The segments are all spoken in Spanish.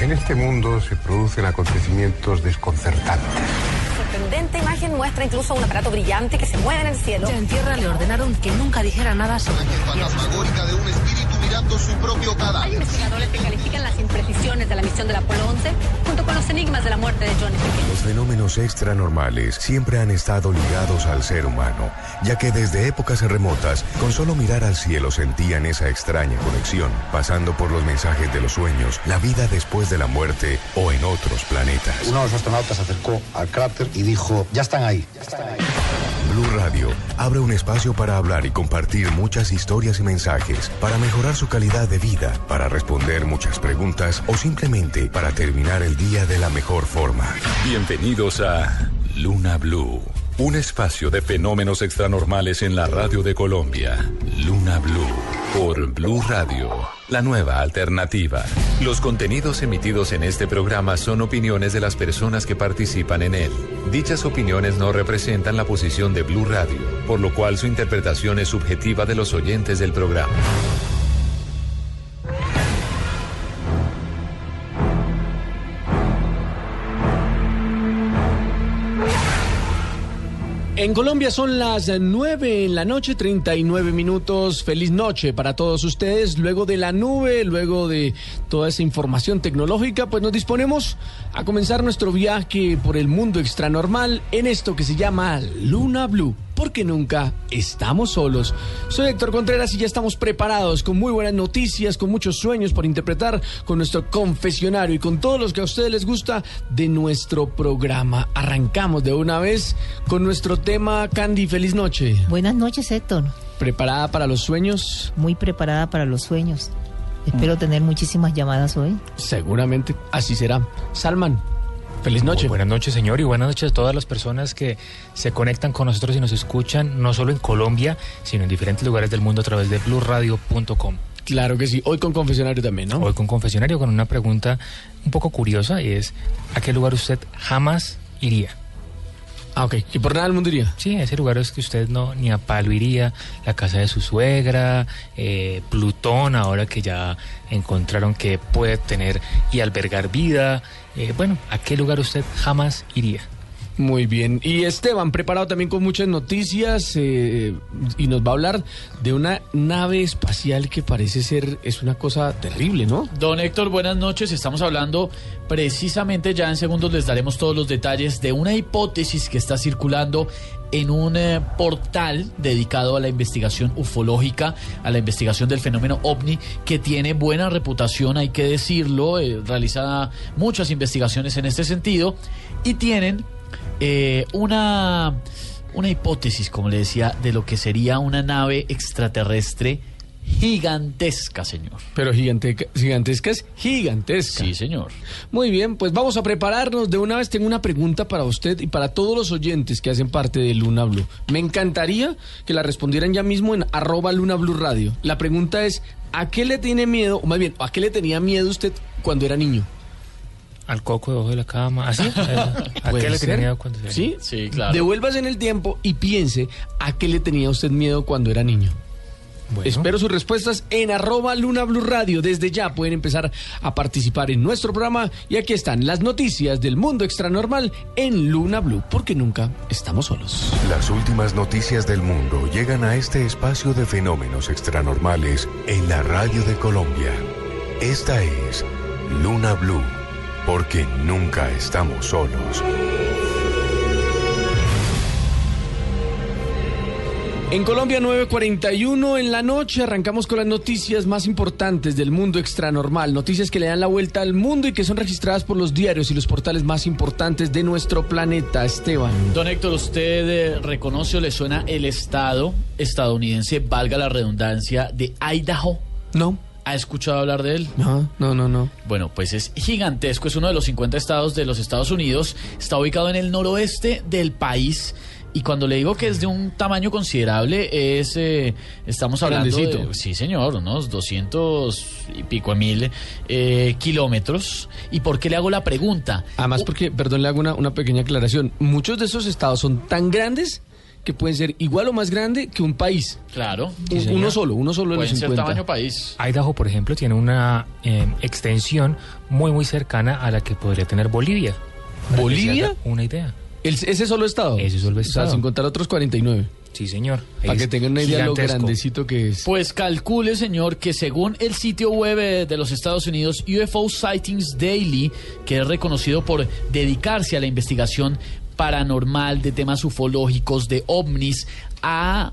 En este mundo se producen acontecimientos desconcertantes. Sorprendente imagen muestra incluso un aparato brillante que se mueve en el cielo. Ya en tierra le ordenaron que nunca dijera nada sobre fantasmagórica de un espíritu mirando su propio cadáver. Hay investigadores que califican las imprecisiones de la misión del Apolo 11 junto con los enigmas de la muerte de John F. Kennedy. Los fenómenos extranormales siempre han estado ligados al ser humano, ya que desde épocas remotas, con solo mirar al cielo sentían esa extraña conexión, pasando por los mensajes de los sueños, la vida después de la muerte o en otros planetas. Uno de los astronautas se acercó al cráter y dijo, ya están ahí. Ya están ahí. Blue Radio abre un espacio para hablar y compartir muchas historias y mensajes, para mejorar su calidad de vida, para responder muchas preguntas o simplemente para terminar el día de la mejor forma. Bienvenidos a Luna Blue, un espacio de fenómenos extranormales en la radio de Colombia. Luna Blue por Blue Radio, la nueva alternativa. Los contenidos emitidos en este programa son opiniones de las personas que participan en él. Dichas opiniones no representan la posición de Blue Radio, por lo cual su interpretación es subjetiva de los oyentes del programa. En Colombia son las 9 en la noche, 39 minutos. Feliz noche para todos ustedes. Luego de la nube, luego de toda esa información tecnológica, pues nos disponemos a comenzar nuestro viaje por el mundo extranormal en esto que se llama Luna Blue porque nunca estamos solos. Soy Héctor Contreras y ya estamos preparados con muy buenas noticias, con muchos sueños por interpretar, con nuestro confesionario y con todos los que a ustedes les gusta de nuestro programa. Arrancamos de una vez con nuestro tema Candy. Feliz noche. Buenas noches, Héctor. ¿Preparada para los sueños? Muy preparada para los sueños. Espero tener muchísimas llamadas hoy. Seguramente, así será. Salman. Feliz noche. Muy buenas noches, señor, y buenas noches a todas las personas que se conectan con nosotros y nos escuchan, no solo en Colombia, sino en diferentes lugares del mundo a través de blueradio.com. Claro que sí. Hoy con confesionario también, ¿no? Hoy con confesionario con una pregunta un poco curiosa y es, ¿a qué lugar usted jamás iría? Ah, ok. ¿Y por nada del mundo iría? Sí, ese lugar es que usted no ni a palo iría, la casa de su suegra, eh, Plutón, ahora que ya encontraron que puede tener y albergar vida. Eh, bueno, ¿a qué lugar usted jamás iría? Muy bien. Y Esteban, preparado también con muchas noticias eh, y nos va a hablar de una nave espacial que parece ser, es una cosa terrible, ¿no? Don Héctor, buenas noches. Estamos hablando precisamente, ya en segundos les daremos todos los detalles de una hipótesis que está circulando en un eh, portal dedicado a la investigación ufológica, a la investigación del fenómeno ovni, que tiene buena reputación, hay que decirlo, eh, realiza muchas investigaciones en este sentido, y tienen eh, una, una hipótesis, como le decía, de lo que sería una nave extraterrestre gigantesca, señor. Pero gigante, gigantesca es gigantesca. Sí, señor. Muy bien, pues vamos a prepararnos. De una vez tengo una pregunta para usted y para todos los oyentes que hacen parte de Luna Blue. Me encantaría que la respondieran ya mismo en arroba Luna Blue Radio. La pregunta es, ¿a qué le tiene miedo, o más bien, ¿a qué le tenía miedo usted cuando era niño? Al coco debajo de la cama, ¿así? ¿A ¿Puede qué le tenía miedo cuando era ¿Sí? niño? Sí, claro. Devuélvase en el tiempo y piense a qué le tenía usted miedo cuando era niño. Bueno. Espero sus respuestas en arroba Luna Blue Radio. Desde ya pueden empezar a participar en nuestro programa. Y aquí están las noticias del mundo extranormal en Luna Blue, porque nunca estamos solos. Las últimas noticias del mundo llegan a este espacio de fenómenos extranormales en la radio de Colombia. Esta es Luna Blue, porque nunca estamos solos. En Colombia 9.41 en la noche arrancamos con las noticias más importantes del mundo extranormal, noticias que le dan la vuelta al mundo y que son registradas por los diarios y los portales más importantes de nuestro planeta, Esteban. Don Héctor, ¿usted eh, reconoce o le suena el estado estadounidense, valga la redundancia, de Idaho? No, ¿Ha escuchado hablar de él? no, no, no, no. Bueno, pues es gigantesco, es uno de los 50 estados de los Estados Unidos, está ubicado en el noroeste del país. Y cuando le digo que es de un tamaño considerable, es eh, estamos hablando Grandecito. de, sí señor, unos 200 y pico de mil eh, kilómetros. ¿Y por qué le hago la pregunta? Además, porque, perdón, le hago una, una pequeña aclaración. Muchos de esos estados son tan grandes que pueden ser igual o más grande que un país. Claro. Señor. uno solo, uno solo de los Pueden ser 50. tamaño país. Idaho, por ejemplo, tiene una eh, extensión muy, muy cercana a la que podría tener Bolivia. ¿Bolivia? Una idea. El- ese solo estado. Ese solo O sea, estado. sin contar otros 49. Sí, señor. Para Es que tengan una idea de lo gigantesco. grandecito que es. Pues calcule, señor, que según el sitio web eh, de los Estados Unidos, UFO Sightings Daily, que es reconocido por dedicarse a la investigación paranormal de temas ufológicos, de ovnis, ha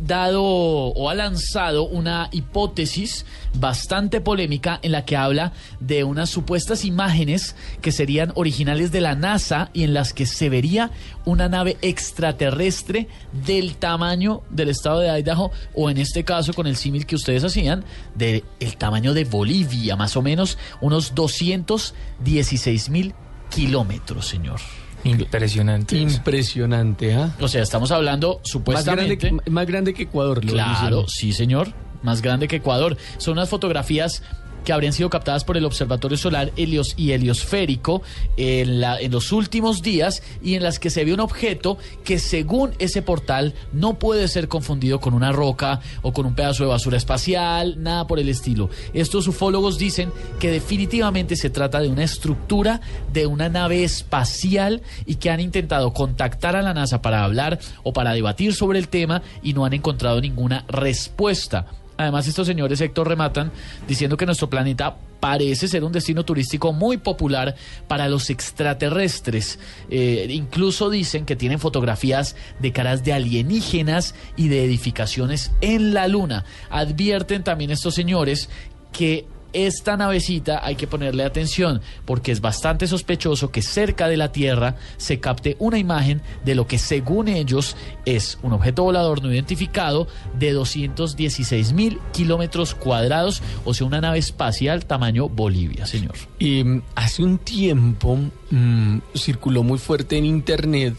dado o ha lanzado una hipótesis bastante polémica en la que habla de unas supuestas imágenes que serían originales de la NASA y en las que se vería una nave extraterrestre del tamaño del estado de Idaho o en este caso con el símil que ustedes hacían del tamaño de Bolivia, más o menos unos 216 mil kilómetros, señor. Impresionante. Impresionante, ¿ah? O sea, estamos hablando Más supuestamente... grande, que- más grande que Ecuador. lo Claro, dicen. sí, señor. Más grande que Ecuador. Son unas fotografías que habrían sido captadas por el Observatorio Solar Helios y Heliosférico en, la- en los últimos días y en las que se ve un objeto que según ese portal no puede ser confundido con una roca o con un pedazo de basura espacial, nada por el estilo. Estos ufólogos dicen que definitivamente se trata de una estructura de una nave espacial y que han intentado contactar a la NASA para hablar o para debatir sobre el tema y no han encontrado ninguna respuesta. Además, estos señores Héctor rematan diciendo que nuestro planeta parece ser un destino turístico muy popular para los extraterrestres. Eh, incluso dicen que tienen fotografías de caras de alienígenas y de edificaciones en la Luna. Advierten también estos señores que esta navecita hay que ponerle atención porque es bastante sospechoso que cerca de la Tierra se capte una imagen de lo que según ellos es un objeto volador no identificado de 216 mil kilómetros cuadrados, o sea, una nave espacial tamaño Bolivia, señor. Y mm, hace un tiempo mm, circuló muy fuerte en internet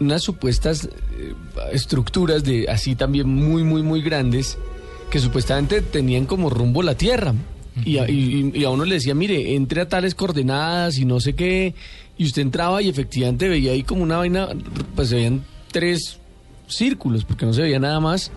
unas supuestas eh, estructuras de así también muy, muy, muy grandes que supuestamente tenían como rumbo la Tierra. Y a, y- y a uno le decía, mire, entre a tales coordenadas y no sé qué. Y usted entraba y efectivamente veía ahí como una vaina, pues se veían tres círculos, porque no se veía nada más.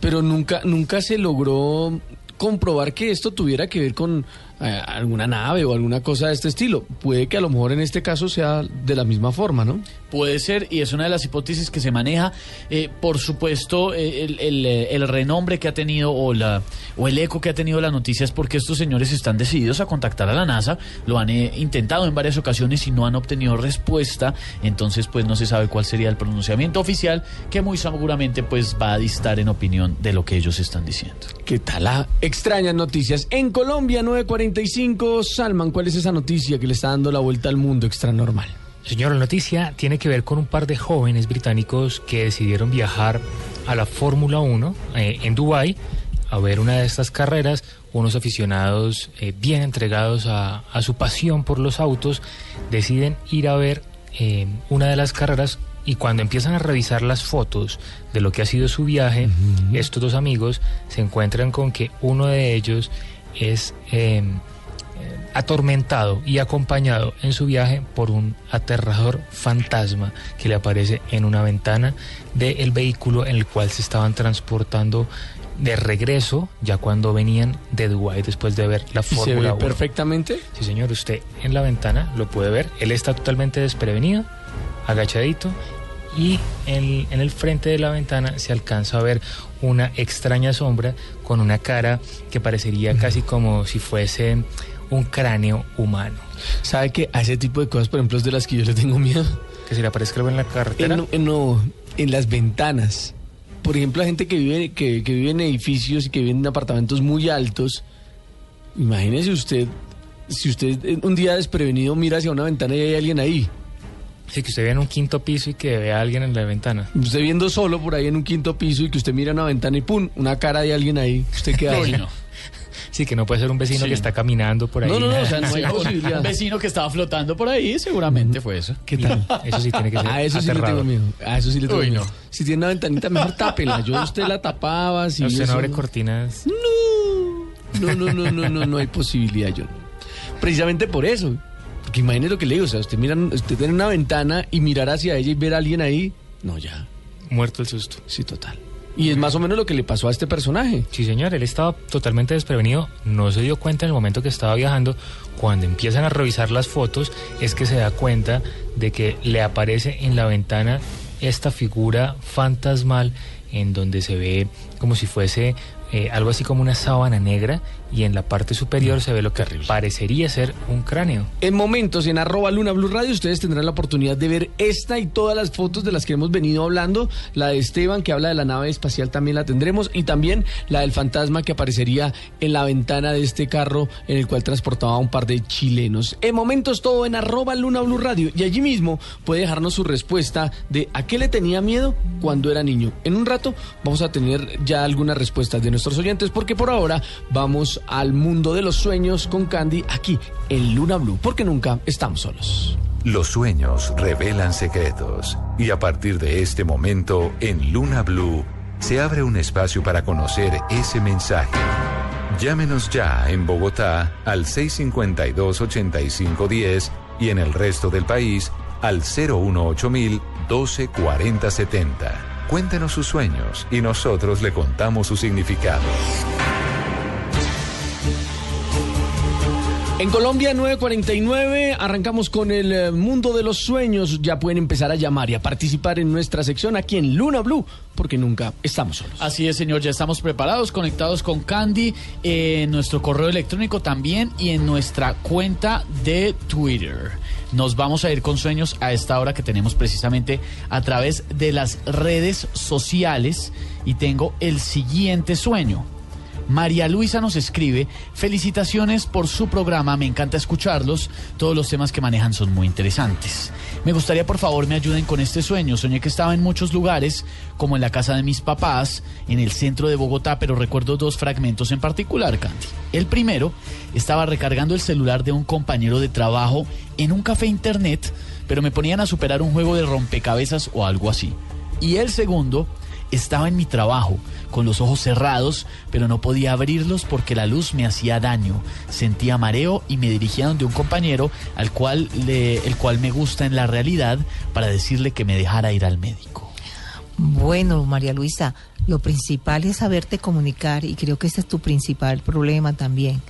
Pero nunca, nunca se logró comprobar que esto tuviera que ver con eh, alguna nave o alguna cosa de este estilo. Puede que a lo mejor en este caso sea de la misma forma, ¿no? Puede ser, y es una de las hipótesis que se maneja. Eh, por supuesto, eh, el, el, el renombre que ha tenido o, la, o el eco que ha tenido la noticia es porque estos señores están decididos a contactar a la NASA. Lo han eh, intentado en varias ocasiones y no han obtenido respuesta. Entonces, pues no se sabe cuál sería el pronunciamiento oficial, que muy seguramente pues va a distar en opinión de lo que ellos están diciendo. ¿Qué tal? Ah, extrañas noticias. En Colombia, 945. Salman, ¿cuál es esa noticia que le está dando la vuelta al mundo extra normal? Señor, la noticia tiene que ver con un par de jóvenes británicos que decidieron viajar a la Fórmula 1 eh, en Dubái a ver una de estas carreras. Unos aficionados eh, bien entregados a, a su pasión por los autos deciden ir a ver eh, una de las carreras y cuando empiezan a revisar las fotos de lo que ha sido su viaje, estos dos amigos se encuentran con que uno de ellos es... eh, atormentado y acompañado en su viaje por un aterrador fantasma que le aparece en una ventana del vehículo en el cual se estaban transportando de regreso, ya cuando venían de Dubái después de ver la ¿Y se ve Fórmula 1. perfectamente? Sí, señor, usted en la ventana lo puede ver. Él está totalmente desprevenido, agachadito, y en, en el frente de la ventana se alcanza a ver una extraña sombra con una cara que parecería casi como si fuese un cráneo humano. ¿Sabe que a ese tipo de cosas, por ejemplo, es de las que yo le tengo miedo? Que se le aparezca algo en la carretera. En, en- no, en las ventanas. Por ejemplo, la gente que vive, que, que vive en edificios y que vive en apartamentos muy altos. Imagínese usted, si usted un día desprevenido mira hacia una ventana y hay alguien ahí. Sí, que usted vea en un quinto piso y que vea a alguien en la ventana. Usted viendo solo por ahí en un quinto piso y que usted mira una ventana y ¡pum! Una cara de alguien ahí. ¿Usted? Uy, no. Sí, que no puede ser un vecino Sí. que está caminando por ahí. No, no, no, o sea, no hay posibilidad. Un vecino que estaba flotando por ahí, seguramente fue eso. ¿Qué tal? Eso sí tiene que ser A eso sí le tengo miedo. A eso sí le tengo Uy, miedo. no. Si tiene una ventanita, mejor tápela. Yo usted la tapaba. Si usted eso- no abre cortinas. No, no, no, no, no, no hay posibilidad, yo no. Precisamente por eso. Porque imagínese lo que le digo, o sea, usted mira, usted tiene una ventana y mirar hacia ella y ver a alguien ahí. No, ya. Muerto el susto. Sí, total. Y es más o menos lo que le pasó a este personaje. Sí, señor, él estaba totalmente desprevenido, no se dio cuenta en el momento que estaba viajando. Cuando empiezan a revisar las fotos, es que se da cuenta de que le aparece en la ventana esta figura fantasmal en donde se ve como si fuese eh, algo así como una sábana negra y en la parte superior se ve lo que parecería ser un cráneo. En momentos, en arroba Luna Blue Radio, ustedes tendrán la oportunidad de ver esta y todas las fotos de las que hemos venido hablando. La de Esteban, que habla de la nave espacial, también la tendremos. Y también la del fantasma que aparecería en la ventana de este carro en el cual transportaba a un par de chilenos. En momentos, todo en arroba Luna Blue Radio. Y allí mismo puede dejarnos su respuesta de a qué le tenía miedo cuando era niño. En un rato vamos a tener ya algunas respuestas de nuestros oyentes, porque por ahora vamos al mundo de los sueños con Candy aquí en Luna Blue, porque nunca estamos solos. Los sueños revelan secretos y a partir de este momento en Luna Blue se abre un espacio para conocer ese mensaje. Llámenos ya en Bogotá al 652-8510 y en el resto del país al 018 124070. Cuéntenos sus sueños y nosotros le contamos su significado. En Colombia 949 arrancamos con el eh, mundo de los sueños. Ya pueden empezar a llamar y a participar en nuestra sección aquí en Luna Blue, porque nunca estamos solos. Así es, señor, ya estamos preparados, conectados con Candy, en nuestro correo electrónico también y en nuestra cuenta de Twitter. Nos vamos a ir con sueños a esta hora que tenemos precisamente a través de las redes sociales y tengo el siguiente sueño. María Luisa nos escribe, felicitaciones por su programa, me encanta escucharlos, todos los temas que manejan son muy interesantes. Me gustaría por favor me ayuden con este sueño, soñé que estaba en muchos lugares, como en la casa de mis papás, en el centro de Bogotá, pero recuerdo dos fragmentos en particular, Candy. El primero, estaba recargando el celular de un compañero de trabajo en un café internet, pero me ponían a superar un juego de rompecabezas o algo así. Y el segundo, estaba en mi trabajo, con los ojos cerrados, pero no podía abrirlos porque la luz me hacía daño. Sentía mareo y me dirigía donde un compañero al cual le, el cual me gusta en la realidad para decirle que me dejara ir al médico. Bueno, María Luisa, lo principal es saberte comunicar y creo que ese es tu principal problema también.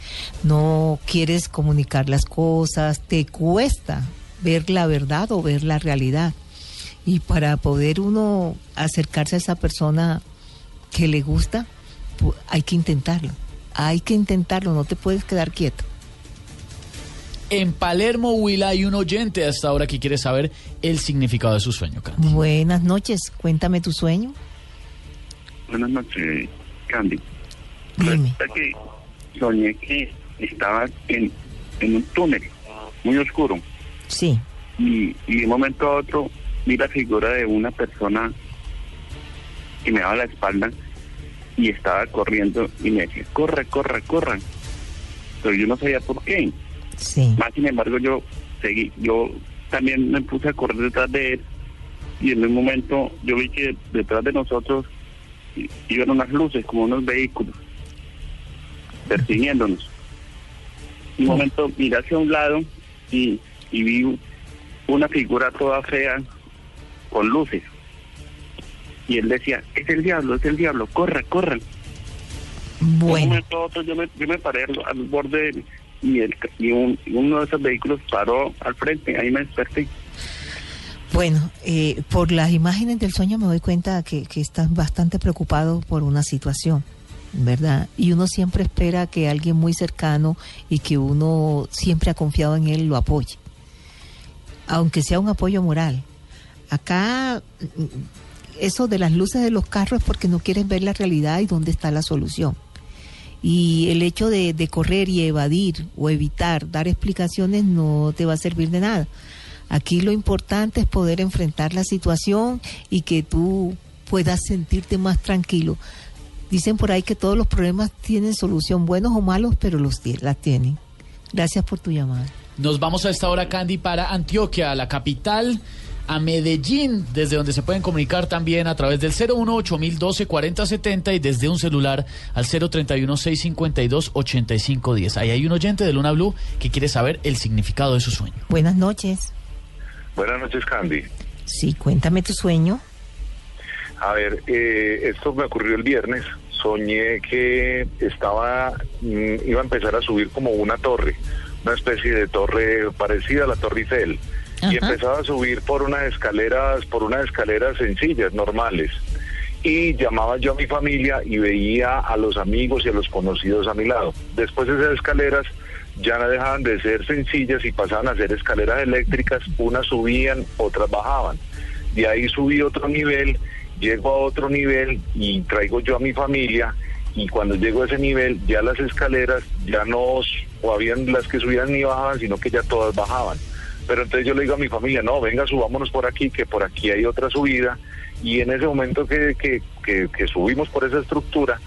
No quieres comunicar las cosas, te cuesta ver la verdad o ver la realidad. Y para poder uno acercarse a esa persona que le gusta, hay que intentarlo. Hay que intentarlo, no te puedes quedar quieto. En Palermo, Huila, hay un oyente hasta ahora que quiere saber el significado de su sueño, Candy. Buenas noches, cuéntame tu sueño. Buenas noches, Candy. Dime. que soñé que estaba en, en un túnel muy oscuro. Sí. Y, y de un momento a otro vi la figura de una persona que me daba la espalda y estaba corriendo y me decía, corre, corre, corre. Pero yo no sabía por qué. Sí. Más sin embargo, yo seguí, yo también me puse a correr detrás de él y en un momento yo vi que detrás de nosotros iban unas luces, como unos vehículos, persiguiéndonos. Un momento miré hacia un lado y, y vi una figura toda fea con luces. Y él decía, es el diablo, es el diablo, corre. Un Bueno, otro yo me, yo me paré al, al borde y, el, y un- uno de esos vehículos paró al frente, ahí me desperté. bueno, eh, por las imágenes del sueño me doy cuenta que, que estás bastante preocupado por una situación, ¿verdad? Y uno siempre espera que alguien muy cercano y que uno siempre ha confiado en él lo apoye, aunque sea un apoyo moral. Acá eso de las luces de los carros es porque no quieres ver la realidad y dónde está la solución. Y el hecho de, correr y evadir o evitar dar explicaciones no te va a servir de nada. Aquí lo importante es poder enfrentar la situación y que tú puedas sentirte más tranquilo. Dicen por ahí que todos los problemas tienen solución, buenos o malos, pero los las tienen. Gracias por tu llamada. Nos vamos a esta hora, Candy, para Antioquia, la capital, a Medellín, desde donde se pueden comunicar también a través del 018 12 40 70 y desde un celular al 031 652 8510. Ahí hay un oyente de Luna Blue que quiere saber el significado de su sueño. Buenas noches. Buenas noches, Candy. Sí, cuéntame tu sueño. A ver, eh, esto me ocurrió el viernes. Soñé que estaba, mm, iba a empezar a subir como una torre, una especie de torre parecida a la Torre Eiffel. Y empezaba a subir por unas escaleras, por unas escaleras sencillas, normales. Y llamaba yo a mi familia y veía a los amigos y a los conocidos a mi lado. Después de esas escaleras ya no dejaban de ser sencillas y pasaban a ser escaleras eléctricas, unas subían, otras bajaban. De ahí subí otro nivel llego a otro nivel y traigo yo a mi familia y cuando llego a ese nivel ya las escaleras ya no o habían las que subían ni bajaban, sino que ya todas bajaban. Pero entonces yo le digo a mi familia, no, venga, subámonos por aquí, que por aquí hay otra subida. Y en ese momento que, que, que, subimos por esa estructura,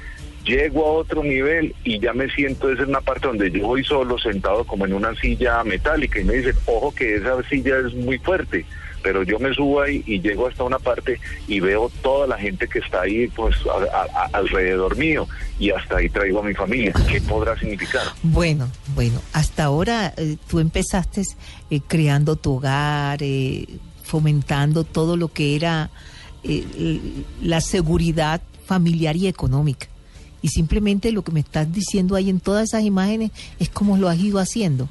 llego a otro nivel y ya me siento es en una parte donde yo voy solo sentado como en una silla metálica y me dicen, ojo que esa silla es muy fuerte pero yo me subo ahí y llego hasta una parte y veo toda la gente que está ahí pues alrededor mío y hasta ahí traigo a mi familia. ¿Qué podrá significar? Bueno, bueno, hasta ahora eh, tú empezaste eh, creando tu hogar, eh, fomentando todo lo que era la seguridad familiar y económica. Y simplemente lo que me estás diciendo ahí en todas esas imágenes es cómo lo has ido haciendo.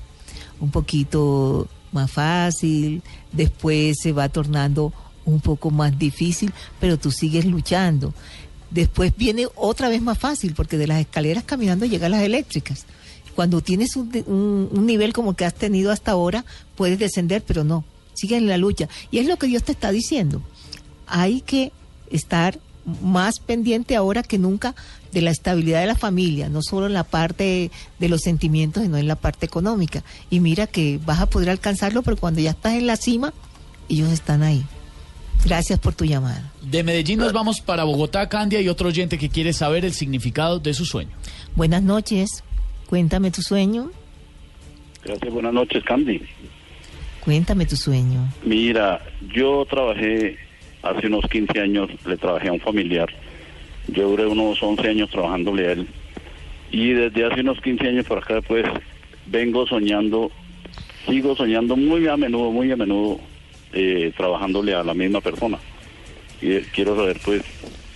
Un poquito más fácil, después se va tornando un poco más difícil, pero tú sigues luchando. Después viene otra vez más fácil, porque de las escaleras caminando llegan las eléctricas. Cuando tienes un, nivel como que has tenido hasta ahora, puedes descender, pero no, sigue en la lucha. Y es lo que Dios te está diciendo. Hay que estar más pendiente ahora que nunca de la estabilidad de la familia, no solo en la parte de los sentimientos, sino en la parte económica. Y mira que vas a poder alcanzarlo, pero cuando ya estás en la cima, ellos están ahí. Gracias por tu llamada. De Medellín nos vamos para Bogotá, Candia, y otro oyente que quiere saber el significado de su sueño. Buenas noches. Cuéntame tu sueño. Gracias, buenas noches, Candy. Cuéntame tu sueño. Mira, yo trabajé hace unos 15 años, le trabajé a un familiar yo duré unos 11 años trabajándole a él. Y desde hace unos 15 años por acá, pues, vengo soñando, sigo soñando muy a menudo, muy a menudo, eh, trabajándole a la misma persona. Y eh, quiero saber, pues,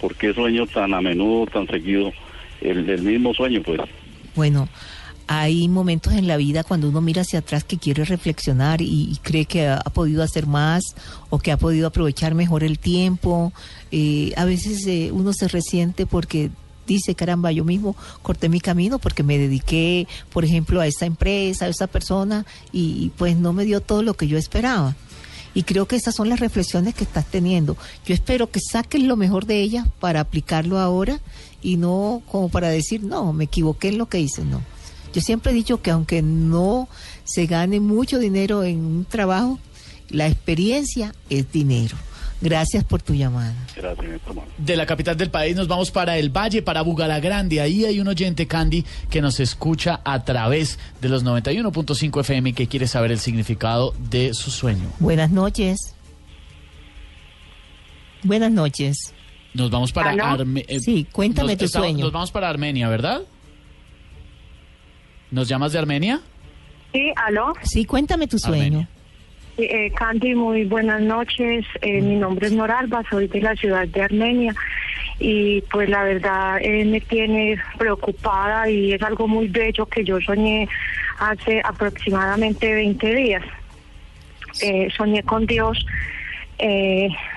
por qué sueño tan a menudo, tan seguido, el, el mismo sueño, pues. Bueno, hay momentos en la vida cuando uno mira hacia atrás que quiere reflexionar y, cree que ha, podido hacer más o que ha podido aprovechar mejor el tiempo. Eh, a veces eh, uno se resiente porque dice, caramba, yo mismo corté mi camino porque me dediqué, por ejemplo, a esa empresa, a esa persona y pues no me dio todo lo que yo esperaba. Y creo que esas son las reflexiones que estás teniendo. Yo espero que saques lo mejor de ellas para aplicarlo ahora y no como para decir, no, me equivoqué en lo que hice, no. Yo siempre he dicho que aunque no se gane mucho dinero en un trabajo, la experiencia es dinero. Gracias por tu llamada. Gracias, De la capital del país nos vamos para el Valle, para Bugalagrande. Ahí hay un oyente, Candy, que nos escucha a través de los 91.5 FM y que quiere saber el significado de su sueño. Buenas noches. Buenas noches. Nos vamos para Armenia. Eh, sí, cuéntame tu sueño. Nos vamos para Armenia, ¿verdad? ¿Nos llamas de Armenia? Sí, aló. Sí, cuéntame tu sueño. Eh, Candy, muy buenas noches. Eh, mi nombre es Noralba, soy de la ciudad de Armenia y pues la verdad eh, me tiene preocupada y es algo muy bello que yo soñé hace aproximadamente 20 días. Eh, soñé con Dios.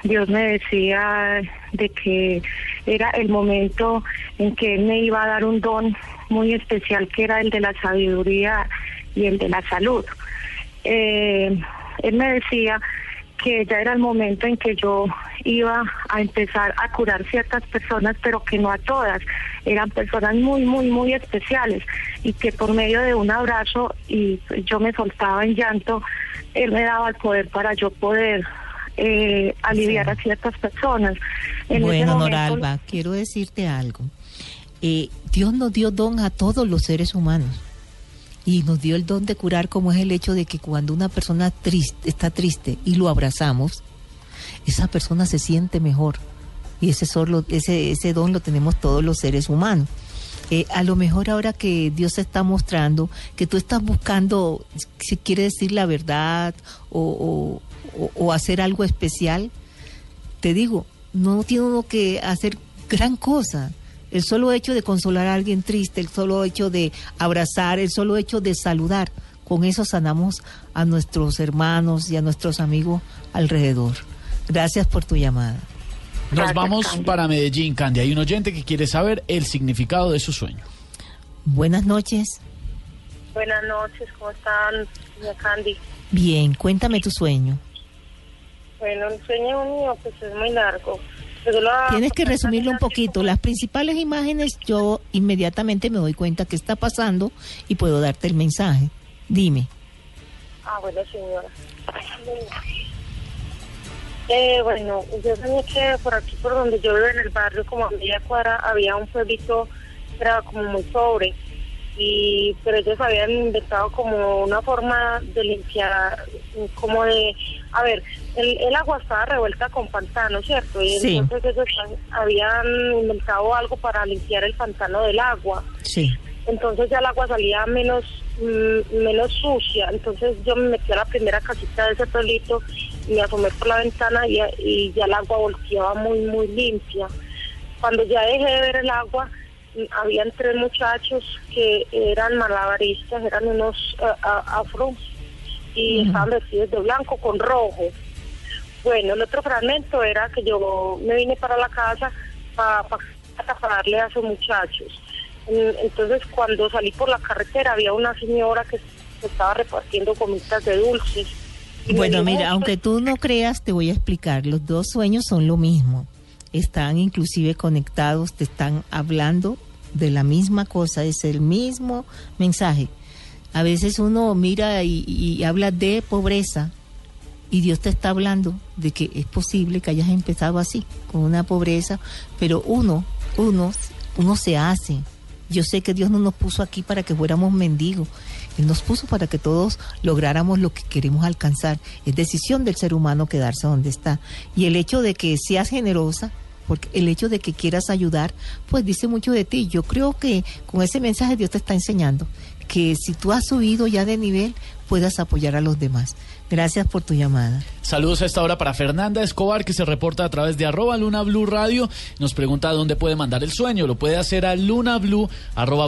Dios me decía de que era el momento en que Él me iba a dar un don muy especial que era el de la sabiduría y el de la salud. Eh, él me decía que ya era el momento en que yo iba a empezar a curar ciertas personas, pero que no a todas. Eran personas muy, muy, muy especiales y que por medio de un abrazo y yo me soltaba en llanto, él me daba el poder para yo poder eh, aliviar a ciertas personas. bueno, Noralba, quiero decirte algo. Eh, Dios nos dio don a todos los seres humanos y nos dio el don de curar como es el hecho de que cuando una persona triste, está triste y lo abrazamos, esa persona se siente mejor y ese, solo, ese, ese don lo tenemos todos los seres humanos. Eh, a lo mejor ahora que Dios está mostrando que tú estás buscando, si quiere decir la verdad o, o hacer algo especial, te digo, no tiene uno que hacer gran cosa. El solo hecho de consolar a alguien triste, el solo hecho de abrazar, el solo hecho de saludar, con eso sanamos a nuestros hermanos y a nuestros amigos alrededor. Gracias por tu llamada. Nos vamos para Medellín, Candy. Hay un oyente que quiere saber el significado de su sueño. Buenas noches. Buenas noches, ¿cómo están, señora Candy? Bien, cuéntame tu sueño. Bueno, el sueño mío pues es muy largo. Tienes que resumirlo un poquito. Las principales imágenes yo inmediatamente me doy cuenta que está pasando y puedo darte el mensaje. Dime. Ah, bueno, señora. Eh, bueno, yo soñé que por aquí, por donde yo vivo en el barrio, como a media cuadra, había un pueblito que era como muy pobre. Y, pero ellos habían inventado como una forma de limpiar, como de, a ver, el, agua estaba revuelta con pantano, ¿cierto? Y entonces ellos habían inventado algo para limpiar el pantano del agua. Sí. Entonces ya el agua salía menos mm, menos sucia. Entonces yo me metí a la primera casita de ese pueblito y me asomé por la ventana y, y ya el agua volteaba muy, muy limpia. Cuando ya dejé de ver el agua, habían tres muchachos que eran malabaristas, eran unos uh, afros y estaban vestidos de blanco con rojo. Bueno, el otro fragmento era que yo me vine para la casa para darle a esos muchachos. Entonces, cuando salí por la carretera, había una señora que estaba repartiendo comidas de dulces. Bueno, mira, aunque tú no creas, te voy a explicar. Los dos sueños son lo mismo. Están inclusive conectados, te están hablando de la misma cosa, es el mismo mensaje. A veces uno mira y habla de pobreza, y Dios te está hablando de que es posible que hayas empezado así, con una pobreza, pero uno, uno, uno se hace. Yo sé que Dios no nos puso aquí para que fuéramos mendigos. Él nos puso para que todos lográramos lo que queremos alcanzar. Es decisión del ser humano quedarse donde está. Y el hecho de que seas generosa, porque el hecho de que quieras ayudar, pues dice mucho de ti. Yo creo que con ese mensaje Dios te está enseñando que si tú has subido ya de nivel, puedas apoyar a los demás. Gracias por tu llamada. Saludos a esta hora para Fernanda Escobar, que se reporta a través de arroba Luna Blue Radio. Nos pregunta dónde puede mandar el sueño. Lo puede hacer a lunablue, arroba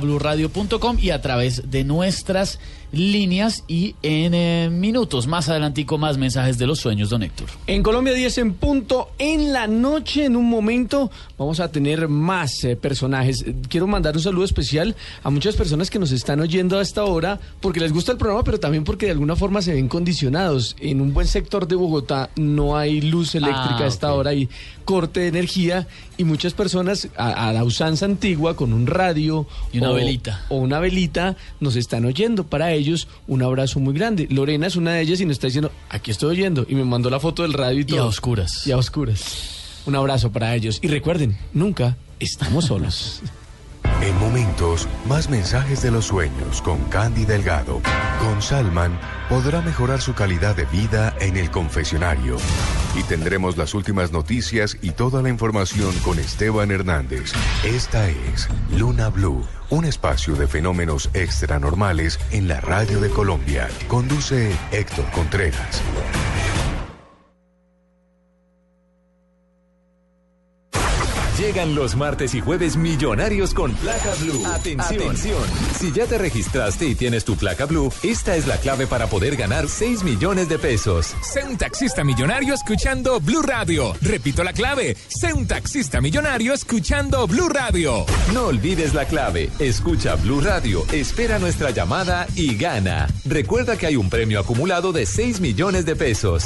y a través de nuestras líneas y en eh, minutos más adelantico más mensajes de los sueños, don Héctor. En Colombia 10 en punto, en la noche, en un momento, vamos a tener más eh, personajes. Quiero mandar un saludo especial a muchas personas que nos están oyendo a esta hora porque les gusta el programa, pero también porque de alguna forma se ven condicionados. En un buen sector de Bogotá no hay luz eléctrica a ah, esta hora y corte de energía y muchas personas a, la usanza antigua con un radio y una velita o una velita nos están oyendo. Para ellos un abrazo muy grande. Lorena es una de ellas y nos está diciendo, aquí estoy oyendo y me mandó la foto del radio y todo. Y a oscuras. Y a oscuras. Un abrazo para ellos y recuerden, nunca estamos solos. En momentos, más mensajes de los sueños con Candy Delgado. Con Salman podrá mejorar su calidad de vida en el confesionario. Y tendremos las últimas noticias y toda la información con Esteban Hernández. Esta es Luna Blue, un espacio de fenómenos extranormales en la radio de Colombia. Conduce Héctor Contreras. Llegan los martes y jueves millonarios con placa blue. Atención. Si ya te registraste y tienes tu placa blue, esta es la clave para poder ganar 6 millones de pesos. Sé un taxista millonario escuchando Blue Radio. Repito la clave. Sé un taxista millonario escuchando Blue Radio. No olvides la clave. Escucha Blue Radio, espera nuestra llamada y gana. Recuerda que hay un premio acumulado de 6 millones de pesos.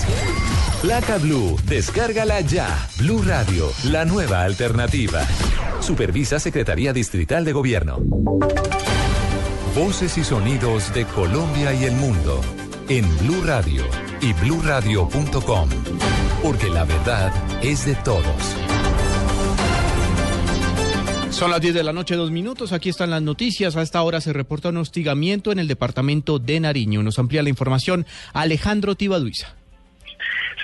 Placa Blue, descárgala ya. Blue Radio, la nueva alternativa. Supervisa Secretaría Distrital de Gobierno. Voces y sonidos de Colombia y el mundo en Blue Radio y bluradio.com, porque la verdad es de todos. Son las 10 de la noche, dos minutos. Aquí están las noticias. A esta hora se reporta un hostigamiento en el departamento de Nariño. Nos amplía la información Alejandro Tibaduiza.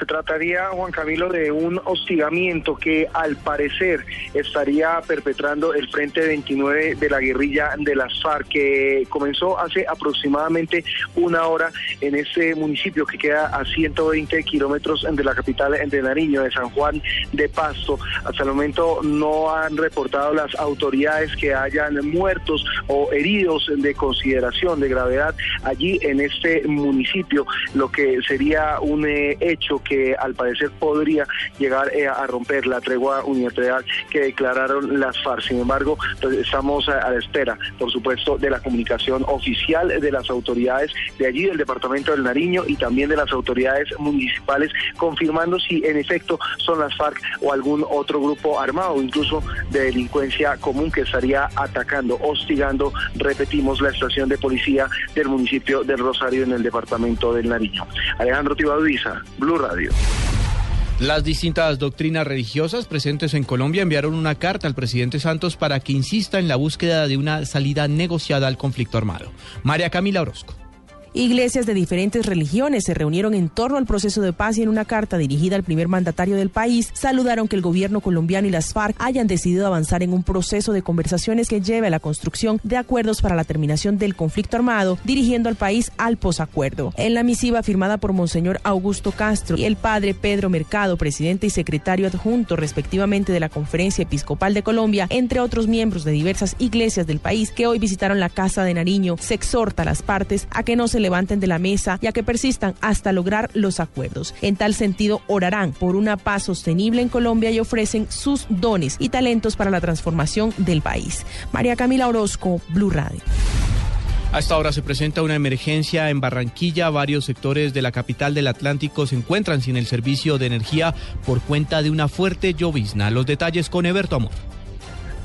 Se trataría, Juan Camilo, de un hostigamiento que al parecer estaría perpetrando el Frente 29 de la guerrilla de las FARC, que comenzó hace aproximadamente una hora en este municipio que queda a 120 kilómetros de la capital de Nariño, de San Juan de Pasto. Hasta el momento no han reportado las autoridades que hayan muertos o heridos de consideración de gravedad allí en este municipio, lo que sería un eh, hecho que al parecer podría llegar eh, a romper la tregua unilateral que declararon las FARC. Sin embargo, pues, estamos a, la espera, por supuesto, de la comunicación oficial de las autoridades de allí, del departamento del Nariño y también de las autoridades municipales, confirmando si en efecto son las FARC o algún otro grupo armado, incluso de delincuencia común que estaría atacando, hostigando, repetimos, la estación de policía del municipio del Rosario en el departamento del Nariño. Alejandro Tibaduiza, Blue Radio. Las distintas doctrinas religiosas presentes en Colombia enviaron una carta al presidente Santos para que insista en la búsqueda de una salida negociada al conflicto armado. María Camila Orozco. Iglesias de diferentes religiones se reunieron en torno al proceso de paz y en una carta dirigida al primer mandatario del país saludaron que el gobierno colombiano y las FARC hayan decidido avanzar en un proceso de conversaciones que lleve a la construcción de acuerdos para la terminación del conflicto armado, dirigiendo al país al posacuerdo. En la misiva firmada por Monseñor Augusto Castro y el padre Pedro Mercado, presidente y secretario adjunto respectivamente de la Conferencia Episcopal de Colombia, entre otros miembros de diversas iglesias del país que hoy visitaron la Casa de Nariño, se exhorta a las partes a que no se levanten de la mesa y a que persistan hasta lograr los acuerdos. En tal sentido, orarán por una paz sostenible en Colombia y ofrecen sus dones y talentos para la transformación del país. María Camila Orozco, Blue Radio. A esta hora se presenta una emergencia en Barranquilla. Varios sectores de la capital del Atlántico se encuentran sin el servicio de energía por cuenta de una fuerte llovizna. Los detalles con Eberto Amor.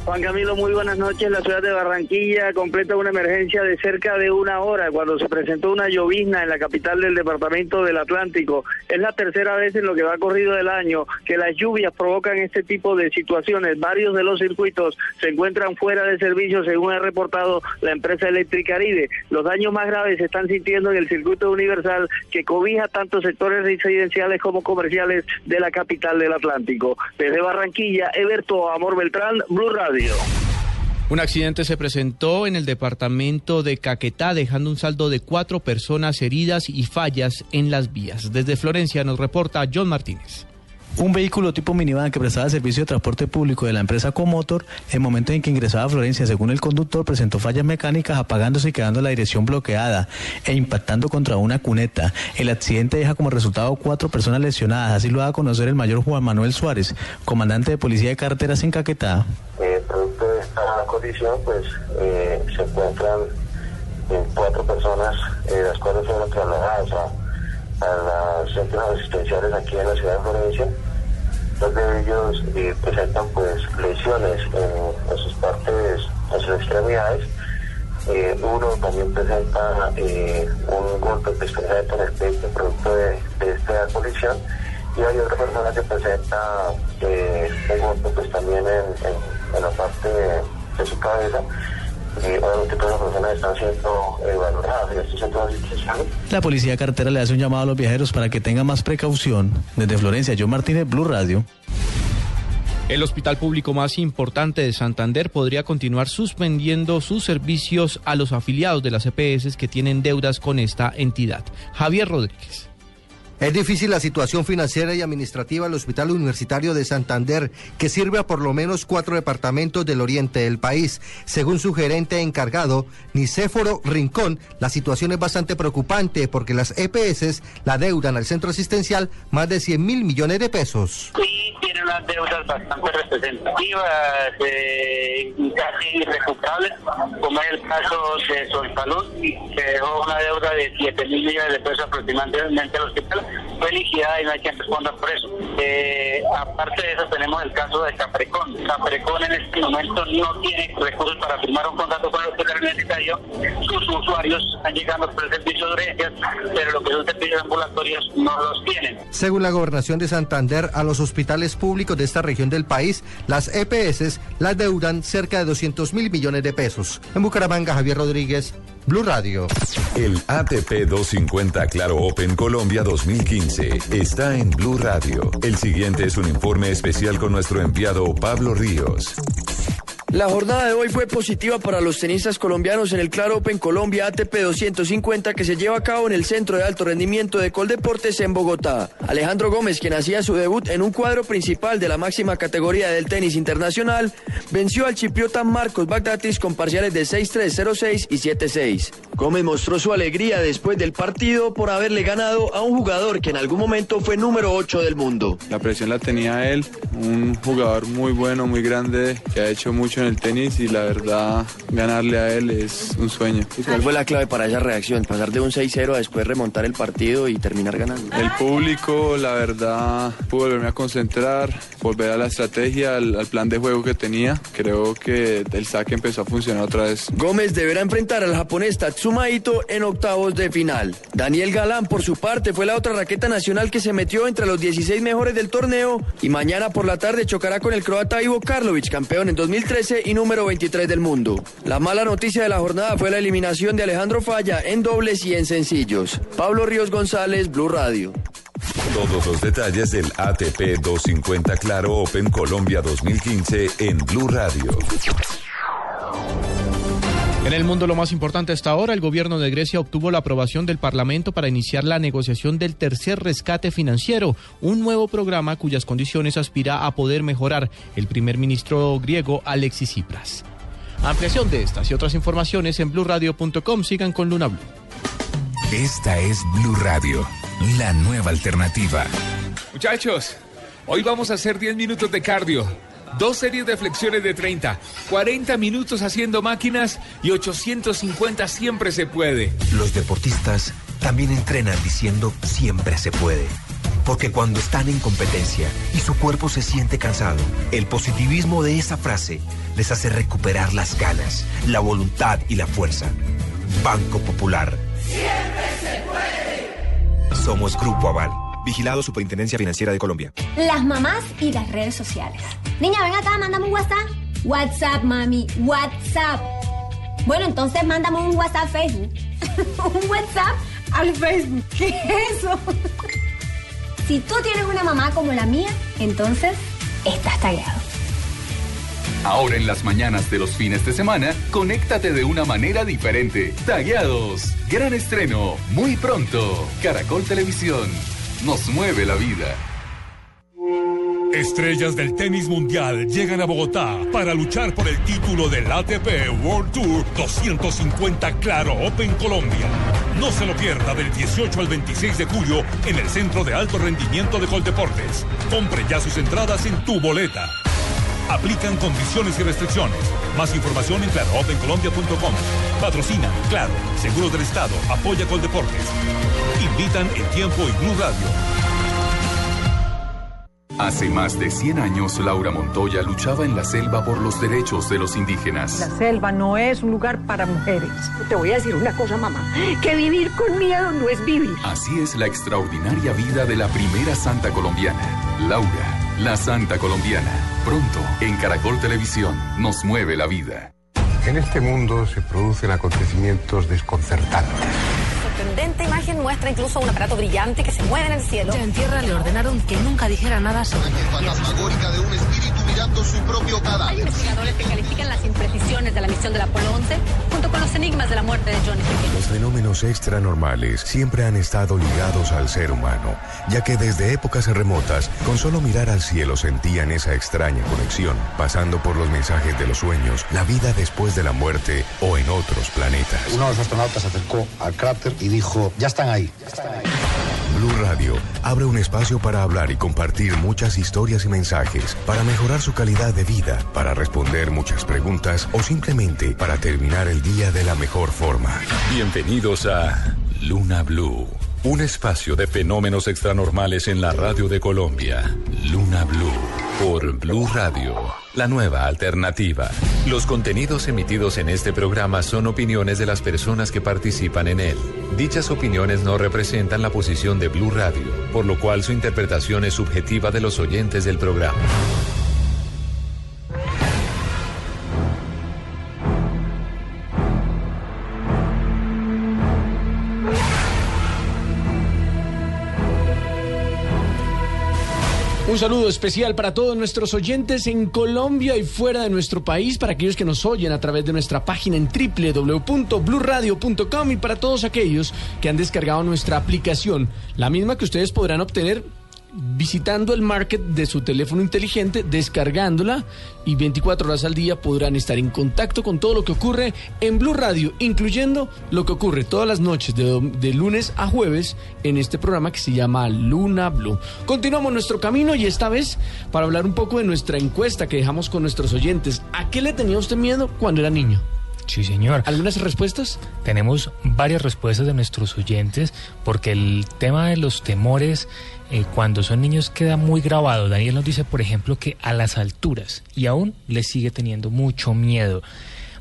Juan Camilo, muy buenas noches. La ciudad de Barranquilla completa una emergencia de cerca de una hora cuando se presentó una llovizna en la capital del departamento del Atlántico. Es la tercera vez en lo que va corrido del año que las lluvias provocan este tipo de situaciones. Varios de los circuitos se encuentran fuera de servicio, según ha reportado la empresa eléctrica Aride. Los daños más graves se están sintiendo en el circuito universal que cobija tanto sectores residenciales como comerciales de la capital del Atlántico. Desde Barranquilla, Eberto Amor Beltrán, Blue Radio. Un accidente se presentó en el departamento de Caquetá, dejando un saldo de cuatro personas heridas y fallas en las vías. Desde Florencia nos reporta John Martínez. Un vehículo tipo minivan que prestaba servicio de transporte público de la empresa Comotor, en momento en que ingresaba a Florencia, según el conductor, presentó fallas mecánicas apagándose y quedando la dirección bloqueada e impactando contra una cuneta. El accidente deja como resultado cuatro personas lesionadas, así lo va a conocer el mayor Juan Manuel Suárez, comandante de Policía de Carreteras en Caquetá. Eh, producto de esta condición, pues eh, se encuentran eh, cuatro personas, las cuales fueron trasladadas a, a las centros asistenciales aquí en la ciudad de Florencia Dos de ellos eh, presentan pues lesiones en, sus partes, en sus extremidades. Eh, uno también presenta eh, un golpe que en el pecho producto de, esta colisión y hay otra persona que presenta un golpe pues también en, en, la parte de su cabeza la policía cartera le hace un llamado a los viajeros para que tengan más precaución. Desde Florencia, John Martínez, Blue Radio. El hospital público más importante de Santander podría continuar suspendiendo sus servicios a los afiliados de las EPS que tienen deudas con esta entidad. Javier Rodríguez. Es difícil la situación financiera y administrativa del Hospital Universitario de Santander, que sirve a por lo menos cuatro departamentos del oriente del país. Según su gerente encargado, Nicéforo Rincón, la situación es bastante preocupante porque las EPS la deudan al centro asistencial más de 100 mil millones de pesos. Tiene unas deudas bastante representativas, eh, casi irrecuperables, como es el caso de Solsalud, que dejó una deuda de 7 mil millones de pesos aproximadamente al hospital fue liquidada y no hay quien responda por eso. Eh, aparte de eso tenemos el caso de Caprecón. Caprecón en este momento no tiene recursos para firmar un contrato con el hospital universitario. Sus usuarios están llegando por el servicio de urgencias, pero lo que son servicios ambulatorios no los tienen. Según la gobernación de Santander, a los hospitales públicos de esta región del país, las EPS las deudan cerca de 200 mil millones de pesos. En Bucaramanga, Javier Rodríguez, Blue Radio. El ATP 250 Claro Open Colombia 2015 está en Blue Radio. El siguiente es un informe especial con nuestro enviado Pablo Ríos. La jornada de hoy fue positiva para los tenistas colombianos en el Claro Open Colombia ATP 250 que se lleva a cabo en el Centro de Alto Rendimiento de Coldeportes en Bogotá. Alejandro Gómez, quien hacía su debut en un cuadro principal de la máxima categoría del tenis internacional, venció al chipriota Marcos Bagdatis con parciales de 6-3, 0-6 y 7-6. Gómez mostró su alegría después del partido por haberle ganado a un jugador que en algún momento fue número 8 del mundo. La presión la tenía él, un jugador muy bueno, muy grande, que ha hecho mucho en el tenis y la verdad ganarle a él es un sueño. ¿Y cuál fue la clave para esa reacción? Pasar de un 6-0 a después remontar el partido y terminar ganando. El público, la verdad, pudo volverme a concentrar, volver a la estrategia, al, al plan de juego que tenía. Creo que el saque empezó a funcionar otra vez. Gómez deberá enfrentar al japonés Tatsuma Ito en octavos de final. Daniel Galán, por su parte, fue la otra raqueta nacional que se metió entre los 16 mejores del torneo y mañana por la tarde chocará con el croata Ivo Karlovic, campeón en 2013 y número 23 del mundo. La mala noticia de la jornada fue la eliminación de Alejandro Falla en dobles y en sencillos. Pablo Ríos González, Blue Radio. Todos los detalles del ATP 250 Claro Open Colombia 2015 en Blue Radio. En el mundo lo más importante hasta ahora, el gobierno de Grecia obtuvo la aprobación del Parlamento para iniciar la negociación del tercer rescate financiero, un nuevo programa cuyas condiciones aspira a poder mejorar el primer ministro griego Alexis Tsipras. Ampliación de estas y otras informaciones en blurradio.com. Sigan con Luna Blue. Esta es Blue Radio, la nueva alternativa. Muchachos, hoy vamos a hacer 10 minutos de cardio. Dos series de flexiones de 30, 40 minutos haciendo máquinas y 850 siempre se puede. Los deportistas también entrenan diciendo siempre se puede. Porque cuando están en competencia y su cuerpo se siente cansado, el positivismo de esa frase les hace recuperar las ganas, la voluntad y la fuerza. Banco Popular. Siempre se puede. Somos Grupo Aval. Vigilado Superintendencia Financiera de Colombia. Las mamás y las redes sociales. Niña, ven acá, mándame un WhatsApp. WhatsApp, mami, WhatsApp. Bueno, entonces mándame un WhatsApp Facebook. un WhatsApp al Facebook. ¿Qué es eso? si tú tienes una mamá como la mía, entonces estás tallado. Ahora en las mañanas de los fines de semana, conéctate de una manera diferente. Tagueados. Gran estreno. Muy pronto. Caracol Televisión. Nos mueve la vida. Estrellas del tenis mundial llegan a Bogotá para luchar por el título del ATP World Tour 250 Claro Open Colombia. No se lo pierda del 18 al 26 de julio en el Centro de Alto Rendimiento de Coldeportes. Compre ya sus entradas en tu boleta. Aplican condiciones y restricciones. Más información en claroopencolombia.com. Patrocina, claro, Seguros del Estado, apoya Coldeportes. Invitan el tiempo y Blue Radio. Hace más de 100 años, Laura Montoya luchaba en la selva por los derechos de los indígenas. La selva no es un lugar para mujeres. Te voy a decir una cosa, mamá, que vivir con miedo no es vivir. Así es la extraordinaria vida de la primera santa colombiana, Laura, la santa colombiana. Pronto, en Caracol Televisión, nos mueve la vida. En este mundo se producen acontecimientos desconcertantes sorprendente imagen muestra incluso un aparato brillante que se mueve en el cielo. Ya en tierra le ordenaron que nunca dijera nada sobre la fantasmagórica de un espíritu mirando su propio cadáver. Hay investigadores que califican las imprecisiones de la misión del Apolo 11 junto con los enigmas de la muerte de John F. Los fenómenos extranormales siempre han estado ligados al ser humano, ya que desde épocas remotas, con solo mirar al cielo sentían esa extraña conexión, pasando por los mensajes de los sueños, la vida después de la muerte o en otros planetas. Uno de los astronautas se acercó al cráter y dijo, ya están ahí. Ya están ahí. Blue Radio abre un espacio para hablar y compartir muchas historias y mensajes, para mejorar su calidad de vida, para responder muchas preguntas o simplemente para terminar el día de la mejor forma. Bienvenidos a Luna Blue, un espacio de fenómenos extranormales en la radio de Colombia. Luna Blue por Blue Radio, la nueva alternativa. Los contenidos emitidos en este programa son opiniones de las personas que participan en él. Dichas opiniones no representan la posición de Blue Radio, por lo cual su interpretación es subjetiva de los oyentes del programa. Un saludo especial para todos nuestros oyentes en Colombia y fuera de nuestro país, para aquellos que nos oyen a través de nuestra página en www.bluradio.com y para todos aquellos que han descargado nuestra aplicación, la misma que ustedes podrán obtener visitando el market de su teléfono inteligente, descargándola y 24 horas al día podrán estar en contacto con todo lo que ocurre en Blue Radio, incluyendo lo que ocurre todas las noches de, de lunes a jueves en este programa que se llama Luna Blue. Continuamos nuestro camino y esta vez para hablar un poco de nuestra encuesta que dejamos con nuestros oyentes. ¿A qué le tenía usted miedo cuando era niño? Sí, señor. ¿Algunas respuestas? Tenemos varias respuestas de nuestros oyentes porque el tema de los temores eh, cuando son niños queda muy grabado. Daniel nos dice, por ejemplo, que a las alturas y aún le sigue teniendo mucho miedo.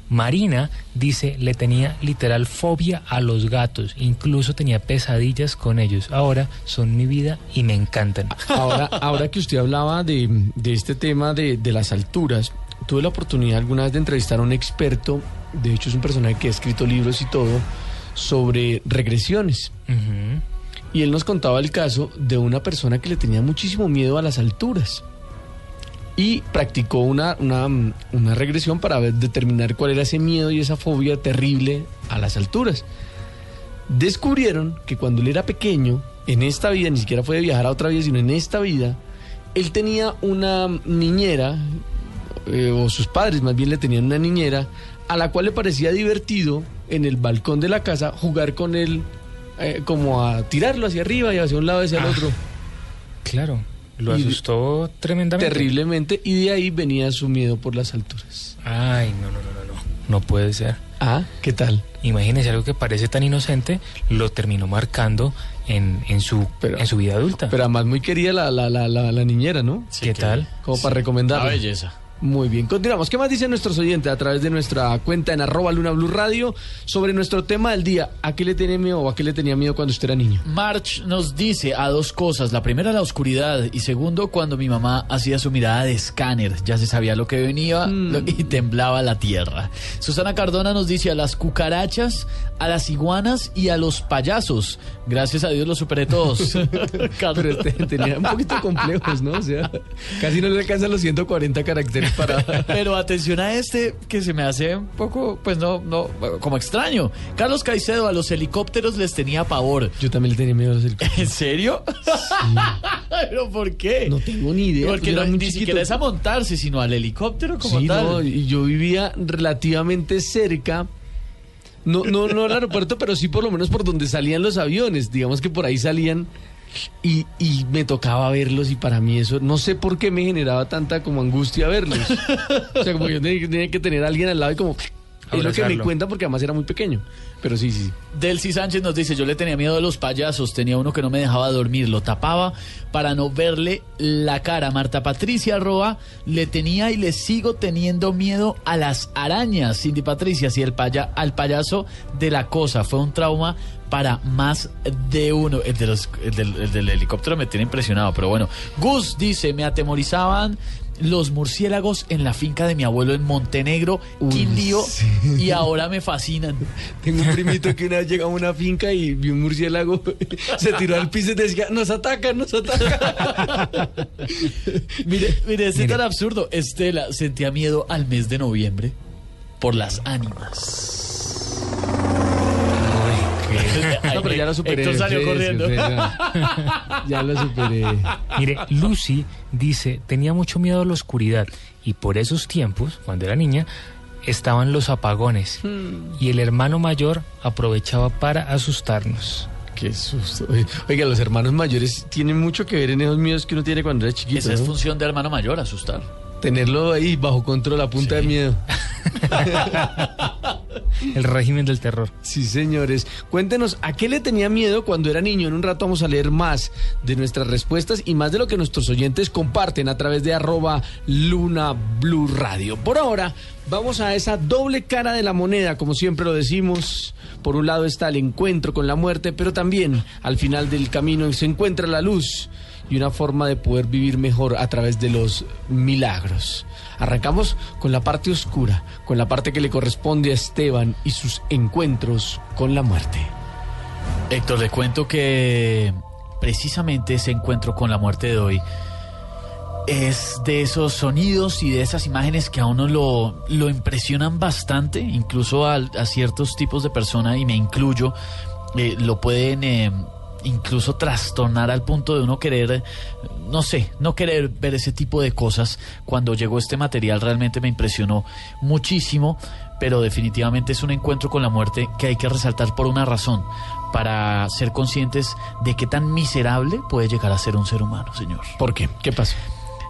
Marina dice, le tenía literal fobia a los gatos, incluso tenía pesadillas con ellos. Ahora son mi vida y me encantan. Ahora, ahora que usted hablaba de, de este tema de, de las alturas, tuve la oportunidad alguna vez de entrevistar a un experto, de hecho es un personaje que ha escrito libros y todo, sobre regresiones. Y él nos contaba el caso de una persona que le tenía muchísimo miedo a las alturas. Y practicó una, una, regresión para determinar cuál era ese miedo y esa fobia terrible a las alturas. Descubrieron que cuando él era pequeño, en esta vida, ni siquiera fue de viajar a otra vida, sino en esta vida, él tenía una niñera, eh, o sus padres más bien le tenían una niñera, a la cual le parecía divertido en el balcón de la casa jugar con él, eh, como a tirarlo hacia arriba y hacia un lado y hacia el Ah, otro. Claro, lo Y- asustó tremendamente. Terriblemente, y de ahí venía su miedo por las alturas. Ay, no, no, no, no, no. No puede ser. Ah, ¿qué tal? Imagínese algo que parece tan inocente, lo terminó marcando en, en, su, en su vida adulta. Pero además muy querida la, la, la, la, la niñera, ¿no? ¿Qué tal? Como para recomendar. Una belleza. Muy bien, continuamos. ¿Qué más dicen nuestros oyentes a través de nuestra cuenta en arroba Luna Blue Radio sobre nuestro tema del día? ¿A qué le tenía miedo o a qué le tenía miedo cuando usted era niño? March nos dice a dos cosas. La primera, la oscuridad. Y segundo, cuando mi mamá hacía su mirada de escáner. Ya se sabía lo que venía lo- y temblaba la tierra. Susana Cardona nos dice a las cucarachas, a las iguanas y a los payasos. Gracias a Dios los superé todos. Pero este, tenía un poquito complejos, ¿no? O sea, casi no le alcanzan los 140 caracteres para... Pero atención a este que se me hace un poco, pues no, no, como extraño. Carlos Caicedo, a los helicópteros les tenía pavor. Yo también le tenía miedo a los helicópteros. ¿En serio? ¿Pero por qué? No tengo ni idea. Porque no, ni chiquito. siquiera es a montarse, sino al helicóptero como Sí, tal. no, y yo vivía relativamente cerca. No, no, no al aeropuerto, pero sí por lo menos por donde salían los aviones. Digamos que por ahí salían y, y me tocaba verlos y para mí eso, no sé por qué me generaba tanta como angustia verlos. O sea, como yo tenía, tenía que tener a alguien al lado y como... Es lo que me cuenta porque además era muy pequeño. Pero sí, sí. Delcy Sánchez nos dice, yo le tenía miedo a los payasos, tenía uno que no me dejaba dormir, lo tapaba para no verle la cara. Marta Patricia Roa le tenía y le sigo teniendo miedo a las arañas. Cindy Patricia, sí, el paya, al payaso de la cosa, fue un trauma para más de uno. El, de los- el del, el del helicóptero me tiene impresionado, pero bueno. Gus dice, me atemorizaban los murciélagos en la finca de mi abuelo en Montenegro, Quindío, y ahora me fascinan. Tengo un primito que una vez llegó a una finca y vio un murciélago, se tiró al piso y decía, nos atacan, nos atacan. Mire, mire, es tan absurdo. Estela sentía miedo al mes de noviembre por las ánimas. No, pero ya lo superé. Héctor salió Sí, corriendo. sí, ya, ya lo superé. Mire, Lucy dice, tenía mucho miedo a la oscuridad y por esos tiempos, cuando era niña, estaban los apagones y el hermano mayor aprovechaba para asustarnos. Qué susto. Oiga, los hermanos mayores tienen mucho que ver en esos miedos que uno tiene cuando era chiquito. Esa es ¿no? función de hermano mayor, asustar. Tenerlo ahí bajo control, a punta de miedo. El régimen del terror. Sí, señores. Cuéntenos, ¿a qué le tenía miedo cuando era niño? En un rato vamos a leer más de nuestras respuestas y más de lo que nuestros oyentes comparten a través de arroba Luna Blue Radio. Por ahora, vamos a esa doble cara de la moneda, como siempre lo decimos. Por un lado está el encuentro con la muerte, pero también al final del camino se encuentra la luz y una forma de poder vivir mejor a través de los milagros. Arrancamos con la parte oscura, con la parte que le corresponde a Esteban y sus encuentros con la muerte. Héctor, le cuento que precisamente ese encuentro con la muerte de hoy es de esos sonidos y de esas imágenes que a uno lo, lo impresionan bastante, incluso a, ciertos tipos de personas, y me incluyo, eh, lo pueden eh, incluso trastornar al punto de uno querer, no sé, no querer ver ese tipo de cosas. Cuando llegó este material realmente me impresionó muchísimo, pero definitivamente es un encuentro con la muerte que hay que resaltar por una razón, para ser conscientes de qué tan miserable puede llegar a ser un ser humano, señor. ¿Por qué? ¿Qué pasó?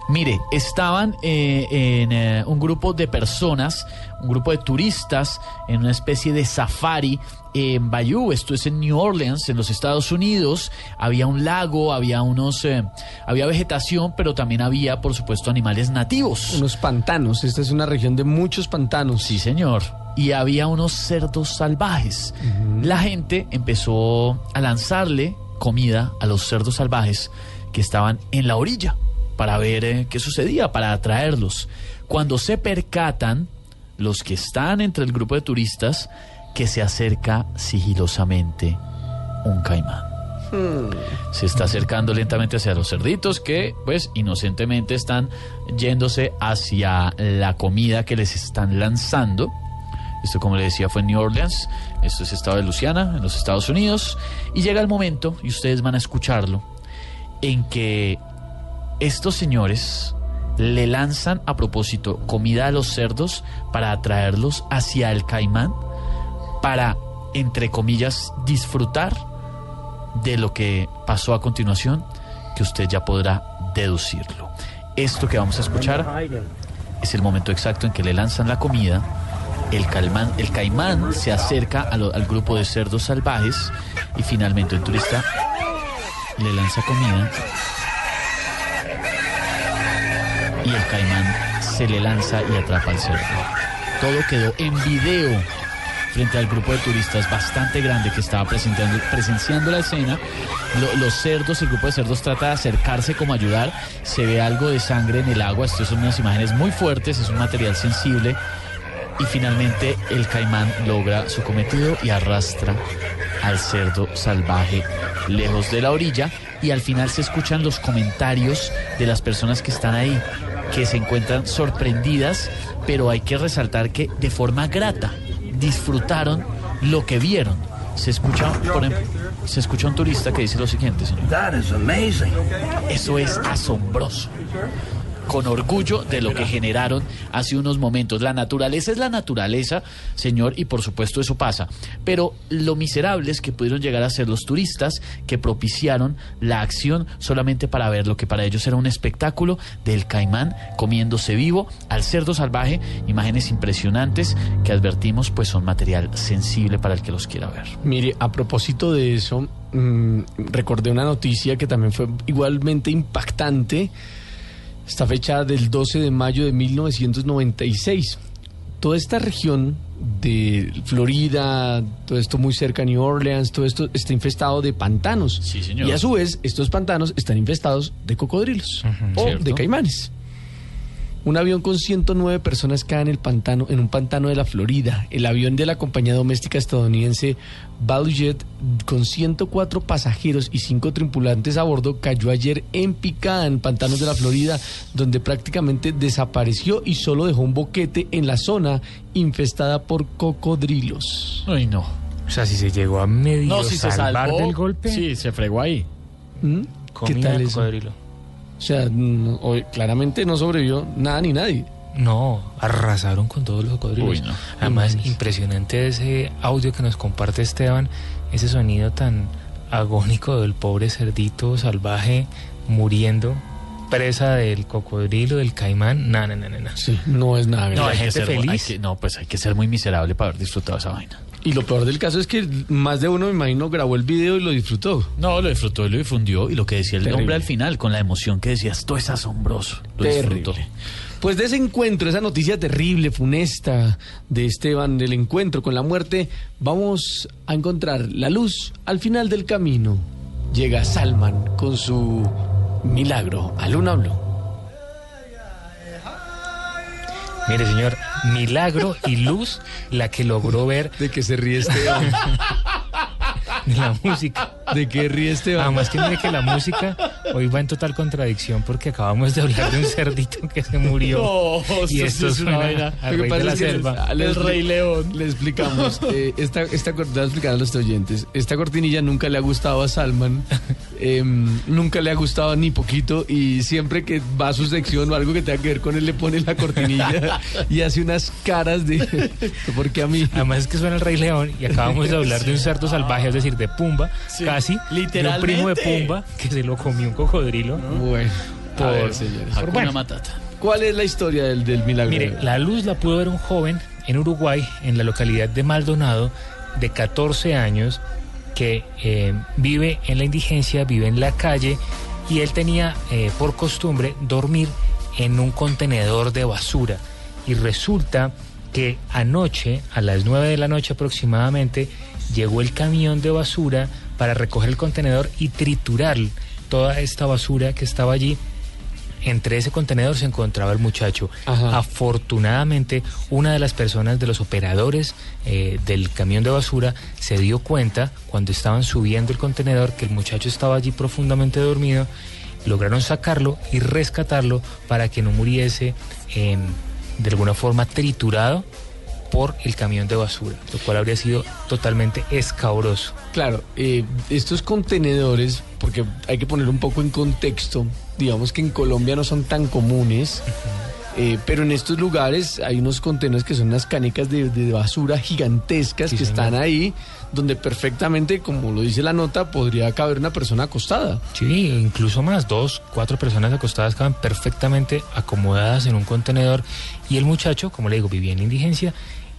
Mire, estaban eh, en eh, un grupo de personas, un grupo de turistas, en una especie de safari en Bayou, esto es en New Orleans, en los Estados Unidos. Había un lago, había unos, eh, había vegetación, pero también había, por supuesto, animales nativos. Unos pantanos. Esta es una región de muchos pantanos. Sí, señor. Y había unos cerdos salvajes. La gente empezó a lanzarle comida a los cerdos salvajes que estaban en la orilla para ver eh, qué sucedía, para atraerlos. Cuando se percatan, los que están entre el grupo de turistas, que se acerca sigilosamente un caimán. Se está acercando lentamente hacia los cerditos que, pues, inocentemente están yéndose hacia la comida que les están lanzando. Esto, como le decía, fue en New Orleans. Esto es estado de Luisiana, en los Estados Unidos. Y llega el momento, y ustedes van a escucharlo, en que estos señores le lanzan a propósito comida a los cerdos para atraerlos hacia el caimán, para, entre comillas, disfrutar de lo que pasó a continuación, que usted ya podrá deducirlo. Esto que vamos a escuchar es el momento exacto en que le lanzan la comida. El, el caimán se acerca al grupo de cerdos salvajes y finalmente el turista le lanza comida y el caimán se le lanza y atrapa al cerdo. Todo quedó en video frente al grupo de turistas bastante grande que estaba presenciando, la escena. Lo- los cerdos, el grupo de cerdos trata de acercarse como ayudar. Se ve algo de sangre en el agua. Estas son unas imágenes muy fuertes, es un material sensible. Y finalmente el caimán logra su cometido y arrastra al cerdo salvaje lejos de la orilla. Y al final se escuchan los comentarios de las personas que están ahí, que se encuentran sorprendidas, pero hay que resaltar que de forma grata disfrutaron lo que vieron. Se escucha, por ejemplo, se escucha un turista que dice lo siguiente, señor. Eso es asombroso. Con orgullo de lo que generaron hace unos momentos. La naturaleza es la naturaleza, señor, y por supuesto eso pasa. Pero lo miserable es que pudieron llegar a ser los turistas que propiciaron la acción solamente para ver lo que para ellos era un espectáculo del caimán comiéndose vivo al cerdo salvaje. Imágenes impresionantes que advertimos pues son material sensible para el que los quiera ver. Mire, a propósito de eso, mm, recordé una noticia que también fue igualmente impactante. Esta fecha del 12 de mayo de 1996. Toda esta región de Florida, todo esto muy cerca a New Orleans, todo esto está infestado de pantanos. Sí, señor. Y a su vez, estos pantanos están infestados de cocodrilos o ¿cierto? de caimanes. Un avión con 109 personas cae en el pantano, en un pantano de la Florida. El avión de la compañía doméstica estadounidense Valujet, con 104 pasajeros y 5 tripulantes a bordo, cayó ayer en picada en pantanos de la Florida, donde prácticamente desapareció y solo dejó un boquete en la zona infestada por cocodrilos. Ay, no. O sea, si se llegó a medio No, si se salvar salvó, del golpe, sí, se fregó ahí. ¿Mm? ¿Qué comida tal de eso? O sea, no- claramente no sobrevivió nada ni nadie. No, arrasaron con todos los cocodrilos. No. Además, impresionante ese audio que nos comparte Esteban, ese sonido tan agónico del pobre cerdito salvaje muriendo, presa del cocodrilo, del caimán. No, no, no, no. no. Sí, no es nada No, hay que gente ser, feliz. hay que- no, pues hay que ser muy miserable para haber disfrutado esa vaina. Y lo peor del caso es que más de uno, me imagino, grabó el video y lo disfrutó. No, lo disfrutó y lo difundió. Y lo que decía el Terrible. hombre al final, con la emoción que decía, esto es asombroso. Lo Terrible. disfrutó. Pues de ese encuentro, esa noticia terrible, funesta de Esteban, del encuentro con la muerte, vamos a encontrar la luz al final del camino. Llega Salman con su milagro a Luna Blue. Mire, señor, milagro y luz la que logró ver De que se ríe Esteban. de la música. ¿De qué ríe Esteban? Además que mire que la música hoy va en total contradicción porque acabamos de hablar de un cerdito que se murió. No, y esto es una vaina. al Lo rey que de la es que selva. les- El Rey León. Le explicamos. eh, esta, esta, voy a explicar a los oyentes. Esta cortinilla nunca le ha gustado a Salman. em, nunca le ha gustado ni poquito. Y siempre que va a su sección o algo que tenga que ver con él, le pone la cortinilla y hace unas caras de. Porque a mí. Además es que suena el Rey León y acabamos de hablar de un cerdo salvaje, es decir, de Pumba, Sí, casi. De un literalmente. primo de Pumba que se lo comió un cocodrilo. Bueno. A Por- ver, señores. por- bueno. Matata. ¿Cuál es la historia del, del milagro? Mire, la luz la pudo ver un joven en Uruguay, en la localidad de Maldonado, de 14 años, que eh, vive en la indigencia, vive en la calle, y él tenía eh, por costumbre dormir en un contenedor de basura. Y resulta que anoche, a las 9 de la noche aproximadamente, llegó el camión de basura para recoger el contenedor y triturar toda esta basura que estaba allí entre ese contenedor se encontraba el muchacho. Afortunadamente, una de las personas de los operadores eh, del camión de basura se dio cuenta cuando estaban subiendo el contenedor que el muchacho estaba allí profundamente dormido. Lograron sacarlo y rescatarlo para que no muriese eh, de alguna forma triturado por el camión de basura, lo cual habría sido totalmente escabroso. Claro, eh, estos contenedores, porque hay que poner un poco en contexto, digamos que en Colombia no son tan comunes, eh, pero en estos lugares hay unos contenedores que son unas canecas de, de basura gigantescas Sí, que señor. están ahí, donde perfectamente, como lo dice la nota, podría caber una persona acostada. Sí, incluso más, dos, cuatro personas acostadas estaban perfectamente acomodadas en un contenedor y el muchacho, como le digo, vivía en indigencia,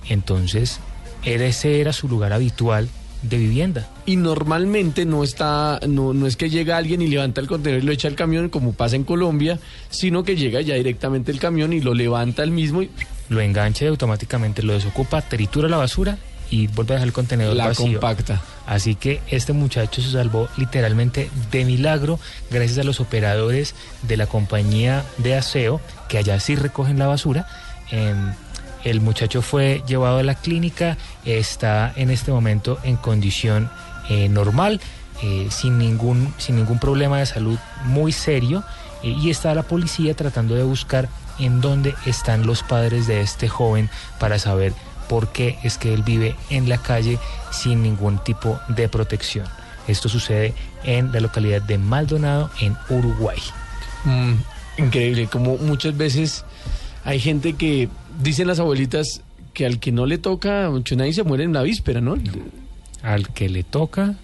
entonces era, ese era su lugar habitual de vivienda. Y normalmente no está, no, no es que llega alguien y levanta el contenedor y lo echa al camión como pasa en Colombia, sino que llega ya directamente el camión y lo levanta el mismo y Lo engancha y automáticamente lo desocupa, tritura la basura y vuelve a dejar el contenedor la vacío. compacta. Así que este muchacho se salvó literalmente de milagro gracias a los operadores de la compañía de aseo, que allá sí recogen la basura. Em, el muchacho fue llevado a la clínica, está en este momento en condición eh, normal, eh, sin, ningún, sin ningún problema de salud muy serio, eh, y está la policía tratando de buscar en dónde están los padres de este joven para saber por qué es que él vive en la calle sin ningún tipo de protección. Esto sucede en la localidad de Maldonado, en Uruguay. Mm, increíble, como muchas veces hay gente que dicen las abuelitas que al que no le toca, nadie se muere en la víspera, ¿no? Al que le toca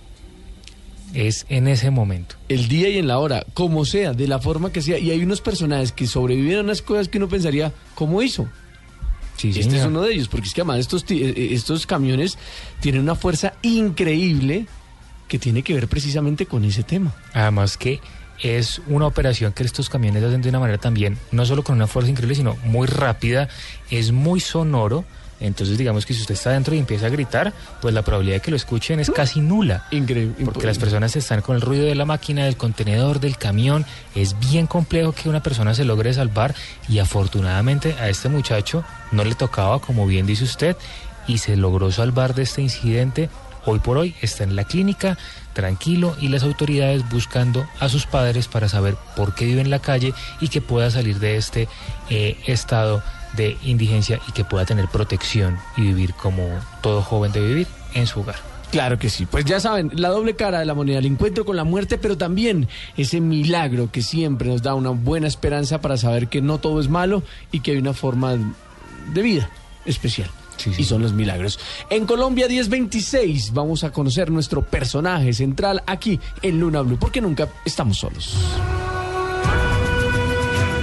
es en ese momento. El día y en la hora, como sea, de la forma que sea. Y hay unos personajes que sobreviven a unas cosas que uno pensaría, ¿cómo hizo? Sí, este señor. es uno de ellos, porque es que además estos, eh, estos camiones tienen una fuerza increíble que tiene que ver precisamente con ese tema. Además que es una operación que estos camiones hacen de una manera también, no solo con una fuerza increíble, sino muy rápida, es muy sonoro. Entonces digamos que si usted está dentro y empieza a gritar, pues la probabilidad de que lo escuchen es casi nula. Increíble. Porque las personas están con el ruido de la máquina, del contenedor, del camión. Es bien complejo que una persona se logre salvar y afortunadamente a este muchacho no le tocaba, como bien dice usted, y se logró salvar de este incidente. Hoy por hoy está en la clínica, tranquilo, y las autoridades buscando a sus padres para saber por qué vive en la calle y que pueda salir de este eh, estado de indigencia y que pueda tener protección y vivir como todo joven debe vivir en su hogar. Claro que sí. Pues ya saben, la doble cara de la moneda, el encuentro con la muerte, pero también ese milagro que siempre nos da una buena esperanza para saber que no todo es malo y que hay una forma de vida especial. Y son los milagros. En Colombia 1026 vamos a conocer nuestro personaje central aquí en Luna Blue, porque nunca estamos solos.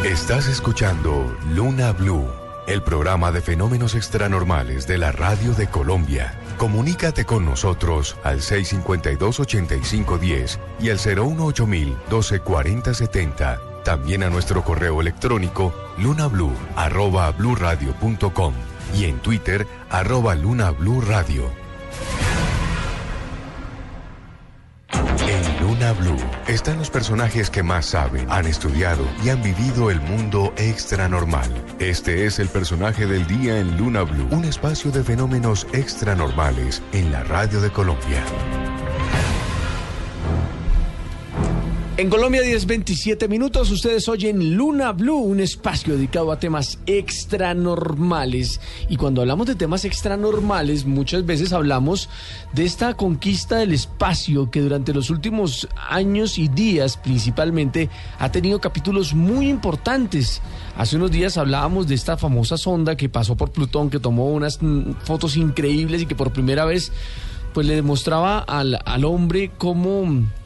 Estás escuchando Luna Blue, el programa de fenómenos extranormales de la radio de Colombia. Comunícate con nosotros al 652-8510 y al 018-124070. También a nuestro correo electrónico lunablue arroba bluradio.com y en Twitter arroba lunabluradio. En Luna Blue están los personajes que más saben, han estudiado y han vivido el mundo extranormal. Este es el personaje del día en Luna Blue, un espacio de fenómenos extranormales en la radio de Colombia. En Colombia 10, 27 minutos, ustedes oyen Luna Blue, un espacio dedicado a temas extranormales. Y cuando hablamos de temas extranormales, muchas veces hablamos de esta conquista del espacio que durante los últimos años y días principalmente ha tenido capítulos muy importantes. Hace unos días hablábamos de esta famosa sonda que pasó por Plutón, que tomó unas fotos increíbles y que por primera vez pues le demostraba al, al hombre cómo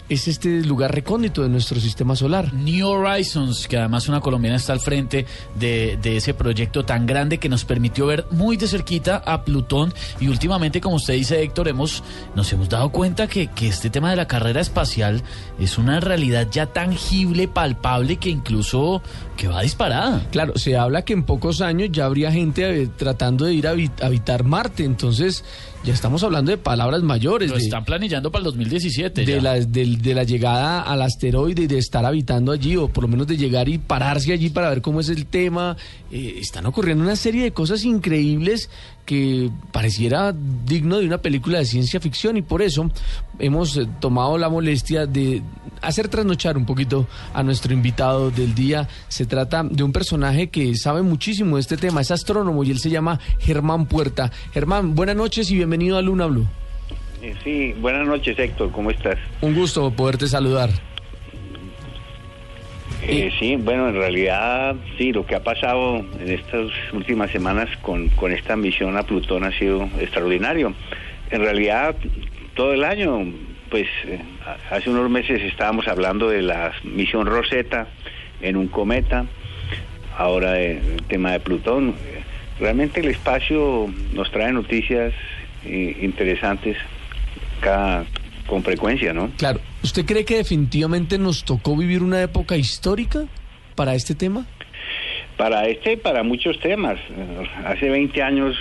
es este lugar recóndito de nuestro sistema solar. New Horizons, que además una colombiana está al frente de, de, ese proyecto tan grande que nos permitió ver muy de cerquita a Plutón y últimamente, como usted dice Héctor, hemos, nos hemos dado cuenta que, que este tema de la carrera espacial es una realidad ya tangible, palpable, que incluso que va disparada. Claro, se habla que en pocos años ya habría gente eh, tratando de ir a habitar Marte, entonces ya estamos hablando de palabras mayores. Lo de, están planillando para el 2017. De ya. la, de, de, la llegada al asteroide y de estar habitando allí, o por lo menos de llegar y pararse allí para ver cómo es el tema. Eh, están ocurriendo una serie de cosas increíbles que pareciera digno de una película de ciencia ficción y por eso hemos eh, tomado la molestia de hacer trasnochar un poquito a nuestro invitado del día. Se trata de un personaje que sabe muchísimo de este tema, es astrónomo y él se llama Germán Puerta. Germán, buenas noches y bienvenido a Luna Blue. Sí, buenas noches Héctor, ¿cómo estás? Un gusto poderte saludar. Eh, sí, bueno, en realidad sí, lo que ha pasado en estas últimas semanas con, con esta misión a Plutón ha sido extraordinario. En realidad, todo el año, pues eh, hace unos meses estábamos hablando de la misión Rosetta en un cometa, ahora el tema de Plutón. Realmente el espacio nos trae noticias eh, interesantes cada, con frecuencia, ¿no? Claro. ¿Usted cree que definitivamente nos tocó vivir una época histórica para este tema? Para este y para muchos temas. Hace 20 años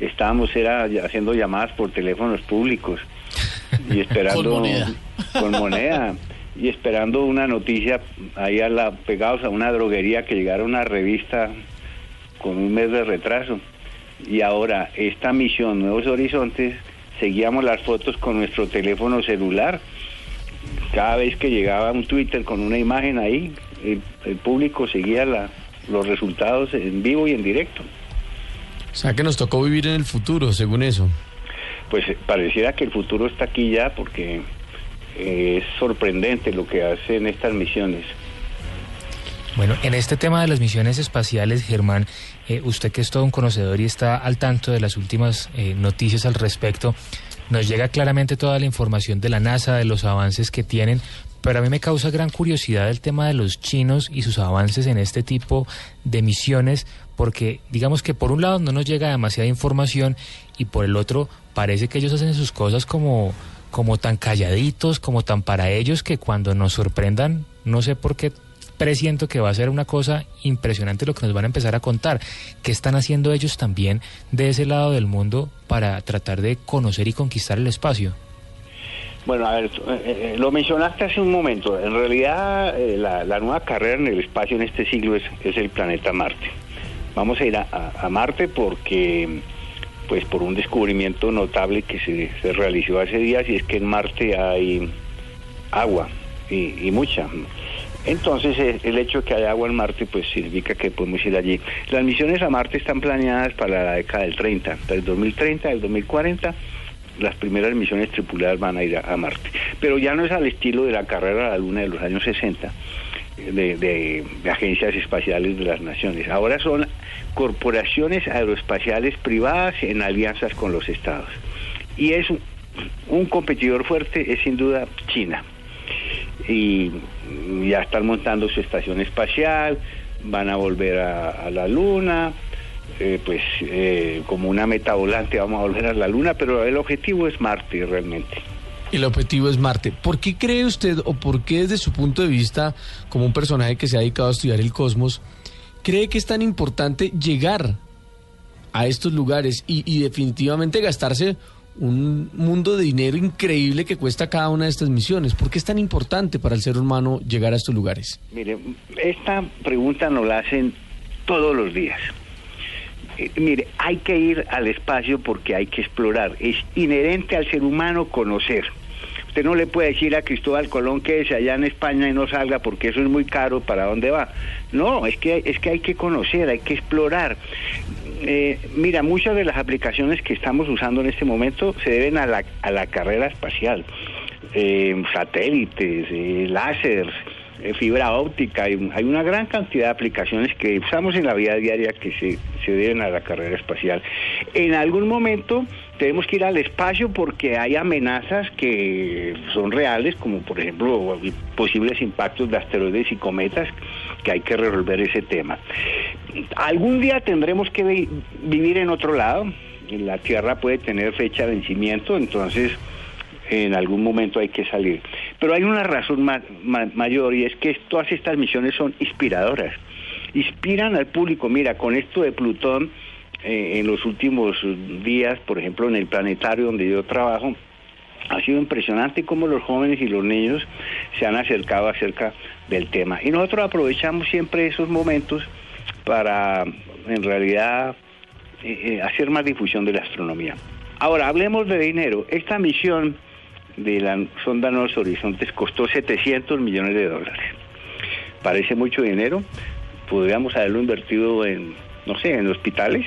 estábamos era haciendo llamadas por teléfonos públicos y esperando con moneda. con moneda y esperando una noticia ahí a la pegados a una droguería que llegara una revista con un mes de retraso. Y ahora esta misión Nuevos Horizontes seguíamos las fotos con nuestro teléfono celular. Cada vez que llegaba un Twitter con una imagen ahí, el, el público seguía la, los resultados en vivo y en directo. O sea que nos tocó vivir en el futuro, según eso. Pues pareciera que el futuro está aquí ya porque eh, es sorprendente lo que hacen estas misiones. Bueno, en este tema de las misiones espaciales, Germán, eh, usted que es todo un conocedor y está al tanto de las últimas eh, noticias al respecto, nos llega claramente toda la información de la NASA, de los avances que tienen, pero a mí me causa gran curiosidad el tema de los chinos y sus avances en este tipo de misiones, porque digamos que por un lado no nos llega demasiada información y por el otro parece que ellos hacen sus cosas como, como tan calladitos, como tan para ellos, que cuando nos sorprendan, no sé por qué presiento que va a ser una cosa impresionante lo que nos van a empezar a contar. ¿Qué están haciendo ellos también de ese lado del mundo para tratar de conocer y conquistar el espacio? Bueno, a ver, eh, lo mencionaste hace un momento. En realidad, eh, la, la, nueva carrera en el espacio en este siglo es, es el planeta Marte. Vamos a ir a, a, a, Marte porque, pues, por un descubrimiento notable que se, se, realizó hace días y es que en Marte hay agua y, y mucha. Entonces, el hecho de que haya agua en Marte, pues significa que podemos ir allí. Las misiones a Marte están planeadas para la década del 30, del 2030, del 2040 las primeras misiones tripuladas van a ir a, Marte. Pero ya no es al estilo de la carrera a la Luna de los años 60, de, de, de, agencias espaciales de las naciones. Ahora son corporaciones aeroespaciales privadas en alianzas con los estados. Y es un, un competidor fuerte, es sin duda China. Y ya están montando su estación espacial, van a volver a, la Luna, eh, pues eh, como una meta volante vamos a volver a la Luna, pero el objetivo es Marte realmente. El objetivo es Marte. ¿Por qué cree usted, o por qué desde su punto de vista, como un personaje que se ha dedicado a estudiar el cosmos, cree que es tan importante llegar a estos lugares y definitivamente gastarse un mundo de dinero increíble que cuesta cada una de estas misiones. ¿Por qué es tan importante para el ser humano llegar a estos lugares? Mire, esta pregunta nos la hacen todos los días. Eh, mire, hay que ir al espacio porque hay que explorar. Es inherente al ser humano conocer. Usted no le puede decir a Cristóbal Colón que se allá en España y no salga porque eso es muy caro, ¿para dónde va? No, es que, es que hay que conocer, hay que explorar. Eh, mira, muchas de las aplicaciones que estamos usando en este momento se deben a la, a la carrera espacial. Eh, satélites, eh, láseres, eh, fibra óptica, hay, hay una gran cantidad de aplicaciones que usamos en la vida diaria que se, se deben a la carrera espacial. En algún momento tenemos que ir al espacio porque hay amenazas que son reales, como por ejemplo posibles impactos de asteroides y cometas, que hay que resolver ese tema. Algún día tendremos que vi- vivir en otro lado, la Tierra puede tener fecha de vencimiento, entonces en algún momento hay que salir. Pero hay una razón ma- ma- mayor y es que todas estas misiones son inspiradoras. Inspiran al público. Mira, con esto de Plutón, eh, en los últimos días, por ejemplo, en el planetario donde yo trabajo, ha sido impresionante cómo los jóvenes y los niños se han acercado acerca del tema. Y nosotros aprovechamos siempre esos momentos para, en realidad, eh, eh, hacer más difusión de la astronomía. Ahora, hablemos de dinero. Esta misión de la sonda Nuevos Horizontes costó 700 millones de dólares. Parece mucho dinero. Podríamos haberlo invertido en, no sé, en hospitales.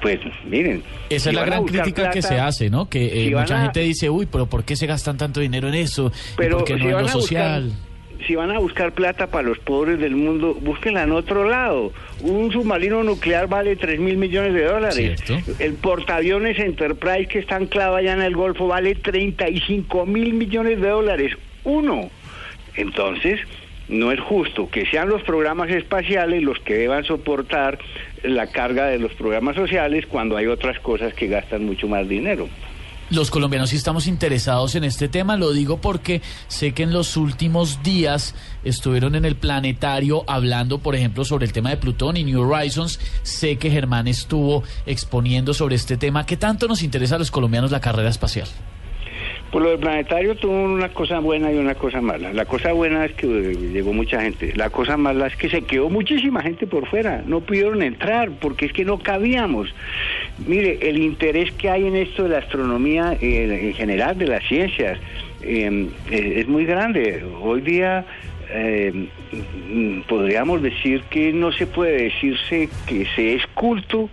Pues miren. Esa si es la gran crítica que se hace, ¿no? Que eh, si mucha a- gente dice, uy, pero ¿por qué se gastan tanto dinero en eso? ¿Y Pero ¿Por qué no si en lo a buscar- social? si van a buscar plata para los pobres del mundo, búsquenla en otro lado. Un submarino nuclear vale 3 mil millones de dólares. Cierto. El portaaviones Enterprise que está anclado allá en el Golfo vale 35 mil millones de dólares. Uno. Entonces, no es justo que sean los programas espaciales los que deban soportar la carga de los programas sociales cuando hay otras cosas que gastan mucho más dinero. Los colombianos sí estamos interesados en este tema, lo digo porque sé que en los últimos días estuvieron en el planetario hablando, por ejemplo, sobre el tema de Plutón y New Horizons. Sé que Germán estuvo exponiendo sobre este tema. ¿Qué tanto nos interesa a los colombianos la carrera espacial? Pues lo del planetario tuvo una cosa buena y una cosa mala. La cosa buena es que eh, llegó mucha gente. La cosa mala es que se quedó muchísima gente por fuera. No pudieron entrar porque es que no cabíamos. Mire, el interés que hay en esto de la astronomía eh, en general, de las ciencias, eh, eh, es muy grande. Hoy día eh, podríamos decir que no se puede decirse que se es culto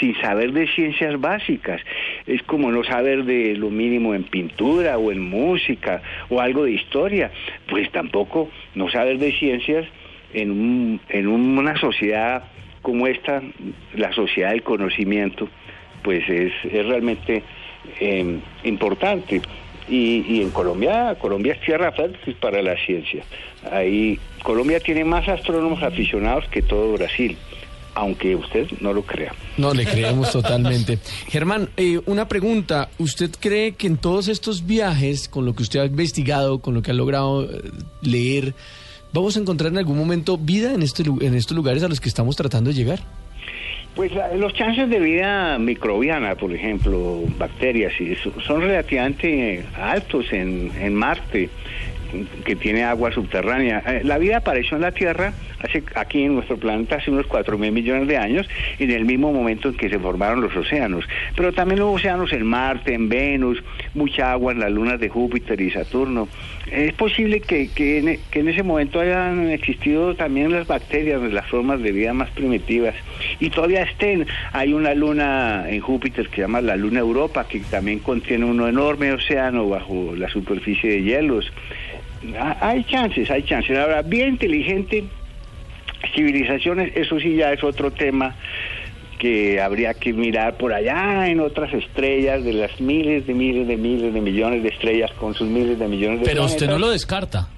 sin saber de ciencias básicas. Es como no saber de lo mínimo en pintura o en música o algo de historia. Pues tampoco no saber de ciencias en, un- en una sociedad como esta, la sociedad del conocimiento, pues es, es realmente eh, importante. Y, y en Colombia, Colombia es tierra fértil para la ciencia. Ahí Colombia tiene más astrónomos aficionados que todo Brasil, aunque usted no lo crea. No, le creemos totalmente. Germán, eh, una pregunta. ¿Usted cree que en todos estos viajes, con lo que usted ha investigado, con lo que ha logrado eh, leer, vamos a encontrar en algún momento vida en, este, en estos lugares a los que estamos tratando de llegar? Pues la- los chances de vida microbiana, por ejemplo, bacterias, y eso, son relativamente altos en, en Marte, que tiene agua subterránea. Eh, La vida apareció en la Tierra hace, aquí en nuestro planeta hace unos 4 mil millones de años, en el mismo momento en que se formaron los océanos. Pero también hubo océanos en Marte, en Venus, mucha agua en las lunas de Júpiter y Saturno. Es posible que, que, en, que en ese momento hayan existido también las bacterias, las formas de vida más primitivas, y todavía estén. Hay una luna en Júpiter que se llama la luna Europa, que también contiene un enorme océano bajo la superficie de hielos. Ah, Hay chances, hay chances. Ahora, bien inteligente, civilizaciones, eso sí ya es otro tema que habría que mirar por allá en otras estrellas de las miles de miles de miles de millones de estrellas con sus miles de millones de Pero usted no lo descarta.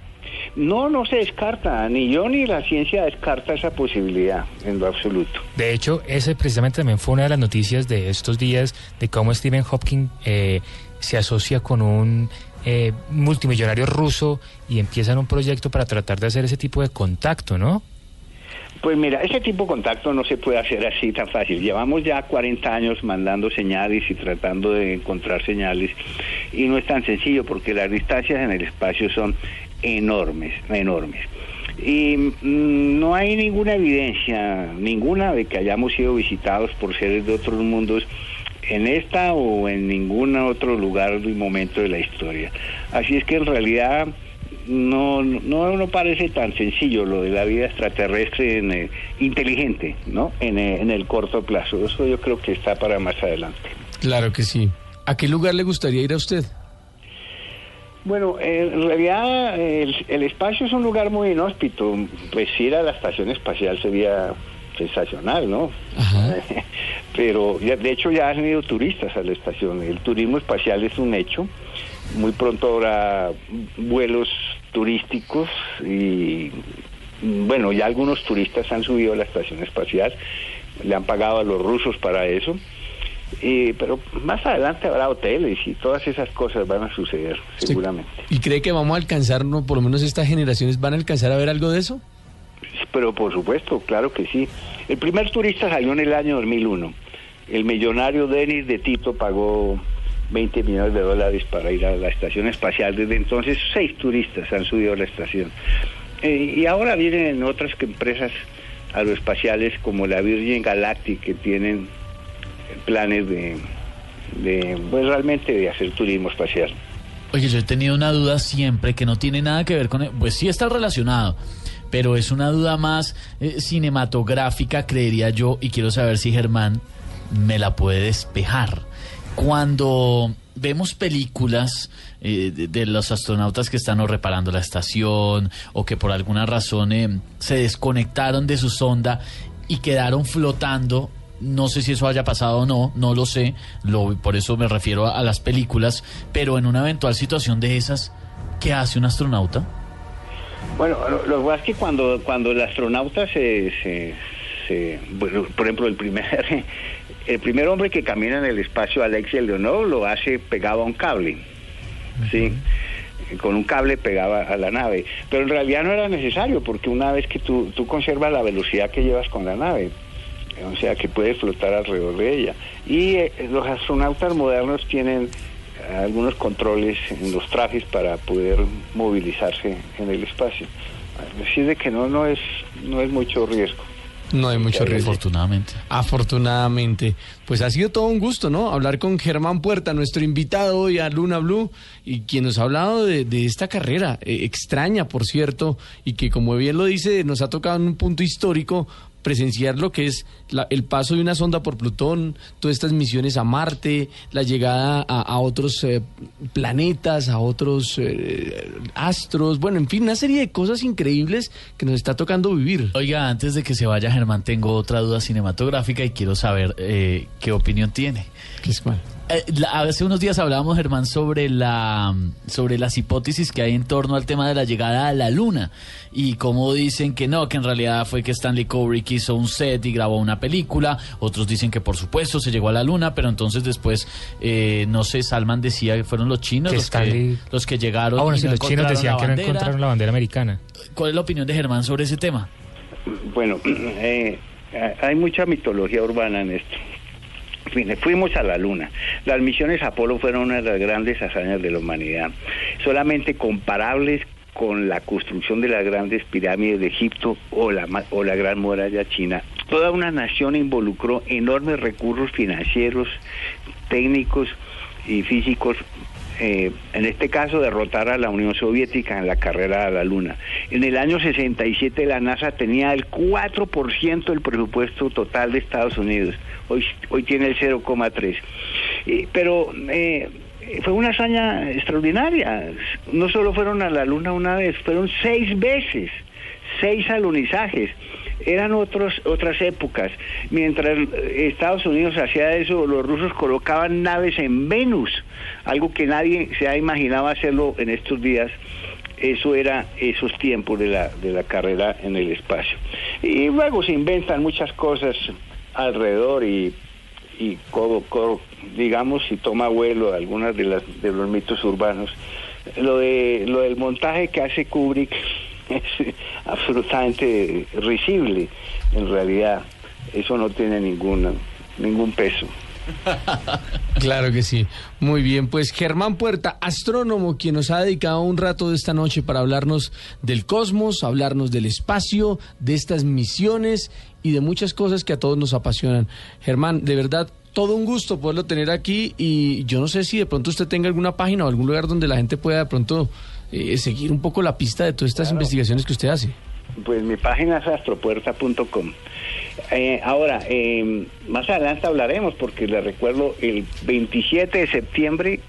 No, no se descarta, ni yo ni la ciencia descarta esa posibilidad en lo absoluto. De hecho, ese precisamente también fue una de las noticias de estos días de cómo Stephen Hopkins eh, se asocia con un eh, multimillonario ruso y empiezan un proyecto para tratar de hacer ese tipo de contacto, ¿no? Pues mira, ese tipo de contacto no se puede hacer así tan fácil. Llevamos ya 40 años mandando señales y tratando de encontrar señales y no es tan sencillo porque las distancias en el espacio son enormes, enormes. Y mm, no hay ninguna evidencia, ninguna de que hayamos sido visitados por seres de otros mundos en esta o en ningún otro lugar y momento de la historia. Así es que en realidad no, no, no parece tan sencillo lo de la vida extraterrestre en, eh, inteligente, ¿no? En, en el corto plazo. Eso yo creo que está para más adelante. Claro que sí. ¿A qué lugar le gustaría ir a usted? Bueno, en realidad el, el espacio es un lugar muy inhóspito. Pues ir a la estación espacial sería sensacional, ¿no? Pero ya- de hecho ya han ido turistas a la estación. El turismo espacial es un hecho. Muy pronto habrá vuelos turísticos y bueno, ya algunos turistas han subido a la estación espacial. Le han pagado a los rusos para eso. Y, pero más adelante habrá hoteles y todas esas cosas van a suceder, seguramente. ¿Y cree que vamos a alcanzar, no, por lo menos estas generaciones van a alcanzar a ver algo de eso? Pero por supuesto, claro que sí. El primer turista salió en el año 2001. El millonario Denis de Tito pagó 20 millones de dólares para ir a la estación espacial. Desde entonces, seis turistas han subido a la estación. Eh, y ahora vienen otras empresas aeroespaciales como la Virgin Galactic que tienen planes de, pues realmente de hacer turismo espacial. Oye, yo he tenido una duda siempre que no tiene nada que ver con... Pues sí está relacionado, pero es una duda más eh, cinematográfica, creería yo, y quiero saber si Germán me la puede despejar. Cuando vemos películas eh, de, los astronautas que están o reparando la estación o que por alguna razón eh, se desconectaron de su sonda y quedaron flotando no sé si eso haya pasado o no, no lo sé, por eso me refiero a, a las películas, pero en una eventual situación de esas, ¿qué hace un astronauta? Bueno, lo, que pasa es que cuando, cuando el astronauta se, se, se- bueno, por ejemplo, el primer, el primer hombre que camina en el espacio, Alexia Leonov, lo hace pegado a un cable, ¿sí? Con un cable pegaba a la nave. Pero en realidad no era necesario, porque una vez que tú, tú conservas la velocidad que llevas con la nave, o sea, que puedes flotar alrededor de ella. Y eh, los astronautas modernos tienen algunos controles en los trajes para poder movilizarse en el espacio. Así de que no, no es, no es mucho riesgo. No hay mucho riesgo. Afortunadamente. Afortunadamente. Pues ha sido todo un gusto, ¿no? Hablar con Germán Puerta, nuestro invitado hoy a Luna Blue, y quien nos ha hablado de, de esta carrera, eh, extraña, por cierto, y que como bien lo dice, nos ha tocado en un punto histórico presenciar lo que es la- el paso de una sonda por Plutón, todas estas misiones a Marte, la llegada a, a otros eh, planetas, a otros eh, astros, bueno, en fin, una serie de cosas increíbles que nos está tocando vivir. Oiga, antes de que se vaya Germán, tengo otra duda cinematográfica y quiero saber eh, qué opinión tiene. ¿Qué es cuál? Eh, la- hace unos días hablábamos, Germán, sobre la sobre las hipótesis que hay en torno al tema de la llegada a la luna y cómo dicen que no, que en realidad fue que Stanley Kubrick hizo un set y grabó una película. Otros dicen que por supuesto se llegó a la luna, pero entonces después, eh, no sé, Salman decía que fueron los chinos Que los, Stanley- que, los que llegaron. Ah, bueno, y si no los chinos decían que no encontraron la bandera americana. ¿Cuál es la opinión de Germán sobre ese tema? Bueno, eh, hay mucha mitología urbana en esto. Fuimos a la Luna. Las misiones Apolo fueron una de las grandes hazañas de la humanidad, solamente comparables con la construcción de las grandes pirámides de Egipto o la, o la Gran Muralla China. Toda una nación involucró enormes recursos financieros, técnicos y físicos eh, en este caso derrotar a la Unión Soviética en la carrera a la Luna. En el año 67 la NASA tenía el 4% del presupuesto total de Estados Unidos, hoy, hoy tiene el 0,3%. Eh, pero fue una hazaña extraordinaria, no solo fueron a la Luna una vez, fueron seis veces, seis alunizajes eran otros, otras épocas. Mientras eh, Estados Unidos hacía eso, los rusos colocaban naves en Venus, algo que nadie se ha imaginado hacerlo en estos días. Eso era esos tiempos de la, de la carrera en el espacio. Y luego se inventan muchas cosas alrededor y, y co- co- digamos, si toma vuelo algunas de, las, de los mitos urbanos. Lo, de, lo del montaje que hace Kubrick es absolutamente risible en realidad eso no tiene ningún ningún peso Claro que sí. Muy bien, pues Germán Puerta, astrónomo, quien nos ha dedicado un rato de esta noche para hablarnos del cosmos, hablarnos del espacio, de estas misiones y de muchas cosas que a todos nos apasionan. Germán, de verdad, todo un gusto poderlo tener aquí y yo no sé si de pronto usted tenga alguna página o algún lugar donde la gente pueda de pronto eh, seguir un poco la pista de todas estas investigaciones que usted hace. Pues mi página es astropuerta.com. Eh, ahora, eh, más adelante hablaremos porque le recuerdo, el 27 de septiembre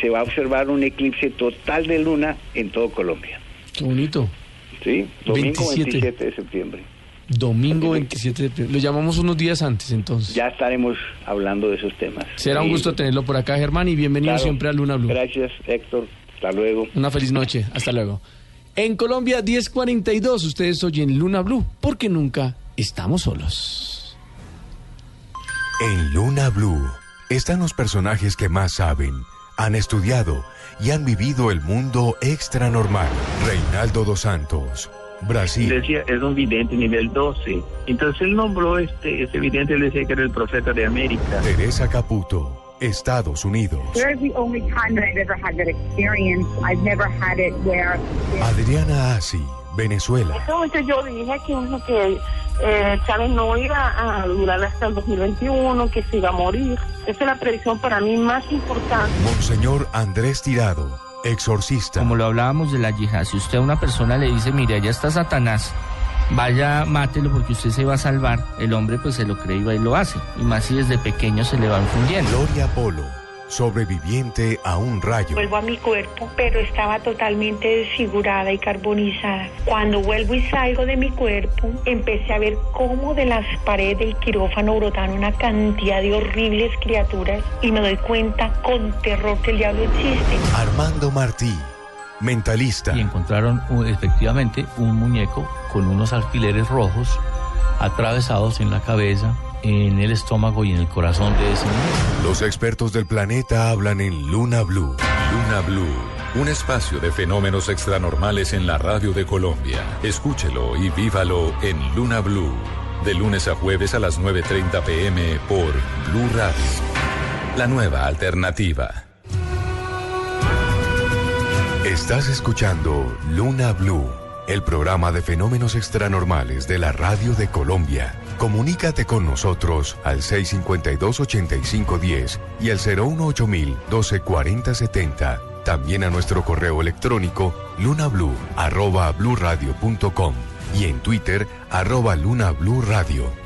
se va a observar un eclipse total de luna en todo Colombia. Qué bonito. ¿Sí? Domingo 27. 27 de septiembre. Domingo 27 de septiembre. Lo llamamos unos días antes entonces. Ya estaremos hablando de esos temas. Será un Sí. gusto tenerlo por acá, Germán, y bienvenido Claro. siempre a Luna Blue. Gracias, Héctor. Hasta luego. Una feliz noche. Hasta luego. En Colombia, 1042, ustedes oyen Luna Blue, porque nunca estamos solos. En Luna Blue están los personajes que más saben, han estudiado y han vivido el mundo extra normal. Reinaldo dos Santos, Brasil. Decía, es un vidente nivel 12. Entonces él nombró este, este vidente, él decía que era el profeta de América. Teresa Caputo, Estados Unidos. There's the only time that I've ever had that experience. I've never had it where. Adriana Asi, Venezuela. Entonces yo dije que, bueno, que eh, Chávez no iba a durar hasta el 2021, que se iba a morir. Esa es la predicción para mí más importante. Monseñor Andrés Tirado, exorcista. Como lo hablábamos de la yihad, si usted a una persona le dice, mire, allá está Satanás, vaya, mátelo porque usted se va a salvar, el hombre pues se lo cree y va y lo hace. Y más si desde pequeño se le va infundiendo. Gloria Polo, sobreviviente a un rayo. Vuelvo a mi cuerpo, pero estaba totalmente desfigurada y carbonizada. Cuando vuelvo y salgo de mi cuerpo, empecé a ver cómo de las paredes del quirófano brotaban una cantidad de horribles criaturas y me doy cuenta con terror que el diablo existe. Armando Martí, mentalista. y encontraron un- efectivamente un muñeco con unos alfileres rojos atravesados en la cabeza, en el estómago y en el corazón de ese muñeco. Los expertos del planeta hablan en Luna Blue. Luna Blue, un espacio de fenómenos extranormales en la radio de Colombia. Escúchelo y vívalo en Luna Blue, de lunes a jueves a las 9.30 pm por Blue Radio. La nueva alternativa. Estás escuchando Luna Blue, el programa de fenómenos extranormales de la radio de Colombia. Comunícate con nosotros al 652-8510 y al 018-124070. También a nuestro correo electrónico bluradio.com y en Twitter arroba Radio.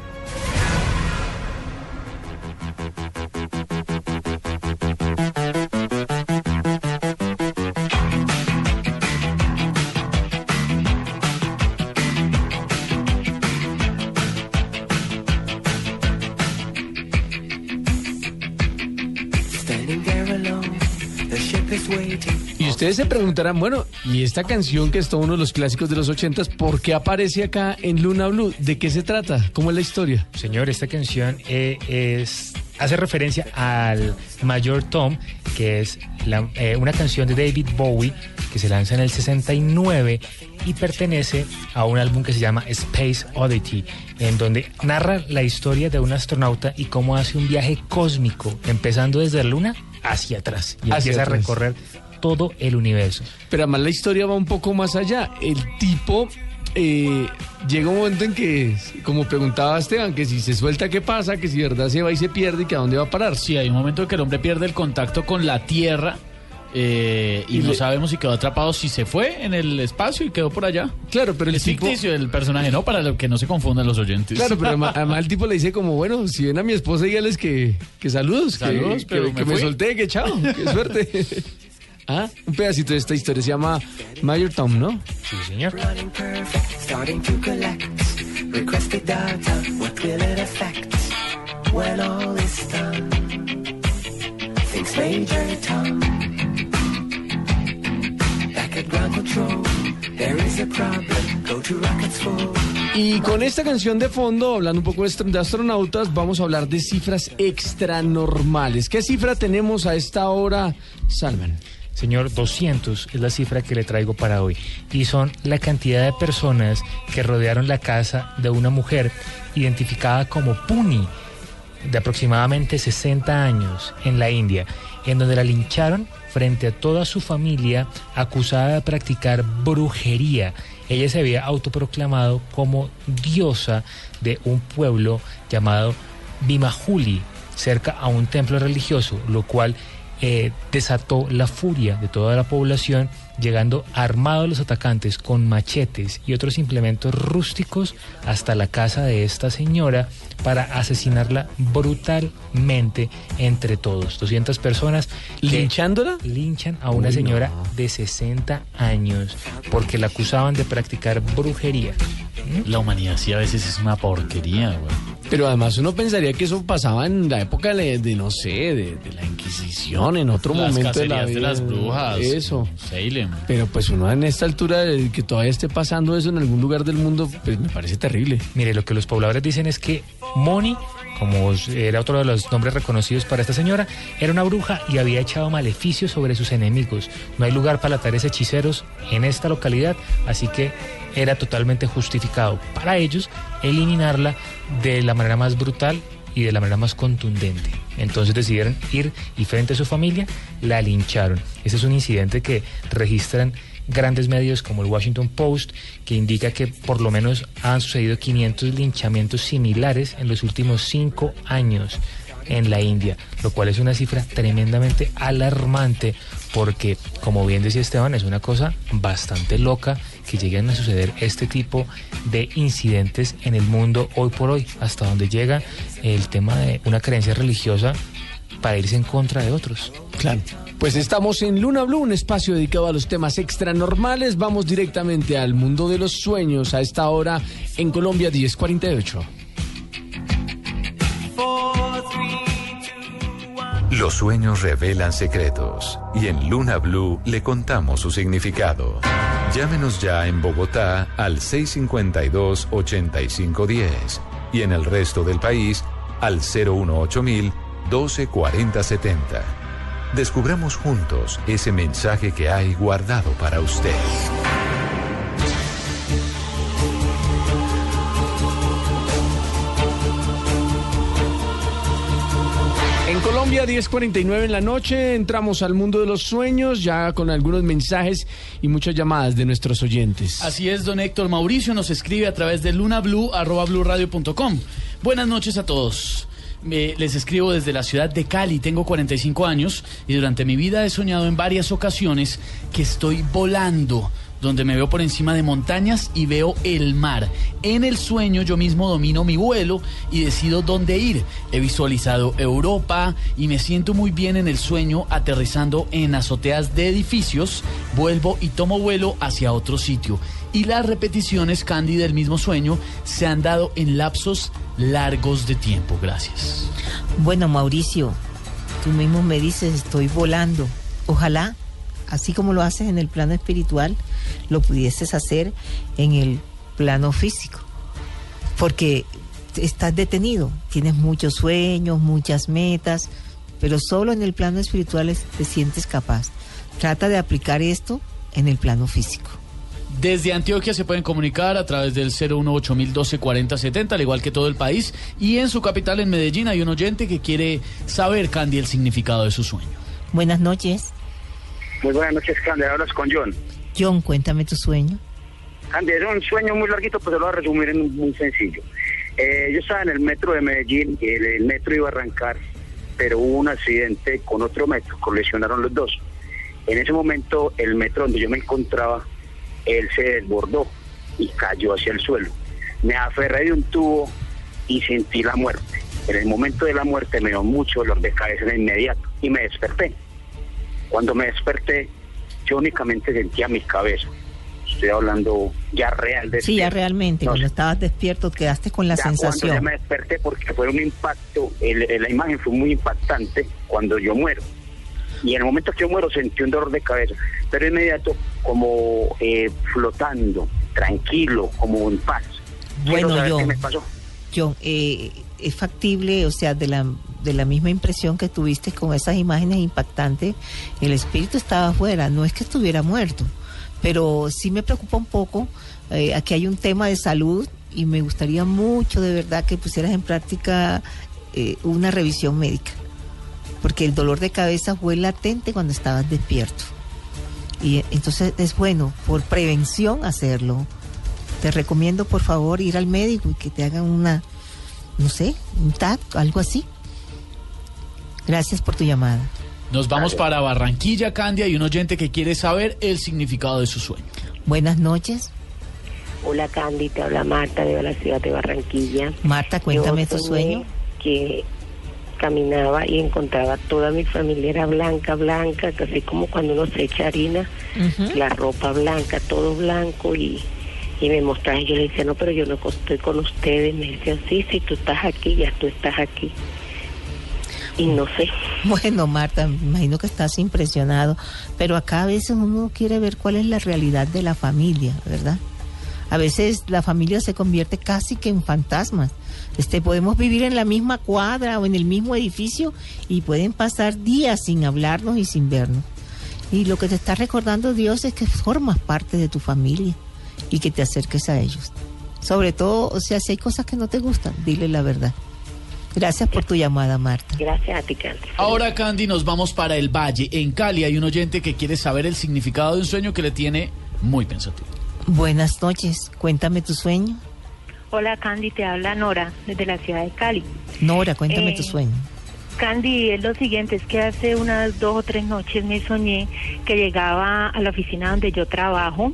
Se preguntarán, bueno, y esta canción que es todo uno de los clásicos de los ochentas, ¿por qué aparece acá en Luna Blue? ¿De qué se trata? ¿Cómo es la historia? Señor, esta canción eh, es hace referencia al Mayor Tom, que es la- eh, una canción de David Bowie que se lanza en el 69 y pertenece a un álbum que se llama Space Oddity, en donde narra la historia de un astronauta y cómo hace un viaje cósmico, empezando desde la Luna hacia atrás y Hacia empieza atrás. a recorrer todo el universo. Pero además la historia va un poco más allá. El tipo eh, llega un momento en que, como preguntaba Esteban, que si se suelta, ¿qué pasa? Que si de verdad se va y se pierde y que a dónde va a parar. Sí, hay un momento en que el hombre pierde el contacto con la Tierra eh, y, Y no le- sabemos si quedó atrapado, si se fue en el espacio y quedó por allá. Claro, pero el es tipo- ficticio el personaje, ¿no? Para lo que no se confundan los oyentes. Claro, pero además, además el tipo le dice como, bueno, si ven a mi esposa, dígales que, que saludos, que- Saludos, que, pero que me me, fui. solté, que chao, qué suerte. ah, un pedacito de esta historia se llama Mayor Tom, ¿no? Sí, señor. Major. Y con esta canción de fondo, hablando un poco de astronautas, vamos a hablar de cifras extranormales. ¿Qué cifra tenemos a esta hora, Salman? Señor, 200 es la cifra que le traigo para hoy. Y son la cantidad de personas que rodearon la casa de una mujer identificada como Puni, de aproximadamente 60 años, en la India, en donde la lincharon frente a toda su familia acusada de practicar brujería. Ella se había autoproclamado como diosa de un pueblo llamado Bimahuli cerca a un templo religioso, lo cual eh, desató la furia de toda la población, llegando armados los atacantes con machetes y otros implementos rústicos hasta la casa de esta señora para asesinarla brutalmente entre todos. 200 personas ¿Linchándola? linchan a una Uy, señora no. de 60 años porque la acusaban de practicar brujería. La humanidad sí a veces es una porquería, güey. Pero además uno pensaría que eso pasaba en la época de, de, no sé, de, de la Inquisición, en otro Las momento de la cacerías de vida. las brujas. Eso. Salem. Pero pues uno en esta altura, de que todavía esté pasando eso en algún lugar del mundo, pues me parece terrible. Mire, lo que los pobladores dicen es que Moni, como era otro de los nombres reconocidos para esta señora, era una bruja y había echado maleficios sobre sus enemigos. No hay lugar para tales hechiceros en esta localidad, así que era totalmente justificado para ellos eliminarla de la manera más brutal y de la manera más contundente. Entonces decidieron ir y frente a su familia la lincharon. Ese es un incidente que registran grandes medios como el Washington Post, que indica que por lo menos han sucedido 500 linchamientos similares en los últimos cinco años en la India, lo cual es una cifra tremendamente alarmante porque, como bien decía Esteban, es una cosa bastante loca que lleguen a suceder este tipo de incidentes en el mundo hoy por hoy, hasta donde llega el tema de una creencia religiosa para irse en contra de otros. Claro. Pues estamos en Luna Blue, un espacio dedicado a los temas extranormales. Vamos directamente al mundo de los sueños a esta hora en Colombia 1048. Los sueños revelan secretos y en Luna Blue le contamos su significado. Llámenos ya en Bogotá al 652-8510 y en el resto del país al 018000 124070. Descubramos juntos ese mensaje que hay guardado para usted. En Colombia 10:49 en la noche entramos al mundo de los sueños ya con algunos mensajes y muchas llamadas de nuestros oyentes. Así es, don Héctor Mauricio nos escribe a través de lunablu.com. Buenas noches a todos. Me- les escribo desde la ciudad de Cali, tengo 45 años y durante mi vida he soñado en varias ocasiones que estoy volando, donde me veo por encima de montañas y veo el mar. En el sueño yo mismo domino mi vuelo y decido dónde ir. He visualizado Europa y me siento muy bien en el sueño aterrizando en azoteas de edificios, vuelvo y tomo vuelo hacia otro sitio. Y las repeticiones, Candy, del mismo sueño se han dado en lapsos largos de tiempo. Gracias. Bueno, Mauricio, tú mismo me dices, estoy volando. Ojalá, así como lo haces en el plano espiritual, lo pudieses hacer en el plano físico. Porque estás detenido, tienes muchos sueños, muchas metas, pero solo en el plano espiritual es- te sientes capaz. Trata de aplicar esto en el plano físico. Desde Antioquia se pueden comunicar a través del 018-124070, al igual que todo el país. Y en su capital, en Medellín, hay un oyente que quiere saber, Candy, el significado de su sueño. Buenas noches. Muy buenas noches, Candy. Hablas con John. John, cuéntame tu sueño. Candy, era un sueño muy larguito, pero lo voy a resumir en muy sencillo. Eh, yo estaba en el metro de Medellín el, el metro iba a arrancar, pero hubo un accidente con otro metro, colisionaron los dos. En ese momento, el metro donde yo me encontraba, él se desbordó y cayó hacia el suelo. Me aferré de un tubo y sentí la muerte. En el momento de la muerte me dio mucho dolor de cabeza de inmediato y me desperté. Cuando me desperté, yo únicamente sentía mi cabeza. Estoy hablando ya real de Sí, ya realmente, No, cuando estabas despierto quedaste con la ya Cuando ya sensación. me desperté porque fue un impacto, el- el- la imagen fue muy impactante cuando yo muero. Y en el momento que yo muero sentí un dolor de cabeza, pero inmediato como eh, flotando, tranquilo, como en paz. Bueno. ¿Qué me pasó? John, eh, es factible, o sea, de la, de la misma impresión que tuviste con esas imágenes impactantes, el espíritu estaba afuera, no es que estuviera muerto, pero sí me preocupa un poco, eh, aquí hay un tema de salud y me gustaría mucho de verdad que pusieras en práctica eh, una revisión médica, porque el dolor de cabeza fue latente cuando estabas despierto. Y eh, entonces es bueno, por prevención, hacerlo. Te recomiendo, por favor, ir al médico y que te hagan una, no sé, un TAC, algo así. Gracias por tu llamada. Nos vamos para Barranquilla, Candia, y un oyente que quiere saber el significado de su sueño. Buenas noches. Hola Candy, te habla Marta de la ciudad de Barranquilla. Marta, cuéntame tu sueño. Que caminaba y encontraba toda mi familia era blanca, blanca, casi como cuando uno se echa harina, la ropa blanca, todo blanco y, y me mostraba y yo le decía, no, pero yo no estoy con ustedes. Me decían, sí, sí, tú estás aquí, ya tú estás aquí. Y no sé. Bueno, Marta, me imagino que estás impresionado, pero acá a veces uno quiere ver cuál es la realidad de la familia, ¿verdad? A veces la familia se convierte casi que en fantasmas. Este, podemos vivir en la misma cuadra o en el mismo edificio y pueden pasar días sin hablarnos y sin vernos. Y lo que te está recordando Dios es que formas parte de tu familia y que te acerques a ellos. Sobre todo, o sea, si hay cosas que no te gustan, dile la verdad. Gracias por tu llamada, Marta. Gracias a ti, Candy. Ahora, Candy, nos vamos para el Valle. En Cali hay un oyente que quiere saber el significado de un sueño que le tiene muy pensativo. Buenas noches, cuéntame tu sueño. Hola Candy, te habla Nora desde la ciudad de Cali. Nora, cuéntame Eh, tu sueño. Candy, es lo siguiente, es que hace unas dos o tres noches me soñé que llegaba a la oficina donde yo trabajo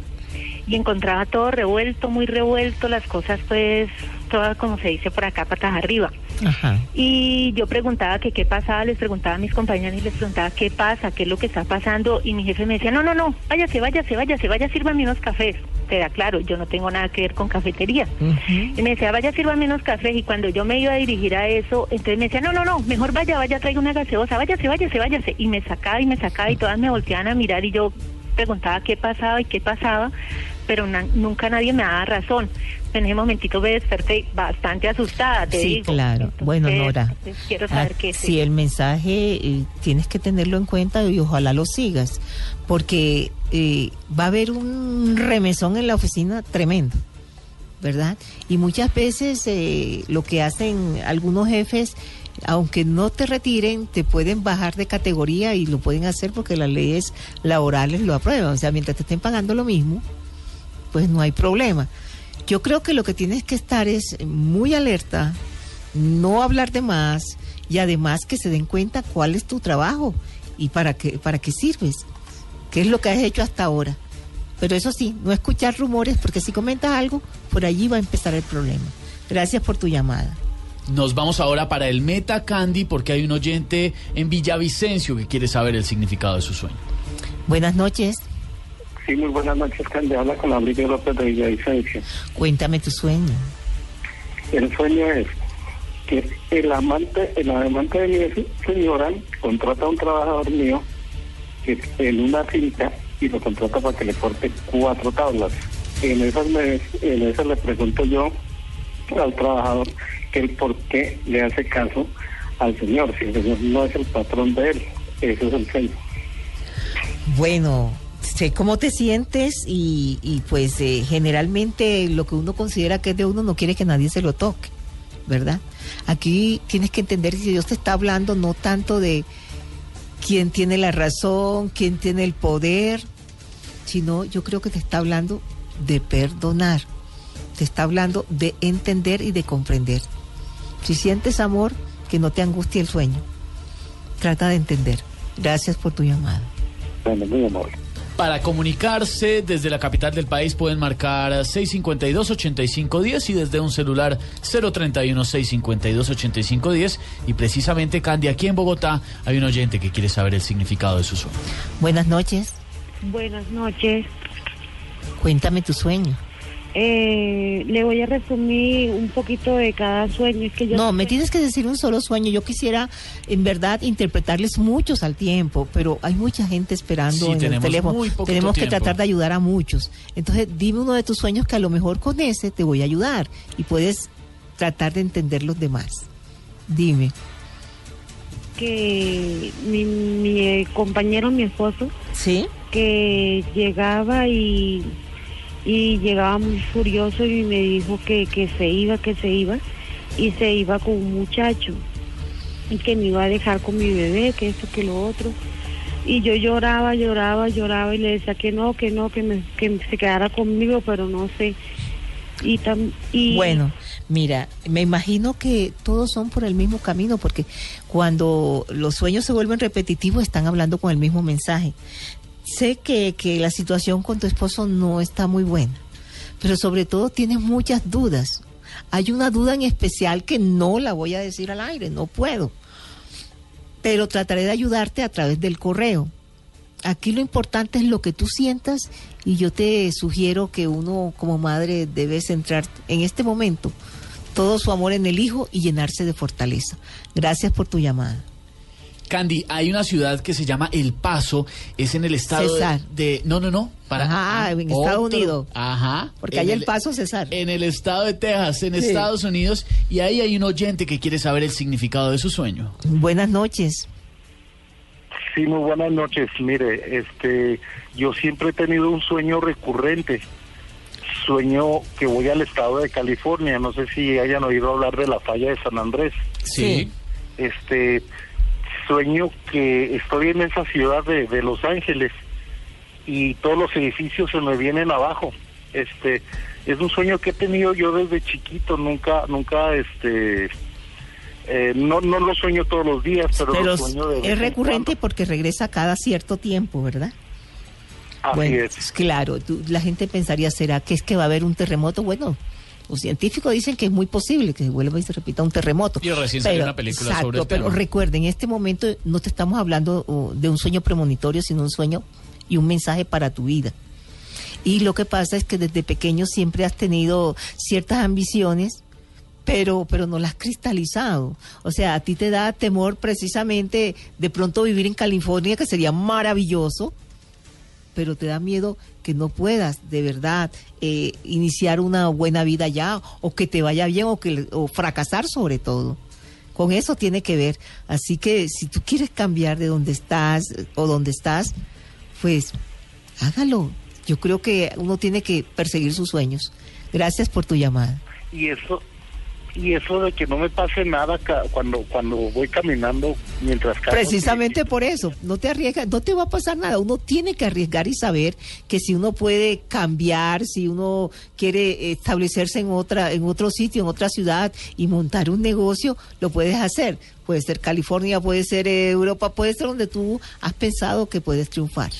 y encontraba todo revuelto, muy revuelto, las cosas pues, todas como se dice por acá, patas arriba. Ajá. Y yo preguntaba que qué pasaba, les preguntaba a mis compañeros y les preguntaba qué pasa, qué es lo que está pasando. Y mi jefe me decía, no, no, no, váyase, váyase, váyase, vaya, sírvame unos cafés. Te da claro, yo no tengo nada que ver con cafetería. Y me decía, vaya, sírvame unos cafés. Y cuando yo me iba a dirigir a eso, entonces me decía, no, no, no, mejor vaya, vaya, traiga una gaseosa, váyase, váyase, váyase. Y me sacaba y me sacaba y todas me volteaban a mirar y yo preguntaba qué pasaba y qué pasaba, pero na- nunca nadie me daba razón. En ese momentito me desperté bastante asustada, te Sí, digo. claro. bueno, Nora. entonces quiero saber ah, qué es Si eso. el mensaje eh, tienes que tenerlo en cuenta y ojalá lo sigas, porque eh, va a haber un remesón en la oficina tremendo, ¿verdad? Y muchas veces eh, lo que hacen algunos jefes, aunque no te retiren, te pueden bajar de categoría y lo pueden hacer porque las leyes laborales lo aprueban. O sea, mientras te estén pagando lo mismo, pues no hay problema. Yo creo que lo que tienes que estar es muy alerta, no hablar de más y además que se den cuenta cuál es tu trabajo y para qué, para qué sirves, qué es lo que has hecho hasta ahora. Pero eso sí, no escuchar rumores porque si comentas algo, por allí va a empezar el problema. Gracias por tu llamada. Nos vamos ahora para el Meta Candy porque hay un oyente en Villavicencio que quiere saber el significado de su sueño. Buenas noches, Sí, muy buenas noches, Candy. Habla con Abril López de Villavicencio. cuéntame tu sueño. El sueño es que el amante, el amante de mi señora contrata a un trabajador mío que en una finca y lo contrata para que le corte cuatro tablas. En esas, me, en esas le pregunto yo al trabajador que el por qué le hace caso al señor, si el señor no es el patrón de él. Eso es el sueño. Bueno, sé cómo te sientes y, pues eh, generalmente lo que uno considera que es de uno no quiere que nadie se lo toque, ¿verdad? Aquí tienes que entender que Dios te está hablando no tanto de quién tiene la razón, quién tiene el poder, sino yo creo que te está hablando de perdonar, te está hablando de entender y de comprender. Si sientes amor, que no te angustie el sueño. Trata de entender. Gracias por tu llamada. Bueno, muy amable. Para comunicarse desde la capital del país pueden marcar 652-8510 y desde un celular 031-652-8510. Y precisamente, Candy, aquí en Bogotá hay un oyente que quiere saber el significado de su sueño. Buenas noches. Buenas noches. Cuéntame tu sueño. Eh, le voy a resumir un poquito de cada sueño. Es que yo No, me tienes que decir un solo sueño. Yo quisiera, en verdad, interpretarles muchos al tiempo, pero hay mucha gente esperando Sí, en el tenemos teléfono. muy tenemos que tiempo. tratar de ayudar a muchos. Entonces, dime uno de tus sueños que a lo mejor con ese te voy a ayudar y puedes tratar de entender los demás. Dime. que mi, mi eh, compañero, mi esposo, ¿Sí? que llegaba y, y llegaba muy furioso y me dijo que, que se iba, que se iba, y se iba con un muchacho, y que me iba a dejar con mi bebé, que esto, que lo otro. Y yo lloraba, lloraba, lloraba y le decía que no, que no, que, me, que se quedara conmigo, pero no sé. Y, y Bueno, mira, me imagino que todos son por el mismo camino, porque cuando los sueños se vuelven repetitivos están hablando con el mismo mensaje. Sé que, que la situación con tu esposo no está muy buena, pero sobre todo tienes muchas dudas. Hay una duda en especial que no la voy a decir al aire, no puedo, pero trataré de ayudarte a través del correo. Aquí lo importante es lo que tú sientas y yo te sugiero que uno como madre debe centrar en este momento todo su amor en el hijo y llenarse de fortaleza. Gracias por tu llamada. Candy, hay una ciudad que se llama El Paso, es en el estado de- Cesar. de, no, no, no, para Ajá, ah, en Estados. Unidos. Ajá. Porque hay el paso César. En el estado de Texas, en Sí. Estados Unidos, y ahí hay un oyente que quiere saber el significado de su sueño. Buenas noches. Sí, muy buenas noches. Mire, este, yo siempre he tenido un sueño recurrente. Sueño que voy al estado de California. No sé si hayan oído hablar de la falla de San Andrés. Sí. Este, sueño que estoy en esa ciudad de, de Los Ángeles y todos los edificios se me vienen abajo. Este, es un sueño que he tenido yo desde chiquito. Nunca, nunca, este, eh, no, no lo sueño todos los días, pero, Pero lo sueño de es en recurrente porque regresa cada cierto tiempo, ¿verdad? Así bueno, es. claro, tú- la gente pensaría, ¿será que es que va a haber un terremoto? Bueno, los científicos dicen que es muy posible que se vuelva y se repita un terremoto. Y recién salió una película exacto, sobre el pero tema. recuerden, en este momento no te estamos hablando de un sueño premonitorio, sino un sueño y un mensaje para tu vida. Y lo que pasa es que desde pequeño siempre has tenido ciertas ambiciones, pero, pero no las has cristalizado. O sea, a ti te da temor precisamente de pronto vivir en California, que sería maravilloso, pero te da miedo que no puedas de verdad eh, iniciar una buena vida allá, o que te vaya bien, o, que, o fracasar sobre todo. Con eso tiene que ver. Así que si tú quieres cambiar de donde estás o donde estás, pues hágalo. Yo creo que uno tiene que perseguir sus sueños. Gracias por tu llamada. y eso y eso de que no me pase nada ca- cuando cuando voy caminando mientras cargo Precisamente por eso, no te arriesgas, no te va a pasar nada. Uno tiene que arriesgar y saber que si uno puede cambiar, si uno quiere establecerse en otra, en otro sitio, en otra ciudad y montar un negocio, lo puedes hacer. Puede ser California, puede ser eh, Europa, puede ser donde tú has pensado que puedes triunfar.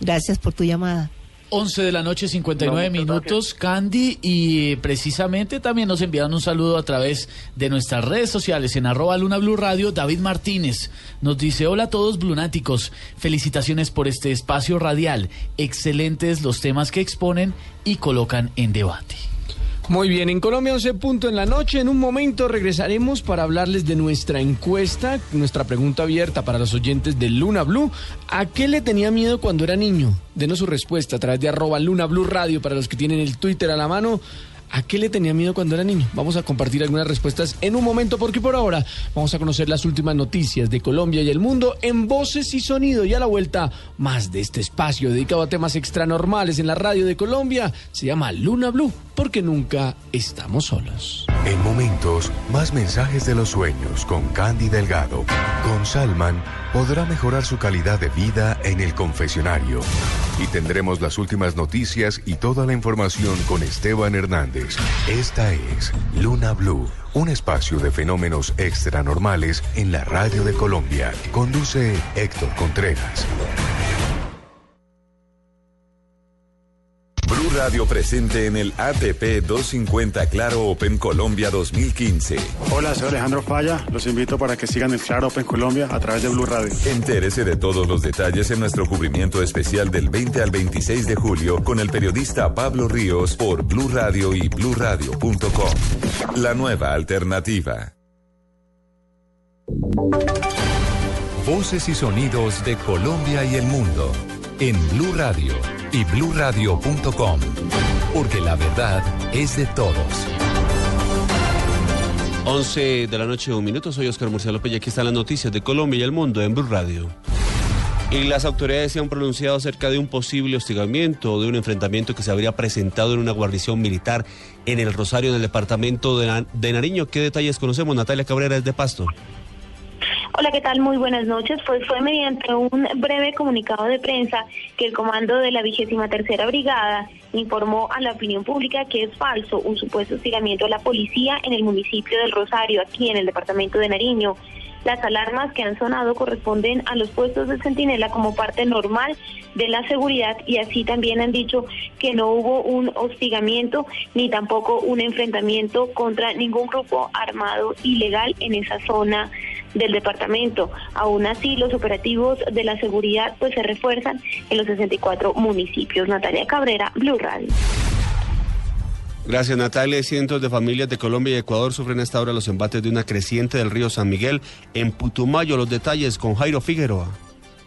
Gracias por tu llamada. 11 de la noche, 59 minutos, Candy, y precisamente también nos enviaron un saludo a través de nuestras redes sociales en arroba Luna Blue Radio. David Martínez nos dice, hola a todos blunáticos, felicitaciones por este espacio radial, excelentes los temas que exponen y colocan en debate. Muy bien, en Colombia 11 punto en la noche. En un momento regresaremos para hablarles de nuestra encuesta, nuestra pregunta abierta para los oyentes de Luna Blue. ¿A qué le tenía miedo cuando era niño? Denos su respuesta a través de arroba Luna Blue Radio para los que tienen el Twitter a la mano. ¿A qué le tenía miedo cuando era niño? Vamos a compartir algunas respuestas en un momento porque por ahora vamos a conocer las últimas noticias de Colombia y el mundo en voces y sonido. Y a la vuelta, más de este espacio dedicado a temas extranormales en la radio de Colombia. Se llama Luna Blue porque nunca estamos solos. En momentos, más mensajes de los sueños con Candy Delgado. Con Salman podrá mejorar su calidad de vida en el confesionario. Y tendremos las últimas noticias y toda la información con Esteban Hernández. Esta es Luna Blue, un espacio de fenómenos extranormales en la radio de Colombia. Conduce Héctor Contreras. Blue Radio presente en el ATP 250 Claro Open Colombia 2015. Hola, soy Alejandro Falla. Los invito para que sigan el Claro Open Colombia a través de Blue Radio. Entérese de todos los detalles en nuestro cubrimiento especial del 20 al 26 de julio con el periodista Pablo Ríos por Blue Radio y bluradio.com. La nueva alternativa. Voces y sonidos de Colombia y el mundo en Blue Radio y bluradio.com. Porque la verdad es de todos. 11 de la noche, un minuto. Soy Oscar Murcia López y aquí están las noticias de Colombia y el mundo en Blue Radio. Y las autoridades se han pronunciado acerca de un posible hostigamiento de un enfrentamiento que se habría presentado en una guarnición militar en el Rosario, en el departamento de Nariño. ¿Qué detalles conocemos? Natalia Cabrera es de Pasto. Hola, ¿qué tal? Muy buenas noches. Pues fue mediante un breve comunicado de prensa que el comando de la vigésima tercera brigada informó a la opinión pública que es falso un supuesto hostigamiento a la policía en el municipio del Rosario, aquí en el departamento de Nariño. Las alarmas que han sonado corresponden a los puestos de centinela como parte normal de la seguridad y así también han dicho que no hubo un hostigamiento ni tampoco un enfrentamiento contra ningún grupo armado ilegal en esa zona del departamento. Aún así, los operativos de la seguridad pues se refuerzan en los 64 municipios. Natalia Cabrera, Blue Radio. Gracias Natalia. Cientos de familias de Colombia y Ecuador sufren hasta ahora los embates de una creciente del río San Miguel en Putumayo. Los detalles con Jairo Figueroa.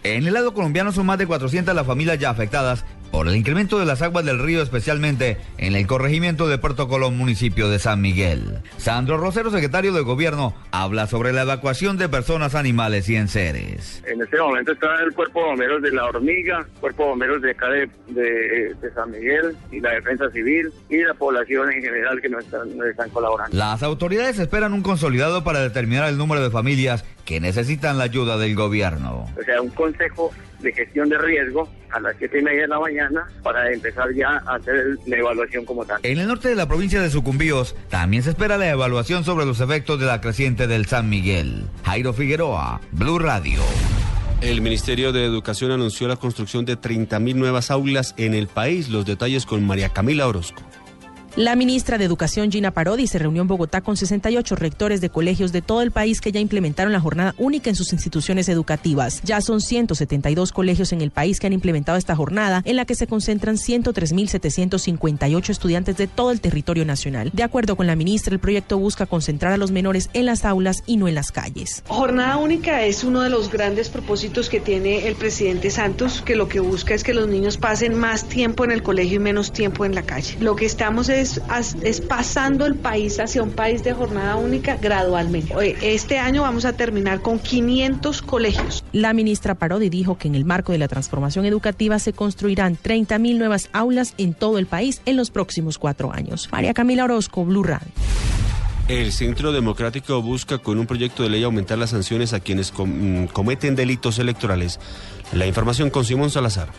En el lado colombiano son más de 400 las familias ya afectadas por el incremento de las aguas del río, especialmente en el corregimiento de Puerto Colón, municipio de San Miguel. Sandro Rosero, secretario de Gobierno, habla sobre la evacuación de personas, animales y enseres. En este momento está el Cuerpo de Bomberos de La Hormiga, Cuerpo de Bomberos de acá de, de- de San Miguel y la Defensa Civil y la población en general que nos están, nos están colaborando. Las autoridades esperan un consolidado para determinar el número de familias que necesitan la ayuda del gobierno. O sea, un consejo de gestión de riesgo a las siete y media de la mañana para empezar ya a hacer la evaluación como tal. En el norte de la provincia de Sucumbíos también se espera la evaluación sobre los efectos de la creciente del San Miguel. Jairo Figueroa, Blue Radio. El Ministerio de Educación anunció la construcción de 30.000 nuevas aulas en el país. Los detalles con María Camila Orozco. La ministra de Educación, Gina Parodi, se reunió en Bogotá con 68 rectores de colegios de todo el país que ya implementaron la jornada única en sus instituciones educativas. Ya son 172 colegios en el país que han implementado esta jornada, en la que se concentran 103.758 estudiantes de todo el territorio nacional. De acuerdo con la ministra, el proyecto busca concentrar a los menores en las aulas y no en las calles. Jornada única es uno de los grandes propósitos que tiene el presidente Santos, que lo que busca es que los niños pasen más tiempo en el colegio y menos tiempo en la calle. Lo que estamos es, es pasando el país hacia un país de jornada única gradualmente. Este año vamos a terminar con 500 colegios. La ministra Parodi dijo que en el marco de la transformación educativa se construirán 30.000 nuevas aulas en todo el país en los próximos cuatro años. María Camila Orozco, Blue Radio. El Centro Democrático busca con un proyecto de ley aumentar las sanciones a quienes com- mm, cometen delitos electorales. La información con Simón Salazar.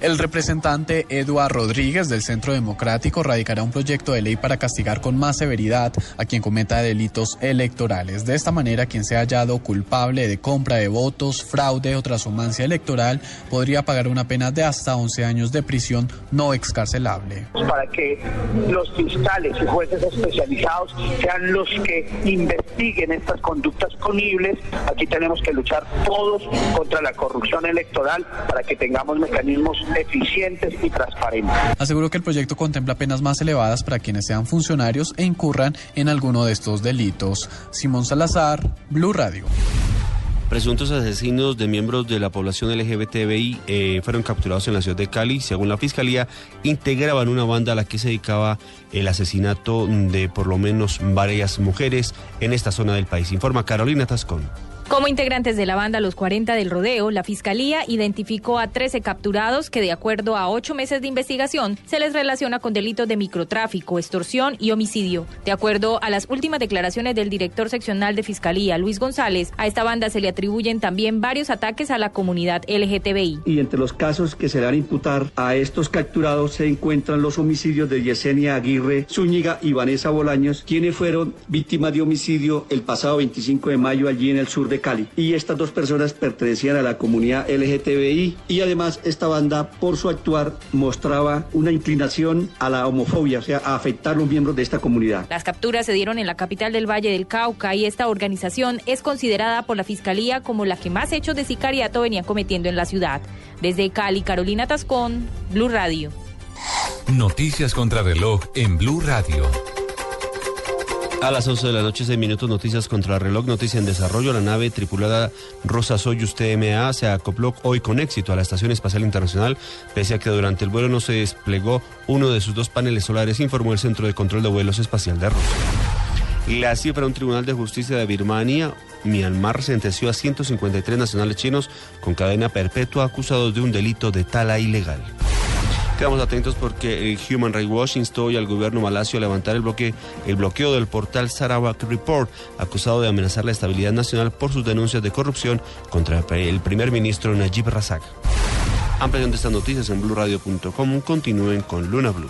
El representante Eduard Rodríguez del Centro Democrático radicará un proyecto de ley para castigar con más severidad a quien cometa delitos electorales. De esta manera, quien sea hallado culpable de compra de votos, fraude o transhumancia electoral podría pagar una pena de hasta 11 años de prisión no excarcelable. para que los fiscales y jueces especializados sean los que investiguen estas conductas punibles. Aquí tenemos que luchar todos contra la corrupción electoral para que tengamos mecanismos eficientes y transparentes. Aseguró que el proyecto contempla penas más elevadas para quienes sean funcionarios e incurran en alguno de estos delitos. Simón Salazar, Blue Radio. Presuntos asesinos de miembros de la población LGBTBI eh, fueron capturados en la ciudad de Cali. Según la fiscalía, integraban una banda a la que se dedicaba el asesinato de por lo menos varias mujeres en esta zona del país. Informa Carolina Tascón. Como integrantes de la banda Los 40 del Rodeo, la Fiscalía identificó a 13 capturados que, de acuerdo a ocho meses de investigación, se les relaciona con delitos de microtráfico, extorsión y homicidio. De acuerdo a las últimas declaraciones del director seccional de Fiscalía, Luis González, a esta banda se le atribuyen también varios ataques a la comunidad LGTBI. Y entre los casos que se van a imputar a estos capturados se encuentran los homicidios de Yesenia Aguirre Zúñiga y Vanessa Bolaños, quienes fueron víctimas de homicidio el pasado 25 de mayo allí en el sur de Cali. Y estas dos personas pertenecían a la comunidad LGTBI y además esta banda por su actuar mostraba una inclinación a la homofobia, o sea, a afectar a los miembros de esta comunidad. Las capturas se dieron en la capital del Valle del Cauca y esta organización es considerada por la Fiscalía como la que más hechos de sicariato venían cometiendo en la ciudad. Desde Cali, Carolina Tascón, Blue Radio. Noticias contra reloj en Blue Radio. A las 11 de la noche, 6 minutos, noticias contra el reloj, noticia en desarrollo. La nave tripulada Rosa Soyuz TMA se acopló hoy con éxito a la Estación Espacial Internacional, pese a que durante el vuelo no se desplegó uno de sus dos paneles solares, informó el Centro de Control de Vuelos Espacial de Rusia. La cifra de un tribunal de justicia de Birmania, Myanmar, sentenció a 153 nacionales chinos con cadena perpetua acusados de un delito de tala ilegal. Quedamos atentos porque el Human Rights Watch instó hoy al gobierno malasio a levantar el, el bloqueo del portal Sarawak Report, acusado de amenazar la estabilidad nacional por sus denuncias de corrupción contra el primer ministro Najib Razak. Ampliación de estas noticias en blurradio.com. Continúen con Luna Blue.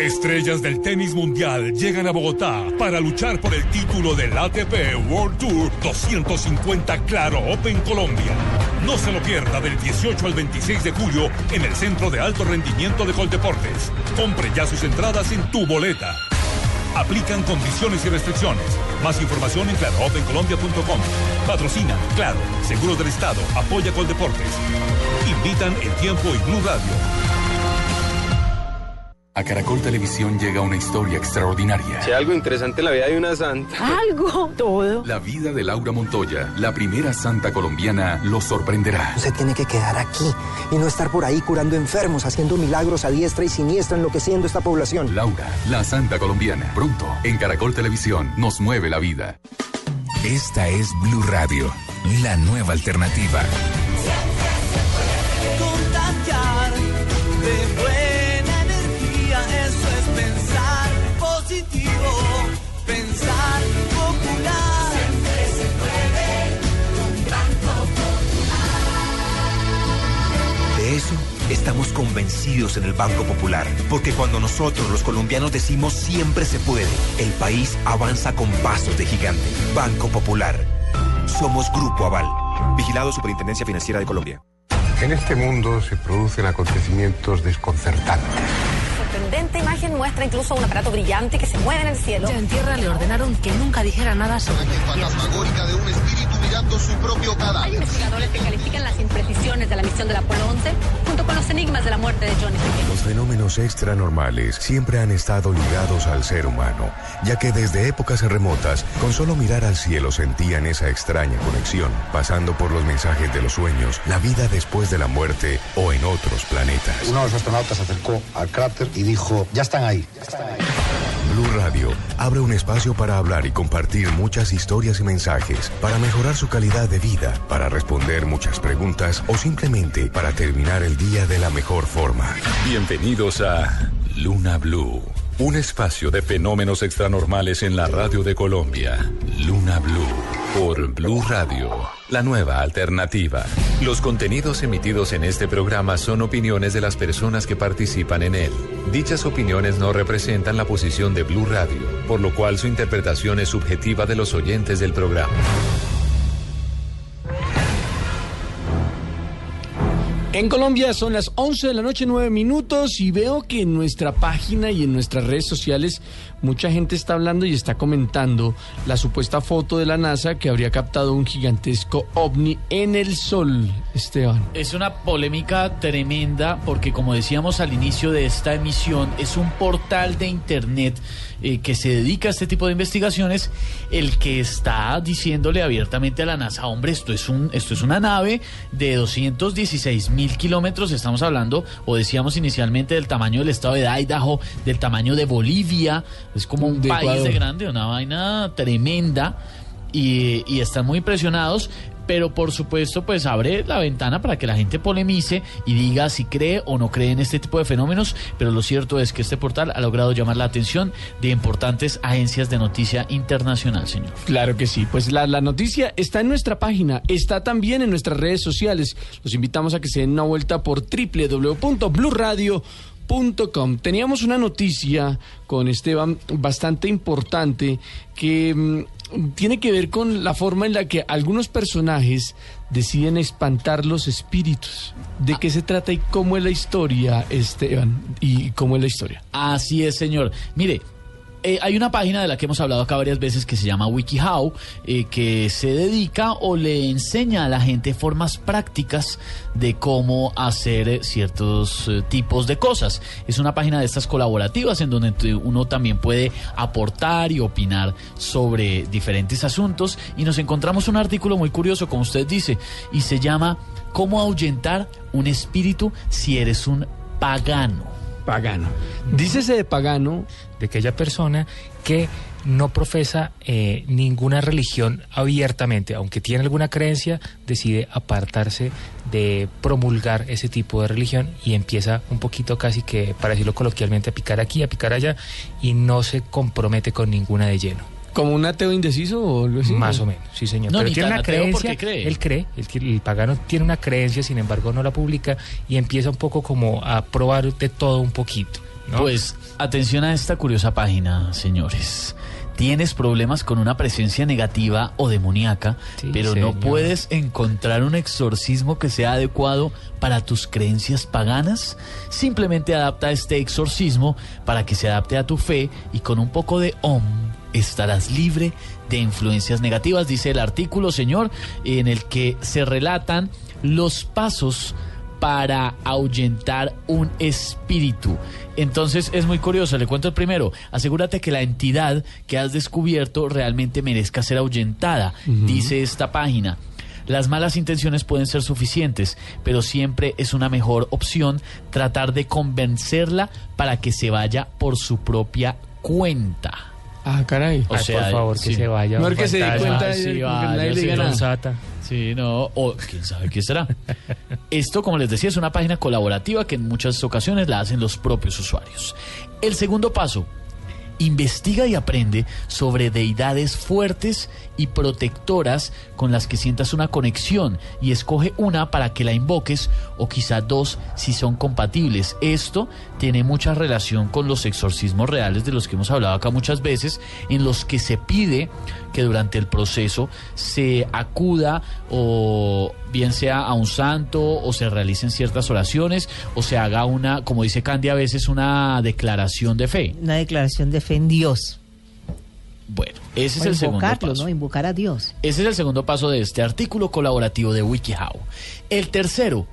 Estrellas del tenis mundial llegan a Bogotá para luchar por el título del ATP World Tour 250 Claro Open Colombia. No se lo pierda del 18 al 26 de julio en el Centro de Alto Rendimiento de Coldeportes. Compre ya sus entradas en tu boleta. Aplican condiciones y restricciones. Más información en claroopencolombia.com. Patrocina, claro, Seguro del Estado, apoya Coldeportes. Invitan El Tiempo y Blue Radio. A Caracol Televisión llega una historia extraordinaria. Si algo interesante en la vida de una santa. Algo, todo. La vida de Laura Montoya, la primera santa colombiana, lo sorprenderá. Usted tiene que quedar aquí y no estar por ahí curando enfermos, haciendo milagros a diestra y siniestra, enloqueciendo esta población. Laura, la santa colombiana. Pronto, en Caracol Televisión, nos mueve la vida. Esta es Blue Radio, la nueva alternativa. Pensar popular. Siempre se puede con De eso estamos convencidos en el Banco Popular, porque cuando nosotros los colombianos decimos siempre se puede, el país avanza con pasos de gigante. Banco Popular. Somos Grupo Aval. Vigilado Superintendencia Financiera de Colombia. En este mundo se producen acontecimientos desconcertantes. Sorprendente imagen muestra incluso un aparato brillante que se mueve en el cielo. Ya en tierra le ordenaron que nunca dijera nada sobre fantasmagórica de un espíritu mirando su propio Hay cadáver. investigadores que califican las imprecisiones de la misión del Apolo 11 junto con los enigmas de la muerte de John F. Kennedy. Los fenómenos extranormales siempre han estado ligados al ser humano, ya que desde épocas remotas, con solo mirar al cielo sentían esa extraña conexión, pasando por los mensajes de los sueños, la vida después de la muerte o en otros planetas. Uno de los astronautas se acercó al cráter y dijo, ya están ahí. Blue Radio abre un espacio para hablar y compartir muchas historias y mensajes, para mejorar su calidad de vida, para responder muchas preguntas o simplemente para terminar el día de la mejor forma. Bienvenidos a Luna Blue, un espacio de fenómenos extranormales en la radio de Colombia. Luna Blue por Blue Radio, la nueva alternativa. Los contenidos emitidos en este programa son opiniones de las personas que participan en él. Dichas opiniones no representan la posición de Blue Radio, por lo cual su interpretación es subjetiva de los oyentes del programa. En Colombia son las 11 de la noche, 9 minutos, y veo que en nuestra página y en nuestras redes sociales mucha gente está hablando y está comentando la supuesta foto de la NASA que habría captado un gigantesco ovni en el sol, Esteban. Es una polémica tremenda porque como decíamos al inicio de esta emisión, es un portal de internet eh, que se dedica a este tipo de investigaciones el que está diciéndole abiertamente a la NASA, hombre, esto es, un, esto es una nave de 216 mil kilómetros, estamos hablando, o decíamos inicialmente del tamaño del estado de Idaho, del tamaño de Bolivia, es como un De país Ecuador. de grande, una vaina tremenda y, y están muy impresionados, pero por supuesto pues abre la ventana para que la gente polemice y diga si cree o no cree en este tipo de fenómenos, pero lo cierto es que este portal ha logrado llamar la atención de importantes agencias de noticia internacional, señor. Claro que sí, pues la, la noticia está en nuestra página, está también en nuestras redes sociales. Los invitamos a que se den una vuelta por www.bluradio.com. Teníamos una noticia con Esteban bastante importante que mm, tiene que ver con la forma en la que algunos personajes deciden espantar los espíritus. ¿De qué se trata y cómo es la historia, Esteban? ¿Y cómo es la historia? Así es, señor. Mire, eh, hay una página de la que hemos hablado acá varias veces que se llama WikiHow, eh, que se dedica o le enseña a la gente formas prácticas de cómo hacer eh, ciertos tipos de cosas. Es una página de estas colaborativas en donde uno también puede aportar y opinar sobre diferentes asuntos. Y nos encontramos un artículo muy curioso, como usted dice, y se llama ¿Cómo ahuyentar un espíritu si eres un pagano? Pagano. Dícese de pagano. De aquella persona que no profesa eh, ninguna religión abiertamente, aunque tiene alguna creencia, decide apartarse de promulgar ese tipo de religión y empieza un poquito casi que, para decirlo coloquialmente, a picar aquí, a picar allá y no se compromete con ninguna de lleno. ¿Como un ateo indeciso o algo así? Más o menos, sí señor. No, Pero tiene una creencia, porque cree. él cree, el, el pagano tiene una creencia, sin embargo no la publica y empieza un poco como a probar de todo un poquito. ¿no? Pues atención a esta curiosa página, señores. Tienes problemas con una presencia negativa o demoníaca, pero no puedes encontrar un exorcismo que sea adecuado para tus creencias paganas. Simplemente adapta este exorcismo para que se adapte a tu fe y con un poco de om estarás libre de influencias negativas, dice el artículo, señor, en el que se relatan los pasos para ahuyentar un espíritu. Entonces es muy curioso, le cuento el primero. Asegúrate que la entidad que has descubierto realmente merezca ser ahuyentada, dice esta página. Las malas intenciones pueden ser suficientes, pero siempre es una mejor opción tratar de convencerla para que se vaya por su propia cuenta. Ah, caray. O sea, por favor, que se vaya. No es que se dé cuenta Sí, de que vaya, nadie le sí, diga Don nada. Sata. Sí, no, o quién sabe qué será. Esto, como les decía, es una página colaborativa que en muchas ocasiones la hacen los propios usuarios. El segundo paso, investiga y aprende sobre deidades fuertes y protectoras con las que sientas una conexión y escoge una para que la invoques o quizá dos si son compatibles. Esto tiene mucha relación con los exorcismos reales de los que hemos hablado acá muchas veces, en los que se pide que durante el proceso se acuda o bien sea a un santo o se realicen ciertas oraciones o se haga una, como dice Candy a veces, una declaración de fe. Una declaración de fe en Dios. Bueno, ese es el segundo invocarlo, paso. ¿no? Invocar a Dios. Ese es el segundo paso de este artículo colaborativo de WikiHow. El tercero,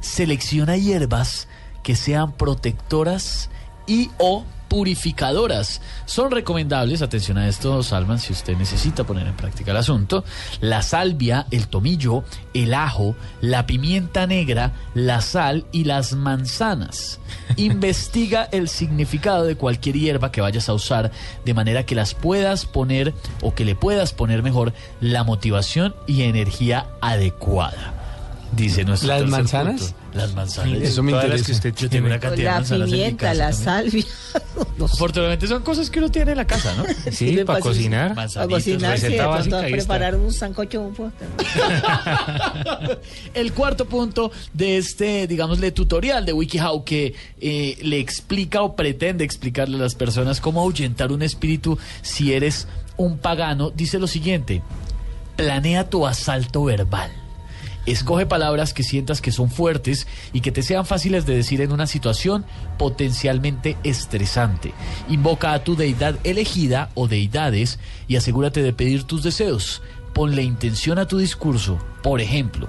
selecciona hierbas que sean protectoras y o purificadoras. Son recomendables, atención a esto, Salman, si usted necesita poner en práctica el asunto, la salvia, el tomillo, el ajo, la pimienta negra, la sal y las manzanas. Investiga el significado de cualquier hierba que vayas a usar de manera que las puedas poner o que le puedas poner mejor la motivación y energía adecuada. Dice nuestro ¿Las manzanas? punto. Las manzanas. Eso me interesa. que usted yo tengo una cantidad de La manzanas en mi pimienta, casa la salvia. Afortunadamente son cosas que uno tiene en la casa, ¿no? Sí, para cocinar. Para cocinar, sí, de receta pronto básica, a ahí está. preparar un sancocho, un postre. El cuarto punto de este, digámosle, tutorial de WikiHow que eh, le explica o pretende explicarle a las personas cómo ahuyentar un espíritu si eres un pagano, dice lo siguiente, planea tu asalto verbal. Escoge palabras que sientas que son fuertes y que te sean fáciles de decir en una situación potencialmente estresante. Invoca a tu deidad elegida o deidades y asegúrate de pedir tus deseos. Ponle intención a tu discurso. Por ejemplo,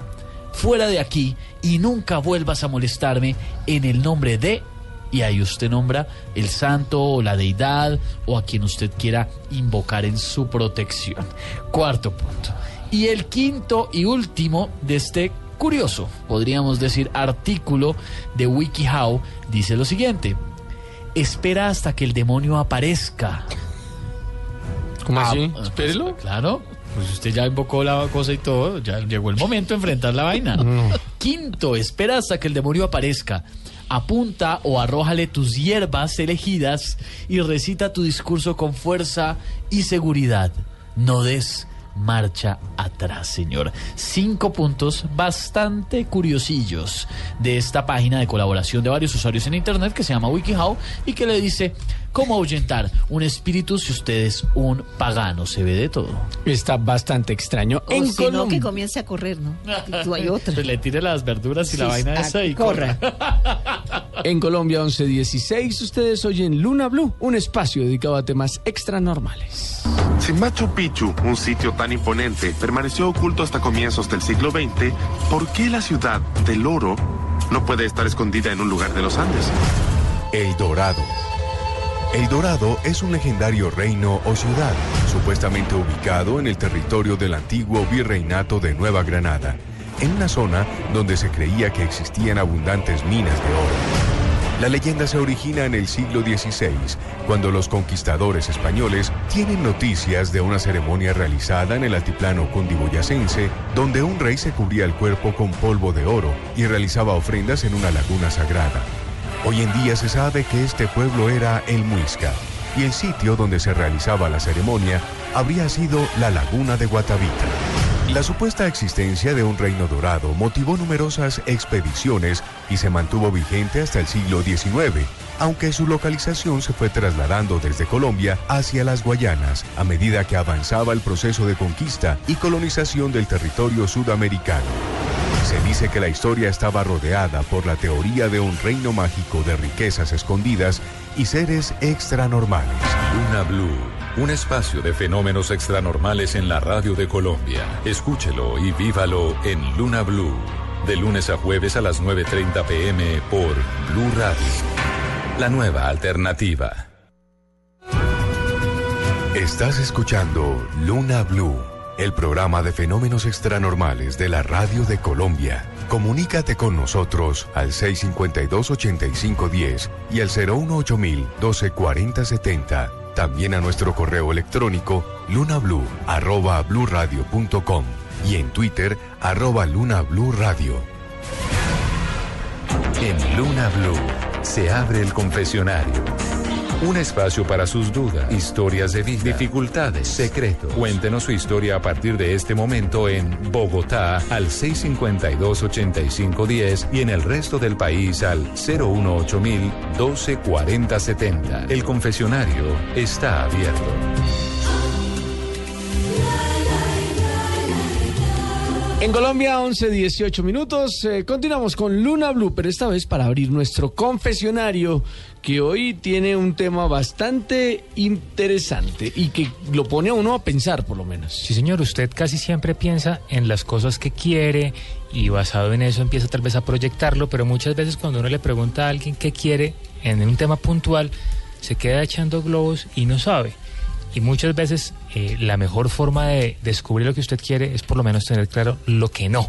fuera de aquí y nunca vuelvas a molestarme en el nombre de... Y ahí usted nombra el santo o la deidad o a quien usted quiera invocar en su protección. Cuarto punto. Y el quinto y último de este curioso, podríamos decir, artículo de WikiHow dice lo siguiente. Espera hasta que el demonio aparezca. ¿Cómo Ah, así? pues, Espérelo. Claro. Pues usted ya invocó la cosa y todo, ya llegó el momento de enfrentar la vaina. Quinto, espera hasta que el demonio aparezca. Apunta o arrójale tus hierbas elegidas y recita tu discurso con fuerza y seguridad. No des marcha atrás, señor. Cinco puntos bastante curiosillos de esta página de colaboración de varios usuarios en internet que se llama WikiHow y que le dice cómo ahuyentar un espíritu si usted es un pagano. Se ve de todo. Está bastante extraño. O en si no, que Colombia. comience a correr, ¿no? Tú hay otra. Pues le tire las verduras y la vaina esa y corra. En Colombia 1116, ustedes oyen Luna Blue, un espacio dedicado a temas extra normales. Si Machu Picchu, un sitio tan imponente, permaneció oculto hasta comienzos del siglo XX, ¿por qué la ciudad del oro no puede estar escondida en un lugar de los Andes? El Dorado. El Dorado es un legendario reino o ciudad, supuestamente ubicado en el territorio del antiguo virreinato de Nueva Granada, en una zona donde se creía que existían abundantes minas de oro. La leyenda se origina en el siglo XVI, cuando los conquistadores españoles tienen noticias de una ceremonia realizada en el altiplano cundiboyacense, donde un rey se cubría el cuerpo con polvo de oro y realizaba ofrendas en una laguna sagrada. Hoy en día se sabe que este pueblo era el Muisca, y el sitio donde se realizaba la ceremonia habría sido la laguna de Guatavita. La supuesta existencia de un reino dorado motivó numerosas expediciones y se mantuvo vigente hasta el siglo XIX, aunque su localización se fue trasladando desde Colombia hacia las Guayanas a medida que avanzaba el proceso de conquista y colonización del territorio sudamericano. Se dice que la historia estaba rodeada por la teoría de un reino mágico de riquezas escondidas y seres extranormales. Luna Blue, un espacio de fenómenos extranormales en la radio de Colombia. Escúchelo y vívalo en Luna Blue, de lunes a jueves a las 9.30 pm por Blue Radio. La nueva alternativa. Estás escuchando Luna Blue, el programa de fenómenos extranormales de la radio de Colombia. Comunícate con nosotros al 652-8510 y al 018-124070. También a nuestro correo electrónico lunablue arroba bluradio.com y en Twitter arroba lunabluradio. En Luna Blue se abre el confesionario. Un espacio para sus dudas, historias de vida, dificultades, secretos. Cuéntenos su historia a partir de este momento en Bogotá al 652-8510 y en el resto del país al 018 12 40 70. El confesionario está abierto. En Colombia, 11, 18 minutos. Eh, continuamos con Luna Blue, pero esta vez para abrir nuestro confesionario, que hoy tiene un tema bastante interesante y que lo pone a uno a pensar, por lo menos. Sí, señor, usted casi siempre piensa en las cosas que quiere y basado en eso empieza tal vez a proyectarlo, pero muchas veces cuando uno le pregunta a alguien qué quiere en un tema puntual, se queda echando globos y no sabe. Y muchas veces eh, la mejor forma de descubrir lo que usted quiere es por lo menos tener claro lo que no.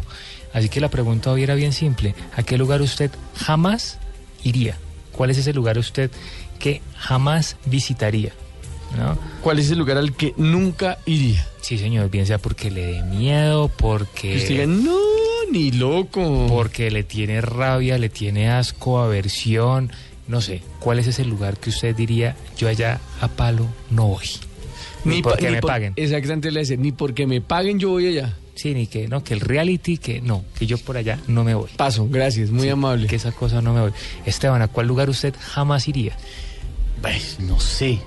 Así que la pregunta hoy era bien simple. ¿A qué lugar usted jamás iría? ¿Cuál es ese lugar usted que jamás visitaría? ¿No? ¿Cuál es el lugar al que nunca iría? Sí, señor, bien sea porque le dé miedo, porque... Que usted diga, no, ni loco. Porque le tiene rabia, le tiene asco, aversión, no sé. ¿Cuál es ese lugar que usted diría, yo allá a palo no voy? Ni, porque ni me por- paguen. Exactamente, le dice, ni porque me paguen yo voy allá. Sí, ni que no, que el reality, que no, que yo por allá no me voy. Paso, gracias, muy amable. Que esa cosa no me voy. Esteban, ¿a cuál lugar usted jamás iría? Pues, no sé.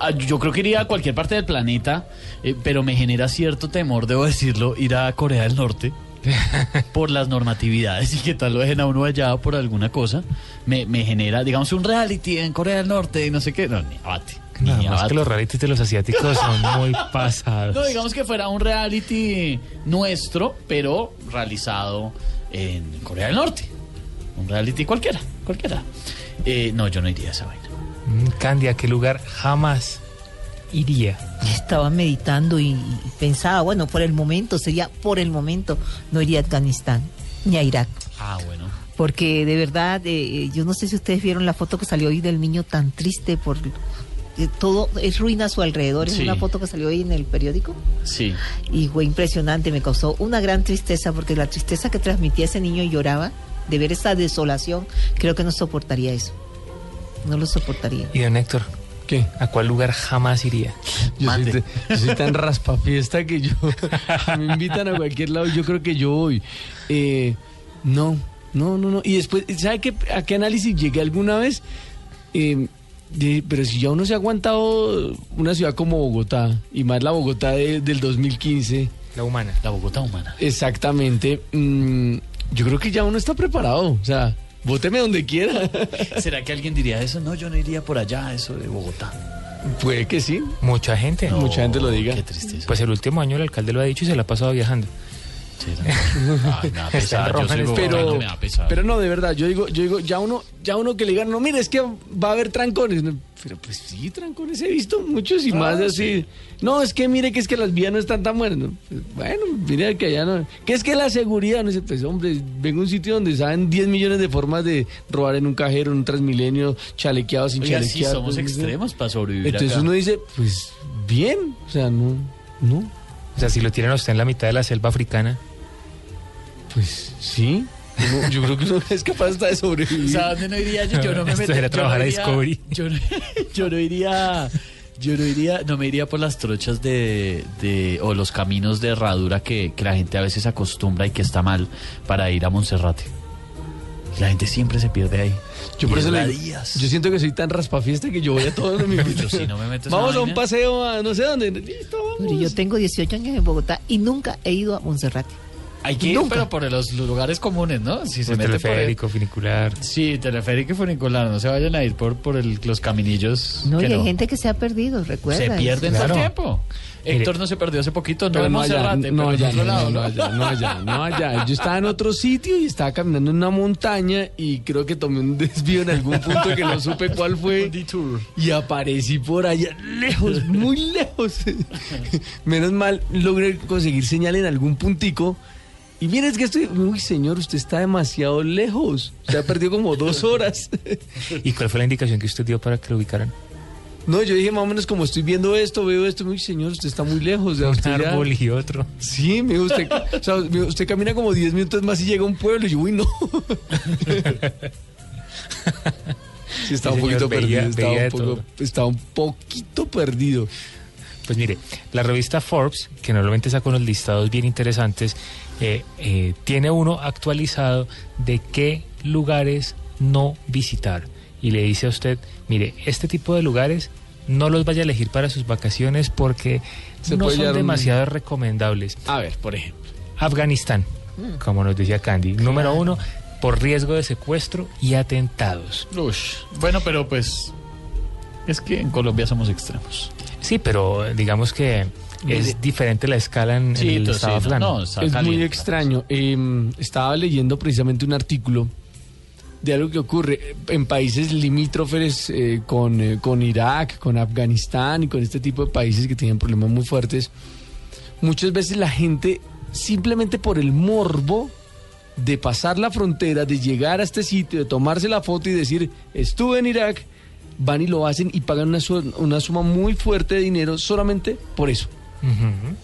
Ah, Yo creo que iría a cualquier parte del planeta, eh, pero me genera cierto temor, debo decirlo, ir a Corea del Norte por las normatividades y que tal lo dejen a uno allá por alguna cosa. Me, me genera, digamos, un reality en Corea del Norte y no sé qué. No, ni abate. Nada más que los realities de los asiáticos son muy pasados. No, digamos que fuera un reality nuestro, pero realizado en Corea del Norte. Un reality cualquiera, cualquiera. Eh, no, yo no iría a esa vaina. Mm, Candy, ¿a qué lugar jamás iría? Estaba meditando y, y pensaba, bueno, por el momento, sería por el momento, no iría a Afganistán ni a Irak. Ah, bueno. Porque de verdad, eh, yo no sé si ustedes vieron la foto que salió hoy del niño tan triste por... eh, todo es ruina a su alrededor, es Sí. una foto que salió hoy en el periódico Sí. y fue impresionante, me causó una gran tristeza porque la tristeza que transmitía ese niño y lloraba de ver esa desolación, creo que no soportaría eso. No lo soportaría. Y don Héctor, ¿Qué? ¿a cuál lugar jamás iría? Yo soy, de- yo soy tan raspafiesta que yo me invitan a cualquier lado yo creo que yo voy. Eh, no, no, no, no. Y después, ¿sabe qué, a qué análisis llegué alguna vez? Eh, pero si ya uno se ha aguantado una ciudad como Bogotá, y más la Bogotá de- del 2015, La humana. La Bogotá humana. exactamente, mm, yo creo que ya uno está preparado. O sea, bóteme donde quiera. ¿Será que alguien diría eso? No, yo no iría por allá, eso de Bogotá. Puede que sí. Mucha gente. Mucha gente lo diga. Qué tristeza. Pues el último año el alcalde lo ha dicho y se la ha pasado viajando. Ay, me da pesar, yo soy pero, pesar. pero no, de verdad, yo digo, yo digo, ya uno, ya uno que le digan, no, mire, es que va a haber trancones. No, Pero pues sí, trancones he visto muchos y Ah, más sí. así. No, es que mire que es que las vías no están tan buenas. No, pues, bueno, mire que allá no. Que es que la seguridad, no sé, pues hombre, vengo a un sitio donde saben 10 millones de formas de robar en un cajero, en un transmilenio, chalequeado, sin Oiga, sí, somos pues, extremos para sobrevivir Entonces acá. uno dice, pues bien, o sea, no, no. O sea, si lo tienen a usted en la mitad de la selva africana. Pues sí. Uno- yo creo que uno es capaz hasta de sobrevivir. O sea, ¿dónde no iría yo? Yo no me metería trabajar a Discovery. Yo no, yo no iría... Yo no iría, no me iría por las trochas de, de o los caminos de herradura que, que la gente a veces acostumbra y que está mal para ir a Monserrate. La gente siempre se pierde ahí. Yo por eso le yo siento que soy tan raspafiesta que yo voy a todos los me invitan. Yo sí no me meto Vamos a un vaina. paseo a no sé dónde. Listo, vamos. Pero yo tengo 18 años en Bogotá y nunca he ido a Monserrate. Hay que ir, Nunca. pero por los lugares comunes, ¿no? Si se mete por el- teleférico, funicular. Sí, teleférico y funicular. No se vayan a ir por, por el- los caminillos. No, que y hay gente que se ha perdido, recuerda. Se pierden todo el Claro. tiempo. Héctor no se perdió hace poquito, no no allá, no allá, no, no, no allá, no allá, no allá. Yo estaba en otro sitio y estaba caminando en una montaña y creo que tomé un desvío en algún punto que no supe cuál fue. Y aparecí por allá, lejos, muy lejos. Menos mal logré conseguir señal en algún puntico. Y miren, es que estoy. Uy, señor, usted está demasiado lejos. Se ha perdido como dos horas. ¿Y cuál fue la indicación que usted dio para que lo ubicaran? No, yo dije más o menos como estoy viendo esto, veo esto, uy, señor, usted está muy lejos. de Un árbol y otro. Sí, me usted, o sea, usted camina como 10 minutos más y llega a un pueblo y yo, uy, no. Sí, estaba Sí, un poquito señor, veía- perdido, estaba veía un, poco, estaba un poquito perdido. Pues mire, la revista Forbes, que normalmente saca unos listados bien interesantes, eh, eh, tiene uno actualizado de qué lugares no visitar. Y le dice a usted, mire, este tipo de lugares no los vaya a elegir para sus vacaciones porque Se no son un- demasiado recomendables. A ver, por ejemplo. Afganistán, Mm. como nos decía Candy. Número uno, por riesgo de secuestro y atentados. Ush. Bueno, pero pues es que en Colombia somos extremos. Sí, pero digamos que. Es diferente la escala en, el estado sí, no, afgano. no, Es muy extraño. Eh, estaba leyendo precisamente un artículo de algo que ocurre en países limítrofes eh, con, eh, con Irak, con Afganistán y con este tipo de países que tienen problemas muy fuertes. Muchas veces la gente, simplemente por el morbo de pasar la frontera, de llegar a este sitio, de tomarse la foto y decir, estuve en Irak, van y lo hacen y pagan una, su- una suma muy fuerte de dinero solamente por eso. Ujú.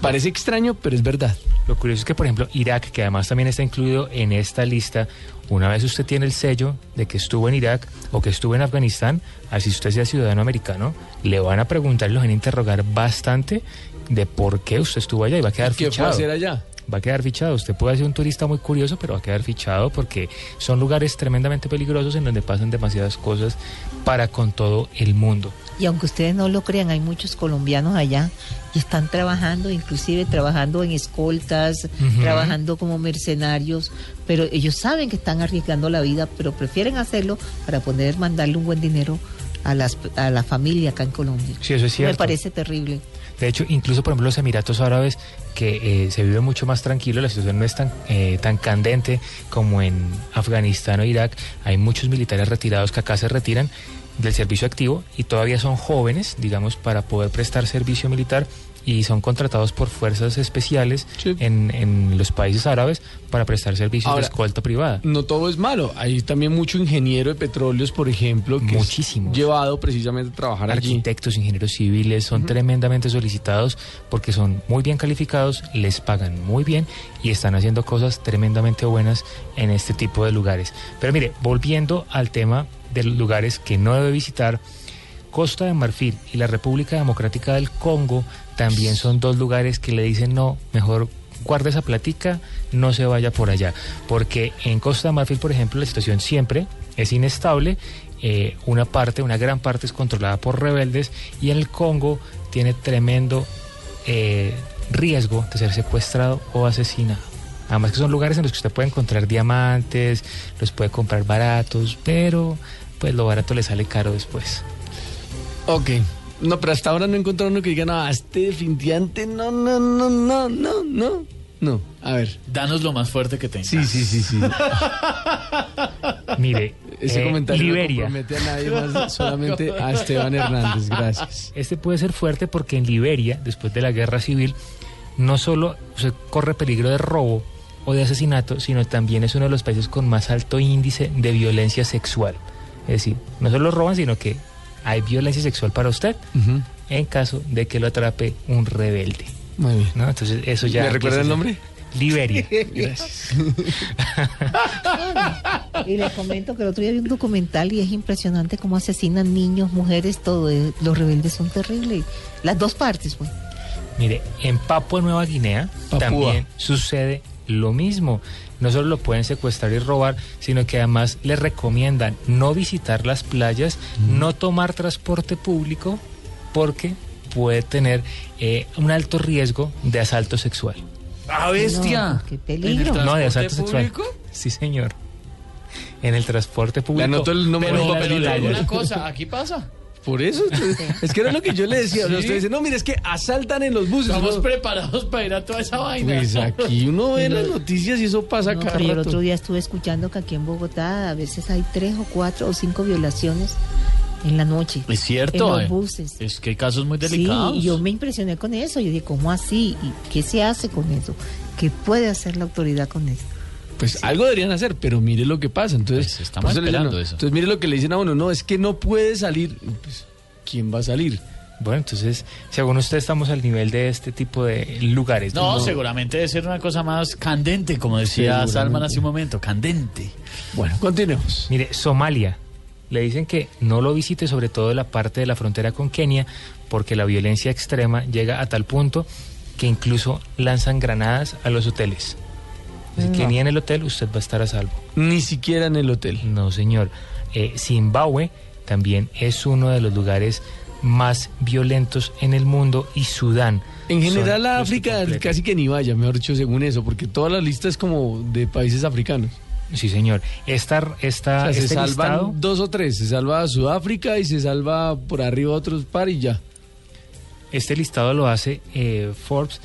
Parece extraño, pero es verdad. Lo curioso es que, por ejemplo, Irak, que además también está incluido en esta lista, una vez usted tiene el sello de que estuvo en Irak o que estuvo en Afganistán, así usted sea ciudadano americano, le van a preguntar y lo van a interrogar bastante de por qué usted estuvo allá y va a quedar ¿Qué fichado. hacer allá? Va a quedar fichado. Usted puede ser un turista muy curioso, pero va a quedar fichado porque son lugares tremendamente peligrosos en donde pasan demasiadas cosas para con todo el mundo. Y aunque ustedes no lo crean, hay muchos colombianos allá y están trabajando, inclusive trabajando en escoltas, trabajando como mercenarios, pero ellos saben que están arriesgando la vida, pero prefieren hacerlo para poder mandarle un buen dinero a, las, a la familia acá en Colombia. Sí, eso es cierto. Me parece terrible. De hecho, incluso por ejemplo los Emiratos Árabes, que eh, se vive mucho más tranquilo, la situación no es tan, eh, tan candente como en Afganistán o Irak. Hay muchos militares retirados que acá se retiran del servicio activo y todavía son jóvenes, digamos, para poder prestar servicio militar y son contratados por fuerzas especiales en, en los países árabes para prestar servicios Ahora, de escolta privada. No todo es malo. Hay también mucho ingeniero de petróleos, por ejemplo, que Muchísimos. es llevado precisamente a trabajar allí. Arquitectos, ingenieros civiles son tremendamente solicitados porque son muy bien calificados, les pagan muy bien y están haciendo cosas tremendamente buenas en este tipo de lugares. Pero mire, volviendo al tema de los lugares que no debe visitar, Costa de Marfil y la República Democrática del Congo también son dos lugares que le dicen no, mejor guarde esa platica, no se vaya por allá. Porque en Costa de Marfil, por ejemplo, la situación siempre es inestable. eh, una parte, una gran parte es controlada por rebeldes y en el Congo tiene tremendo eh, riesgo de ser secuestrado o asesinado. Además que son lugares en los que usted puede encontrar diamantes, los puede comprar baratos, pero pues lo barato le sale caro después. Ok. No, pero hasta ahora no he encontrado uno que diga, no, este definitivamente no, no, no, no, no, no. No, a ver. Danos lo más fuerte que tengas. Sí, sí, sí, sí. Mire, Ese eh, comentario Liberia. no compromete a nadie más, solamente a Esteban Hernández. Gracias. Este puede ser fuerte porque en Liberia, después de la guerra civil, no solo se corre peligro de robo o de asesinato, sino también es uno de los países con más alto índice de violencia sexual. Es decir, no solo roban, sino que hay violencia sexual para usted en caso de que lo atrape un rebelde. Muy bien. ¿no? Entonces, eso ya. ¿Me recuerda el nombre? Liberia. Gracias. Y les comento que el otro día vi un documental y es impresionante cómo asesinan niños, mujeres, todo. eh, Los rebeldes son terribles. Las dos partes, pues. Mire, en Papua Nueva Guinea también sucede lo mismo. No solo lo pueden secuestrar y robar, sino que además les recomiendan no visitar las playas, no tomar transporte público, porque puede tener eh, un alto riesgo de asalto sexual. ¡Ah, bestia! No, qué peligro. ¿En el No, de asalto sexual. público? Sí, señor. En el transporte público. anotó el número Pero, de pero le digo una cosa, aquí pasa. Por eso, es que era lo que yo le decía. Sí. Usted dice, no, mire, es que asaltan en los buses. Estamos preparados para ir a toda esa vaina. Pues aquí uno ve las noticias y eso pasa No, cada pero el otro día estuve escuchando que aquí en Bogotá a veces hay tres o cuatro o cinco violaciones en la noche. Es cierto. En los eh. buses. Es que hay casos muy Sí, delicados. y yo me impresioné con eso. Yo dije, ¿cómo así? ¿Y qué se hace con eso? ¿Qué puede hacer la autoridad con esto? Pues algo deberían hacer, pero mire lo que pasa. Entonces, Pues estamos dicen, esperando no. eso. Entonces, mire lo que le dicen a uno, no, es que no puede salir. Pues, ¿Quién va a salir? Bueno, entonces, según usted, estamos al nivel de este tipo de lugares. No, seguramente debe ser una cosa más candente, como decía. Salman hace un momento, candente. Bueno, continuemos. Mire, Somalia. Le dicen que no lo visite, sobre todo la parte de la frontera con Kenia, porque la violencia extrema llega a tal punto que incluso lanzan granadas a los hoteles. Así que No. ni en el hotel usted va a estar a salvo. Ni siquiera en el hotel. No, señor. Eh, Zimbabue también es uno de los lugares más violentos en el mundo y Sudán. En general, a que África casi que ni vaya, mejor dicho, según eso, porque toda la lista es como de países africanos. Sí, señor. Esta, esta, O sea, se este salvan listado- dos o tres. Se salva Sudáfrica y se salva por arriba otros par y ya. Este listado lo hace eh, Forbes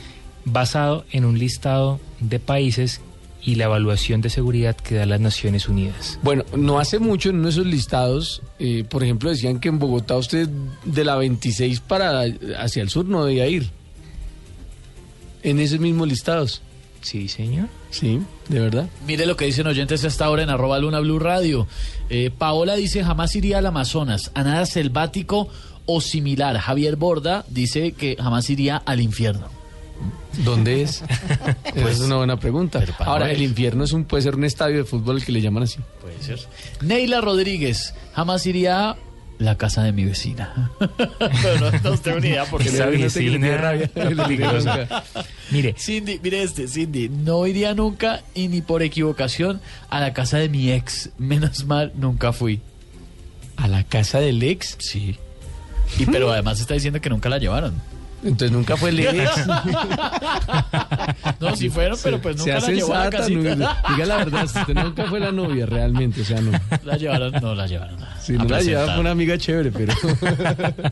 basado en un listado de países y la evaluación de seguridad que da las Naciones Unidas. Bueno, no hace mucho en uno de esos listados, eh, por ejemplo, decían que en Bogotá usted de la 26 para hacia el sur no debía ir. En esos mismos listados. Sí, señor. Sí, de verdad. Mire lo que dicen oyentes hasta ahora en arroba luna blue radio. Eh, Paola dice jamás iría al Amazonas, a nada selvático o similar. Javier Borda dice que jamás iría al infierno. ¿Dónde es? Esa es una buena pregunta. Ahora, el infierno es un, puede ser un estadio de fútbol al que le llaman así. Puede ser. Neila Rodríguez, jamás iría a la casa de mi vecina. Pero no, no tengo ni idea porque Esa peligrosa. Mire, Cindy, mire este, Cindy, no iría nunca y ni por equivocación a la casa de mi ex. Menos mal, nunca fui. ¿A la casa del ex? Sí. Y pero además está diciendo que nunca la llevaron. Entonces nunca fue el ex. No, sí fueron, pero pues nunca la llevó a la casita. no- diga la verdad, si usted nunca fue la novia realmente, o sea, no. La llevaron, no la llevaron. Si no la llevaba fue una amiga chévere, pero...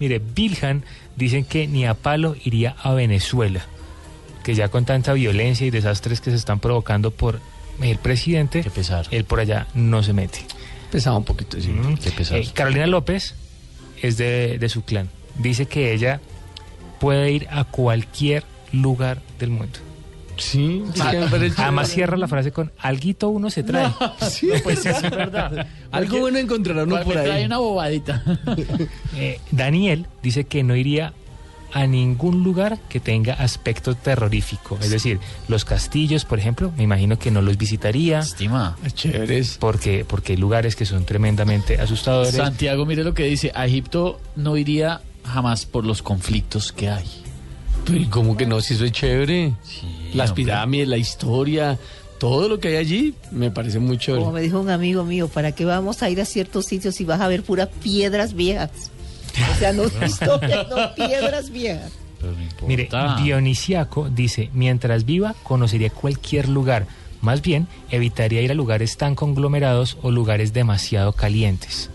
mire, Bilhan dicen que ni a palo iría a Venezuela, que ya con tanta violencia y desastres que se están provocando por el presidente, él por allá no se mete. Pesaba un poquito, sí. Mm. Qué pesado. Eh, Carolina López es de, de su clan. Dice que ella puede ir a cualquier lugar del mundo. Sí, sí, Ah, Además cierra la frase con alguito uno se trae. Sí. No, pues eso es verdad. Algo bueno encontrará uno por trae ahí. una bobadita. Eh, Daniel dice que no iría a ningún lugar que tenga aspecto terrorífico. Es decir, los castillos, por ejemplo, me imagino que no los visitaría. Estima. Chéveres. Porque, porque hay lugares que son tremendamente asustadores. Santiago, mire lo que dice. A Egipto no iría jamás por los conflictos que hay. Pero ¿y cómo que no? Si eso es chévere. Las hombre. pirámides, la historia, todo lo que hay allí, me parece muy chévere. Como me dijo un amigo mío, ¿para qué vamos a ir a ciertos sitios si vas a ver puras piedras viejas? O sea, no historias, no piedras viejas. Mire, Dionisiaco dice, mientras viva, conocería cualquier lugar. Más bien, evitaría ir a lugares tan conglomerados o lugares demasiado calientes.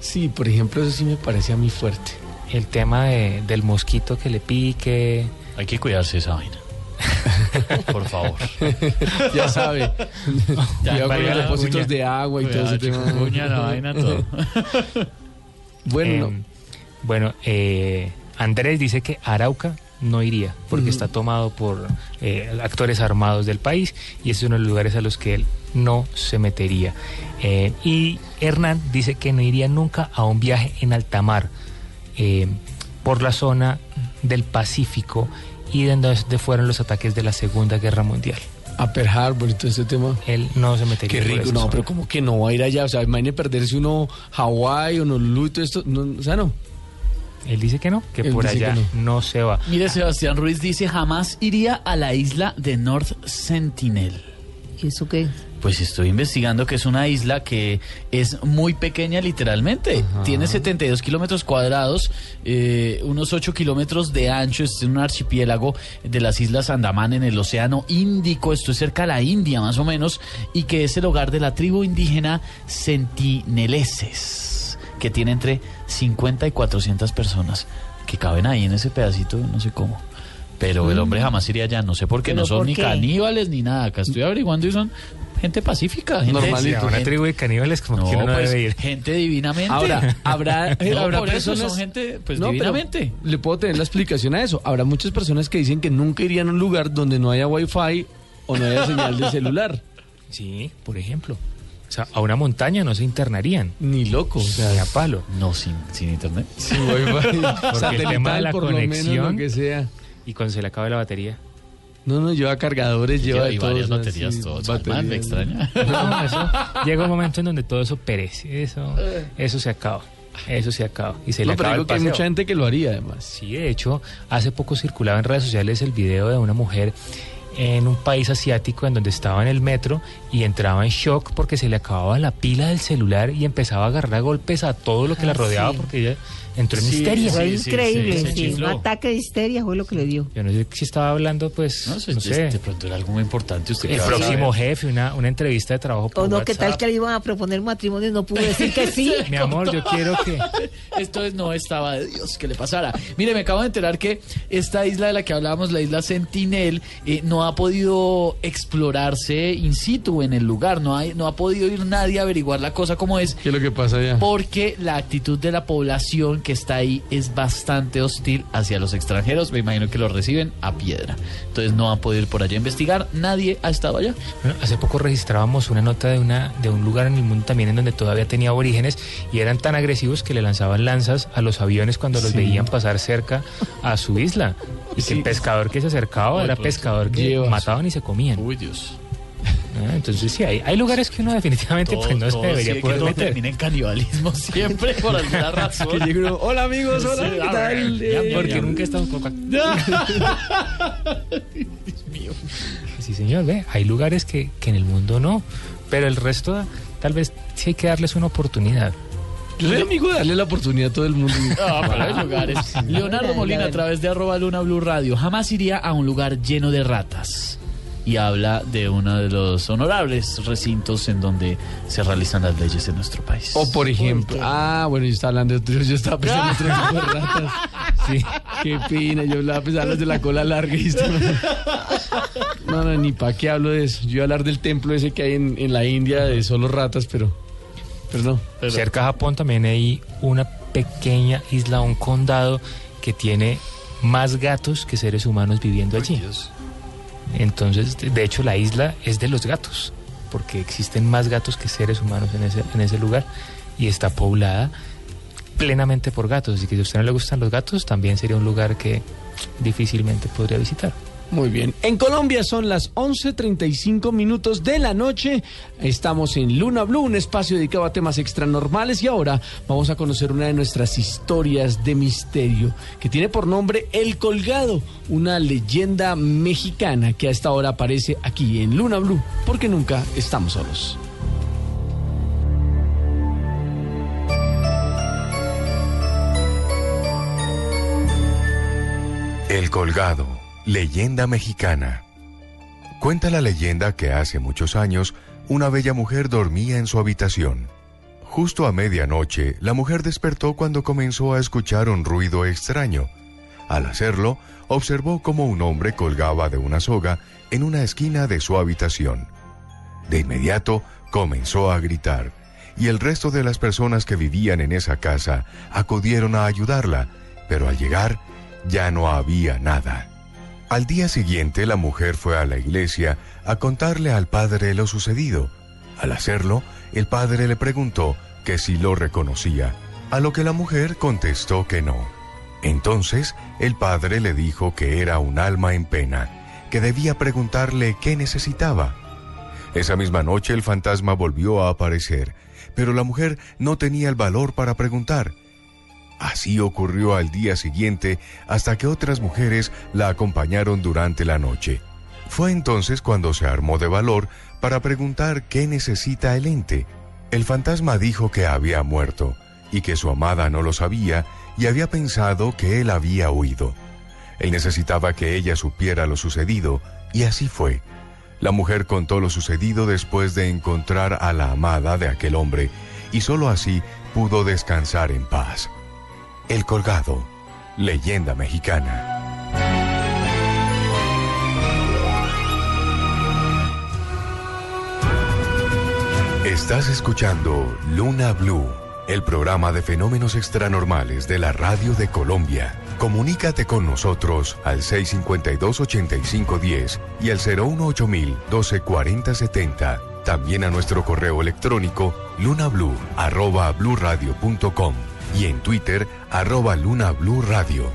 Sí, por ejemplo, eso sí me parece a mí fuerte. El tema de- del mosquito que le pique. Hay que cuidarse esa vaina. Por favor. ya sabe. Ya, con los depósitos uña. de agua y todo ese tema. la vaina, todo. Bueno, Eh, bueno, eh, Andrés dice que Arauca no iría porque está tomado por eh, actores armados del país y es uno de los lugares a los que él no se metería. Eh, y Hernán dice que no iría nunca a un viaje en alta mar eh, por la zona del Pacífico y de donde fueron los ataques de la Segunda Guerra Mundial. a Pearl Harbor y todo ese tema. Él no se metería Qué rico, no, zona. pero como que no va a ir allá, o sea, imagine perderse uno Hawái o Honolulu y todo esto, no, o sea, no. Él dice que no, que Él por allá que no. se va. Mire, Sebastián Ruiz dice, jamás iría a la isla de North Sentinel. ¿Y eso qué? Pues estoy investigando que es una isla que es muy pequeña literalmente. Tiene 72 kilómetros cuadrados, eh, unos 8 kilómetros de ancho. Es un archipiélago de las Islas Andamán en el Océano Índico. Esto es cerca a la India más o menos. Y que es el hogar de la tribu indígena Sentineleses, que tiene entre 50 y 400 personas que caben ahí en ese pedacito, no sé cómo. Pero el Mm. hombre jamás iría allá, no sé por qué, ¿Pero no son ni qué? caníbales ni nada. Acá estoy averiguando y son gente pacífica, gente a una gente- tribu de caníbales como no, que no pues, debe ir. gente divinamente. Ahora, habrá, No, habrá por eso personas. son gente, pues, No, pero divinamente. Le puedo tener la explicación a eso. Habrá muchas personas que dicen que nunca irían a un lugar donde no haya wifi o no haya señal de celular. Sí, por ejemplo. O sea, a una montaña no se internarían. Ni loco, o sea, Ni a palo. No, sin, sin internet. Sin wifi, Porque el tema de la por lo menos, conexión lo que sea. Y cuando se le acabe la batería. No, no, lleva cargadores, lleva, de varias baterías, sí, todo. baterías. Salman, me extraña. No, eso llega un momento en donde todo eso perece. Eso, eso se acaba. Eso se acaba. Y se le No, pero acaba digo el que hay mucha gente que lo haría además. Sí, de hecho, hace poco circulaba en redes sociales el video de una mujer en un país asiático en donde estaba en el metro y entraba en shock porque se le acababa la pila del celular y empezaba a agarrar a golpes a todo lo que la Ah, rodeaba sí. porque ella entró en Sí, histeria. Fue sí, increíble, sí, sí, se Un ataque de histeria fue lo que le dio. Yo no sé si estaba hablando, pues, No, no, sé, de- sé, De pronto era algo muy importante. Usted el próximo jefe, una, una entrevista de trabajo por O no, ¿qué tal que le iban a proponer matrimonio y no pudo decir que sí? Mi amor, yo quiero que... Esto es- no estaba de Dios que le pasara. Mire, me acabo de enterar que esta isla de la que hablábamos, la isla Sentinel, eh, no ha podido explorarse in situ en el lugar. No, hay, no ha podido ir nadie a averiguar la cosa como es. ¿Qué es lo que pasa allá? Porque la actitud de la población que está ahí es bastante hostil hacia los extranjeros. Me imagino que los reciben a piedra. Entonces no han podido ir por allá a investigar. Nadie ha estado allá. Bueno, hace poco registrábamos una nota de una de un lugar en el mundo también en donde todavía tenía aborígenes y eran tan agresivos que le lanzaban lanzas a los aviones cuando los Sí. veían pasar cerca a su isla. Y que el pescador que se acercaba era pues, pescador que mataban y se comían. Uy, Dios. Ah, Entonces sí, hay, hay lugares que uno definitivamente pues, no se todo debería sí, poder que todo meter. termina en canibalismo siempre por alguna razón. Que llegue uno, hola amigos, hola, ¿qué tal? ya, Eh, Porque nunca estamos con... Sí, señor, ve, hay lugares que, que en el mundo no, pero el resto tal vez sí hay que darles una oportunidad. Yo soy amigo de darle la oportunidad a todo el mundo. Ah, pero hay lugares. Leonardo Molina a través de arroba luna blue radio jamás iría a un lugar lleno de ratas. Y habla de uno de los honorables recintos en donde se realizan las leyes en nuestro país. O por ejemplo, ah, bueno, yo estaba hablando de otro, yo estaba pensando en otro tipo de ratas. Sí, qué pena, yo hablaba pensando de la cola larga y esto. No, no, ni para qué hablo de eso. Yo iba a hablar del templo ese que hay en, en la India de solo ratas, pero, pero no. Cerca a Japón también hay una pequeña isla, un condado que tiene más gatos que seres humanos viviendo allí. Entonces, de hecho, la isla es de los gatos, porque existen más gatos que seres humanos en ese, en ese lugar y está poblada plenamente por gatos. Así que si a usted no le gustan los gatos, también sería un lugar que difícilmente podría visitar. Muy bien. En Colombia son las 11.35 minutos de la noche. Estamos en Luna Blue, un espacio dedicado a temas extranormales. Y ahora vamos a conocer una de nuestras historias de misterio, que tiene por nombre El Colgado, una leyenda mexicana que a esta hora aparece aquí en Luna Blue, porque nunca estamos solos. El colgado, leyenda mexicana. Cuenta la leyenda que hace muchos años una bella mujer dormía en su habitación. Justo a medianoche, la mujer despertó cuando comenzó a escuchar un ruido extraño. Al hacerlo, observó cómo un hombre colgaba de una soga en una esquina de su habitación. De inmediato comenzó a gritar y el resto de las personas que vivían en esa casa acudieron a ayudarla, pero al llegar ya no había nada. Al día siguiente la mujer fue a la iglesia a contarle al padre lo sucedido. Al hacerlo, el padre le preguntó que si lo reconocía, a lo que la mujer contestó que no. Entonces el padre le dijo que era un alma en pena, que debía preguntarle qué necesitaba. Esa misma noche el fantasma volvió a aparecer, pero la mujer no tenía el valor para preguntar. Así ocurrió al día siguiente hasta que otras mujeres la acompañaron durante la noche. Fue entonces cuando se armó de valor para preguntar qué necesita el ente. El fantasma dijo que había muerto y que su amada no lo sabía y había pensado que él había huido. Él necesitaba que ella supiera lo sucedido y así fue. La mujer contó lo sucedido después de encontrar a la amada de aquel hombre y sólo así pudo descansar en paz. El colgado, leyenda mexicana. Estás escuchando Luna Blue, el programa de fenómenos extranormales de la radio de Colombia. Comunícate con nosotros al 652-8510 y al 018-124070. También a nuestro correo electrónico bluradio.com y en Twitter arroba lunabluradio.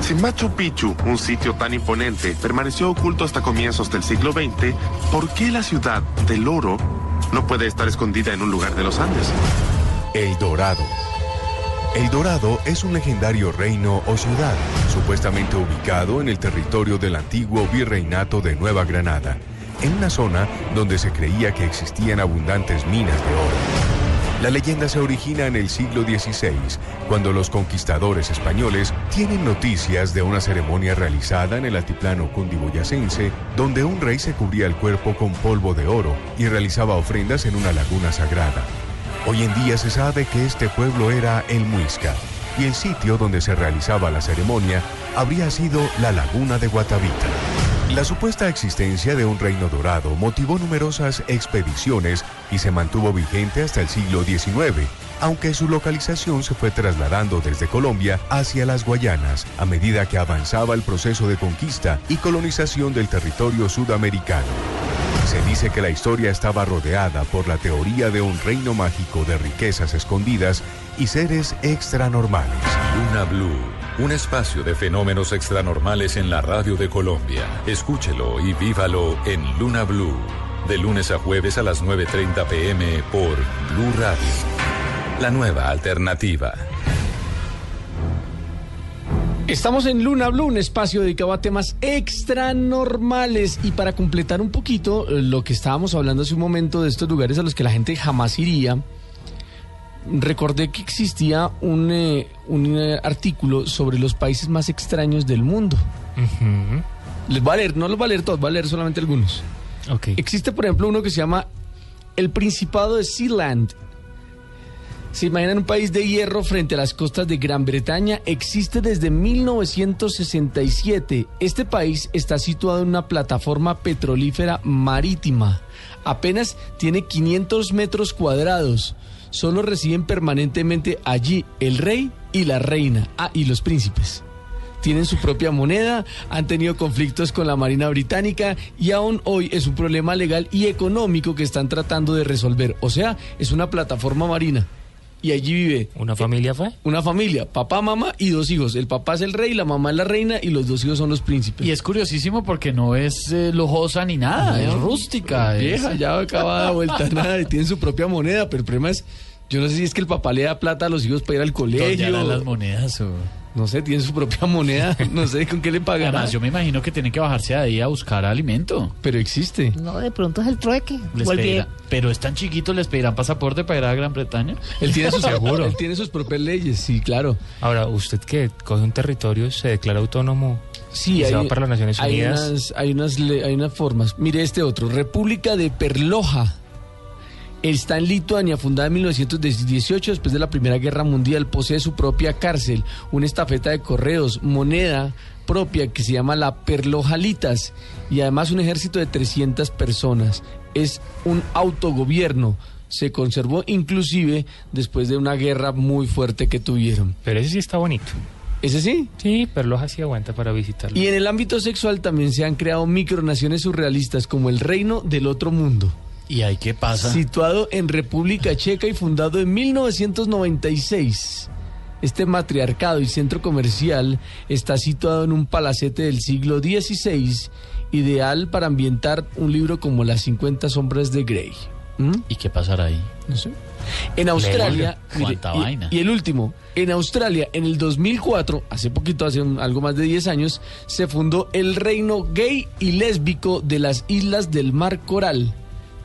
Si Machu Picchu, un sitio tan imponente, permaneció oculto hasta comienzos del siglo XX, ¿por qué la ciudad del oro no puede estar escondida en un lugar de los Andes? El Dorado. El Dorado es un legendario reino o ciudad, supuestamente ubicado en el territorio del antiguo virreinato de Nueva Granada, en una zona donde se creía que existían abundantes minas de oro. La leyenda se origina en el siglo XVI, cuando los conquistadores españoles tienen noticias de una ceremonia realizada en el altiplano cundiboyacense, donde un rey se cubría el cuerpo con polvo de oro y realizaba ofrendas en una laguna sagrada. Hoy en día se sabe que este pueblo era el Muisca, y el sitio donde se realizaba la ceremonia habría sido la laguna de Guatavita. La supuesta existencia de un reino dorado motivó numerosas expediciones y se mantuvo vigente hasta el siglo XIX, aunque su localización se fue trasladando desde Colombia hacia las Guayanas a medida que avanzaba el proceso de conquista y colonización del territorio sudamericano. Se dice que la historia estaba rodeada por la teoría de un reino mágico de riquezas escondidas y seres extranormales. Luna Blue, un espacio de fenómenos extranormales en la radio de Colombia. Escúchelo y vívalo en Luna Blue, de lunes a jueves a las 9.30 pm por Blue Radio. La nueva alternativa. Estamos en Luna Blue, un espacio dedicado a temas extranormales. Y para completar un poquito eh, lo que estábamos hablando hace un momento de estos lugares a los que la gente jamás iría, recordé que existía un, eh, un eh, artículo sobre los países más extraños del mundo. Les voy a leer, no los voy a leer todos, voy a leer solamente algunos. Existe, por ejemplo, uno que se llama el Principado de Sealand. Se imaginan un país de hierro frente a las costas de Gran Bretaña. Existe desde 1967. Este país está situado en una plataforma petrolífera marítima. Apenas tiene 500 metros cuadrados. Solo residen permanentemente allí el rey y la reina. Ah, y los príncipes tienen su propia moneda, han tenido conflictos con la Marina Británica y aún hoy es un problema legal y económico que están tratando de resolver. O sea, es una plataforma marina. Y allí vive. ¿Una familia fue? Una familia, papá, mamá y dos hijos. El papá es el rey, la mamá es la reina y los dos hijos son los príncipes. Y es curiosísimo porque no es eh, lujosa ni nada, es rústica. es- Vieja, ya acaba de vuelta nada y tienen su propia moneda, pero el problema es, yo no sé si es que el papá le da plata a los hijos para ir al colegio. Ya dan las monedas o... No sé, tienen su propia moneda, no sé con qué le pagan. Además, yo me imagino que tienen que bajarse de ahí a buscar alimento. Pero existe. No, de pronto es el trueque. Les pedirá- pero es tan chiquito, ¿les pedirán pasaporte para ir a Gran Bretaña? Él tiene, sus, Seguro. él tiene sus propias leyes, sí, claro. Ahora, usted que coge un territorio, se declara autónomo Sí, hay, se va para las Naciones hay unas, hay, unas, le- hay unas formas. Mire este otro, República de Perloja. Está en Lituania, fundada en 1918, después de la Primera Guerra Mundial. Posee su propia cárcel, una estafeta de correos, moneda propia que se llama la Perlojalitas y además un ejército de 300 personas. Es un autogobierno. Se conservó inclusive después de una guerra muy fuerte que tuvieron. Pero ese sí está bonito. ¿Ese sí? Sí, Perloja sí aguanta para visitarlo. Y en el ámbito sexual también se han creado micronaciones surrealistas como el Reino del Otro Mundo. ¿Y ahí qué pasa? Situado en República Checa y fundado en 1996. Este matriarcado y centro comercial está situado en un palacete del siglo XVI, ideal para ambientar un libro como Las 50 sombras de Grey. ¿Mm? ¿Y qué pasará ahí? No sé. En Australia, y, vaina. y el último, en Australia, en el 2004, hace poquito, hace un- algo más de 10 años, se fundó el reino gay y lésbico de las Islas del Mar Coral.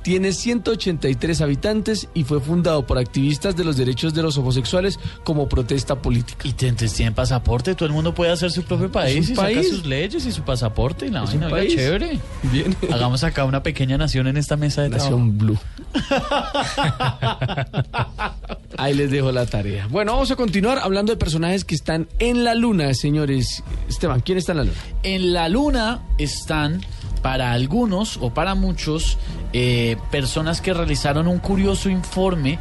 Tiene 183 habitantes y fue fundado por activistas de los derechos de los homosexuales como protesta política. Y entonces tienen pasaporte, todo el mundo puede hacer su propio país y saca país. sus leyes y su pasaporte y la vaina, oiga, chévere. Bien. Hagamos acá una pequeña nación en esta mesa de Nación Blue. Ahí les dejo la tarea. Bueno, vamos a continuar hablando de personajes que están en la luna, señores. Esteban, ¿quién está en la luna? En la luna están para algunos o para muchos eh, personas que realizaron un curioso informe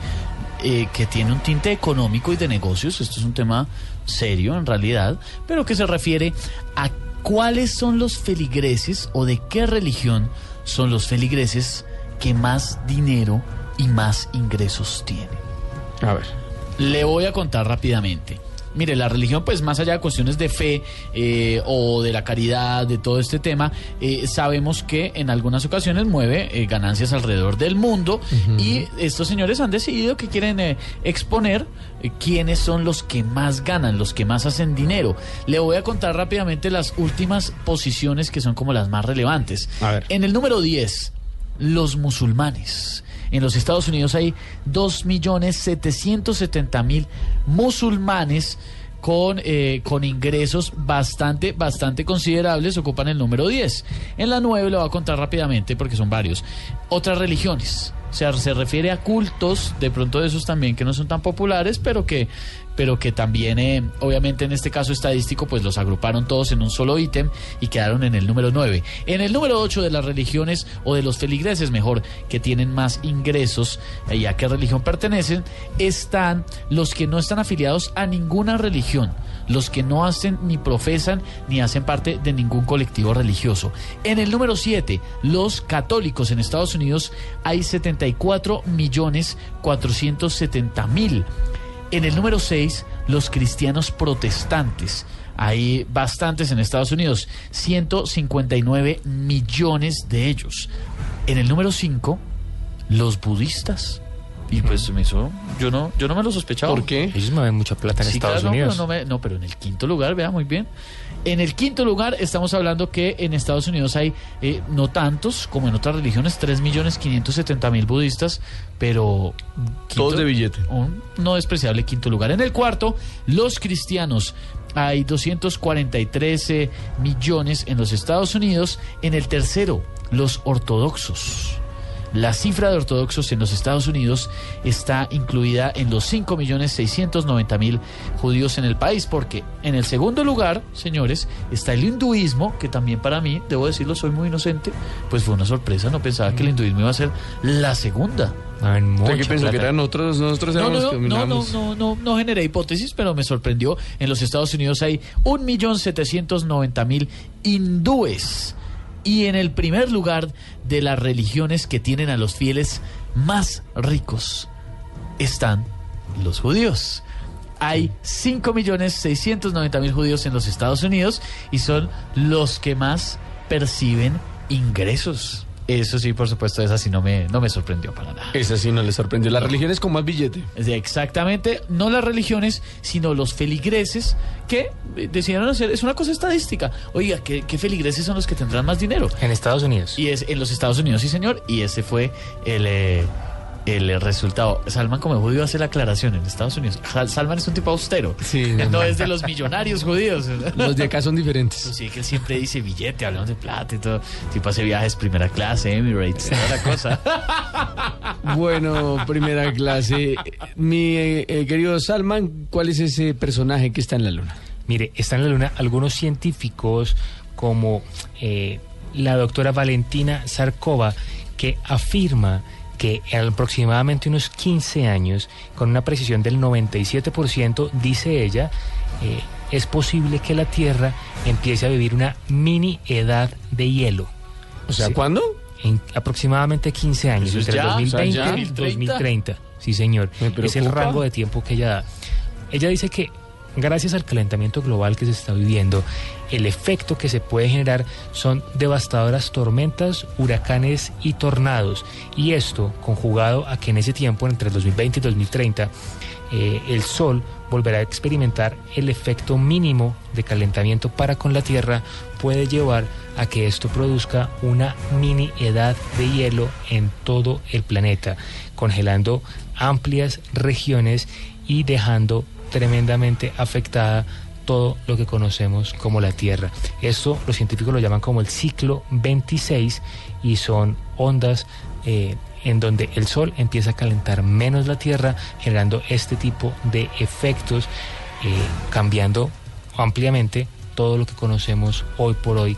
eh, que tiene un tinte económico y de negocios. Esto es un tema serio en realidad, pero que se refiere a cuáles son los feligreses o de qué religión son los feligreses que más dinero y más ingresos tienen. A ver. Le voy a contar rápidamente. Mire, la religión, pues más allá de cuestiones de fe eh, o de la caridad, de todo este tema, eh, sabemos que en algunas ocasiones mueve eh, ganancias alrededor del mundo y estos señores han decidido que quieren eh, exponer eh, quiénes son los que más ganan, los que más hacen dinero. Le voy a contar rápidamente las últimas posiciones que son como las más relevantes. En el número 10, los musulmanes. En los Estados Unidos hay 2.770.000 musulmanes con, eh, con ingresos bastante, bastante considerables, ocupan el número 10. En la 9 lo voy a contar rápidamente porque son varios. Otras religiones. O sea, se refiere a cultos, de pronto de esos también que no son tan populares, pero que, pero que también, eh, obviamente en este caso estadístico, pues los agruparon todos en un solo ítem y quedaron en el número 9. En el número 8 de las religiones, o de los feligreses mejor, que tienen más ingresos y a qué religión pertenecen, están los que no están afiliados a ninguna religión los que no hacen ni profesan ni hacen parte de ningún colectivo religioso. En el número 7, los católicos en Estados Unidos hay 74 millones 470 mil. En el número 6, los cristianos protestantes. Hay bastantes en Estados Unidos, 159 millones de ellos. En el número 5, los budistas. Y pues me hizo, yo no, yo no me lo sospechaba. ¿Por qué? Ellos mueven mucha plata en Sí, Estados claro, no, Unidos. pero no, me- no, pero en el quinto lugar, vea muy bien. En el quinto lugar estamos hablando que en Estados Unidos hay eh, no tantos como en otras religiones, 3.570.000 budistas, pero... Todos de billete. Un no despreciable quinto lugar. En el cuarto, los cristianos. Hay 243 eh, millones en los Estados Unidos. En el tercero, los ortodoxos. La cifra de ortodoxos en los Estados Unidos está incluida en los 5.690.000 judíos en el país, porque en el segundo lugar, señores, está el hinduismo, que también para mí, debo decirlo, soy muy inocente, pues fue una sorpresa, no pensaba que el hinduismo iba a ser la segunda. ¿Usted qué pensó? Que eran nosotros, nosotros No, no, los que no, no, dominamos. no, no, no generé hipótesis, pero me sorprendió. En los Estados Unidos hay 1.790.000 hindúes. Y en el primer lugar de las religiones que tienen a los fieles más ricos están los judíos. Hay 5.690.000 judíos en los Estados Unidos y son los que más perciben ingresos. Eso sí, por supuesto, esa sí no me, no me sorprendió para nada. Esa sí no le sorprendió. Las religiones con más billete. Exactamente, no las religiones, sino los feligreses que eh, decidieron hacer, es una cosa estadística. Oiga, ¿qué, qué feligreses son los que tendrán más dinero? En Estados Unidos. Y es en los Estados Unidos, sí señor, y ese fue el, eh, el resultado. Salman como judío hace la aclaración en Estados Unidos. Salman es un tipo austero. Sí, Él no, es de los millonarios judíos. Los de acá son diferentes. Sí, que él siempre dice billete, hablamos de plata y todo. Tipo hace viajes primera clase, Emirates, toda la cosa. Bueno, primera clase. Mi eh, eh, querido Salman, ¿cuál es ese personaje que está en la luna? Mire, están en la luna algunos científicos como eh, la doctora Valentina Zarkova, que afirma que en aproximadamente unos 15 años, con una precisión del 97%, dice ella, eh, es posible que la Tierra empiece a vivir una mini edad de hielo. O sea, ¿cuándo? En aproximadamente 15 años, entre o sea, 2020 ya. y 2030. Sí, señor. Es el rango de tiempo que ella da. Ella dice que gracias al calentamiento global que se está viviendo, el efecto que se puede generar son devastadoras tormentas, huracanes y tornados. Y esto, conjugado a que en ese tiempo, entre el 2020 y 2030, eh, el Sol volverá a experimentar el efecto mínimo de calentamiento para con la Tierra, puede llevar a que esto produzca una mini edad de hielo en todo el planeta, congelando amplias regiones y dejando tremendamente afectada todo lo que conocemos como la Tierra. Esto los científicos lo llaman como el ciclo 26 y son ondas eh, en donde el Sol empieza a calentar menos la Tierra, generando este tipo de efectos, eh, cambiando ampliamente todo lo que conocemos hoy por hoy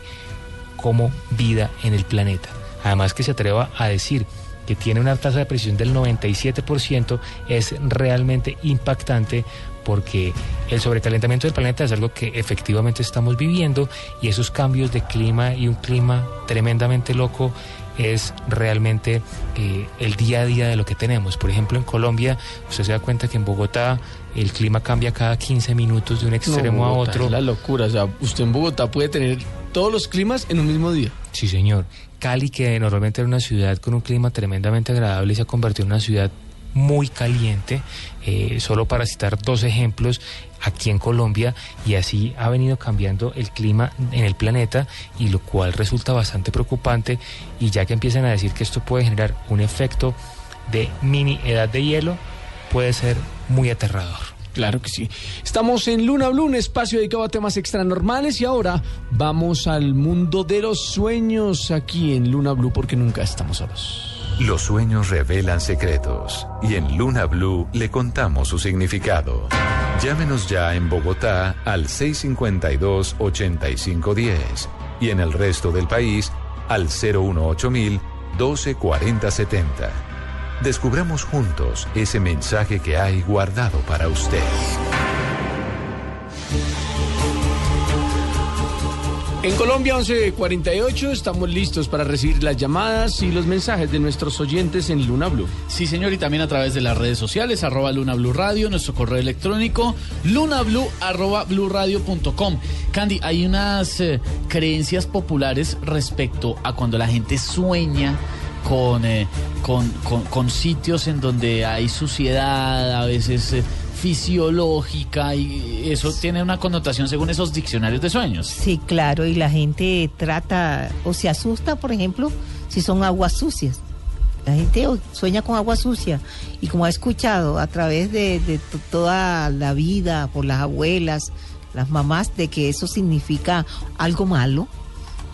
como vida en el planeta. Además que se atreva a decir que tiene una tasa de presión del 97% es realmente impactante porque el sobrecalentamiento del planeta es algo que efectivamente estamos viviendo y esos cambios de clima y un clima tremendamente loco es realmente eh, el día a día de lo que tenemos. Por ejemplo, en Colombia, usted se da cuenta que en Bogotá el clima cambia cada 15 minutos de un extremo No, a otro. es la locura. O sea, usted en Bogotá puede tener todos los climas en un mismo día. Sí, señor. Cali, que normalmente era una ciudad con un clima tremendamente agradable, se ha convertido en una ciudad muy caliente, eh, solo para citar dos ejemplos aquí en Colombia, y así ha venido cambiando el clima en el planeta, y lo cual resulta bastante preocupante, y ya que empiezan a decir que esto puede generar un efecto de mini edad de hielo, puede ser muy aterrador. Claro que sí. Estamos en Luna Blue, un espacio dedicado a temas extranormales y ahora vamos al mundo de los sueños aquí en Luna Blue porque nunca estamos solos. Los sueños revelan secretos y en Luna Blue le contamos su significado. Llámenos ya en Bogotá al 652-8510 y en el resto del país al 018 124070. Descubramos juntos ese mensaje que hay guardado para usted. En Colombia 1148 estamos listos para recibir las llamadas y los mensajes de nuestros oyentes en Luna Blue. Sí, señor, y también a través de las redes sociales, arroba Luna Blue Radio, nuestro correo electrónico, lunablue arroba bluradio.com. Candy, hay unas eh, creencias populares respecto a cuando la gente sueña con, eh, con sitios en donde hay suciedad, a veces eh, fisiológica, y eso tiene una connotación según esos diccionarios de sueños. Sí, claro, y la gente trata o se asusta, por ejemplo, si son aguas sucias. La gente sueña con agua sucia y como ha escuchado a través de, de to- toda la vida por las abuelas, las mamás, de que eso significa algo malo,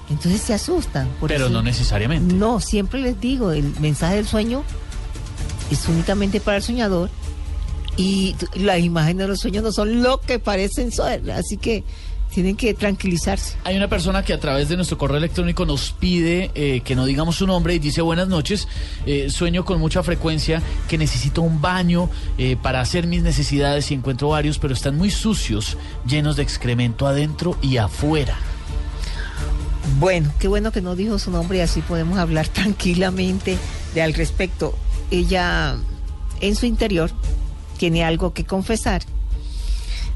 entonces se asustan. Por Pero eso- no necesariamente. No, siempre les digo, el mensaje del sueño es únicamente para el soñador y las imágenes de los sueños no son lo que parecen ser, así que tienen que tranquilizarse. Hay una persona que a través de nuestro correo electrónico nos pide eh, que no digamos su nombre y dice buenas noches, eh, sueño con mucha frecuencia que necesito un baño eh, para hacer mis necesidades y encuentro varios, pero están muy sucios, llenos de excremento adentro y afuera. Bueno, qué bueno que no dijo su nombre y así podemos hablar tranquilamente de al respecto. Ella en su interior tiene algo que confesar.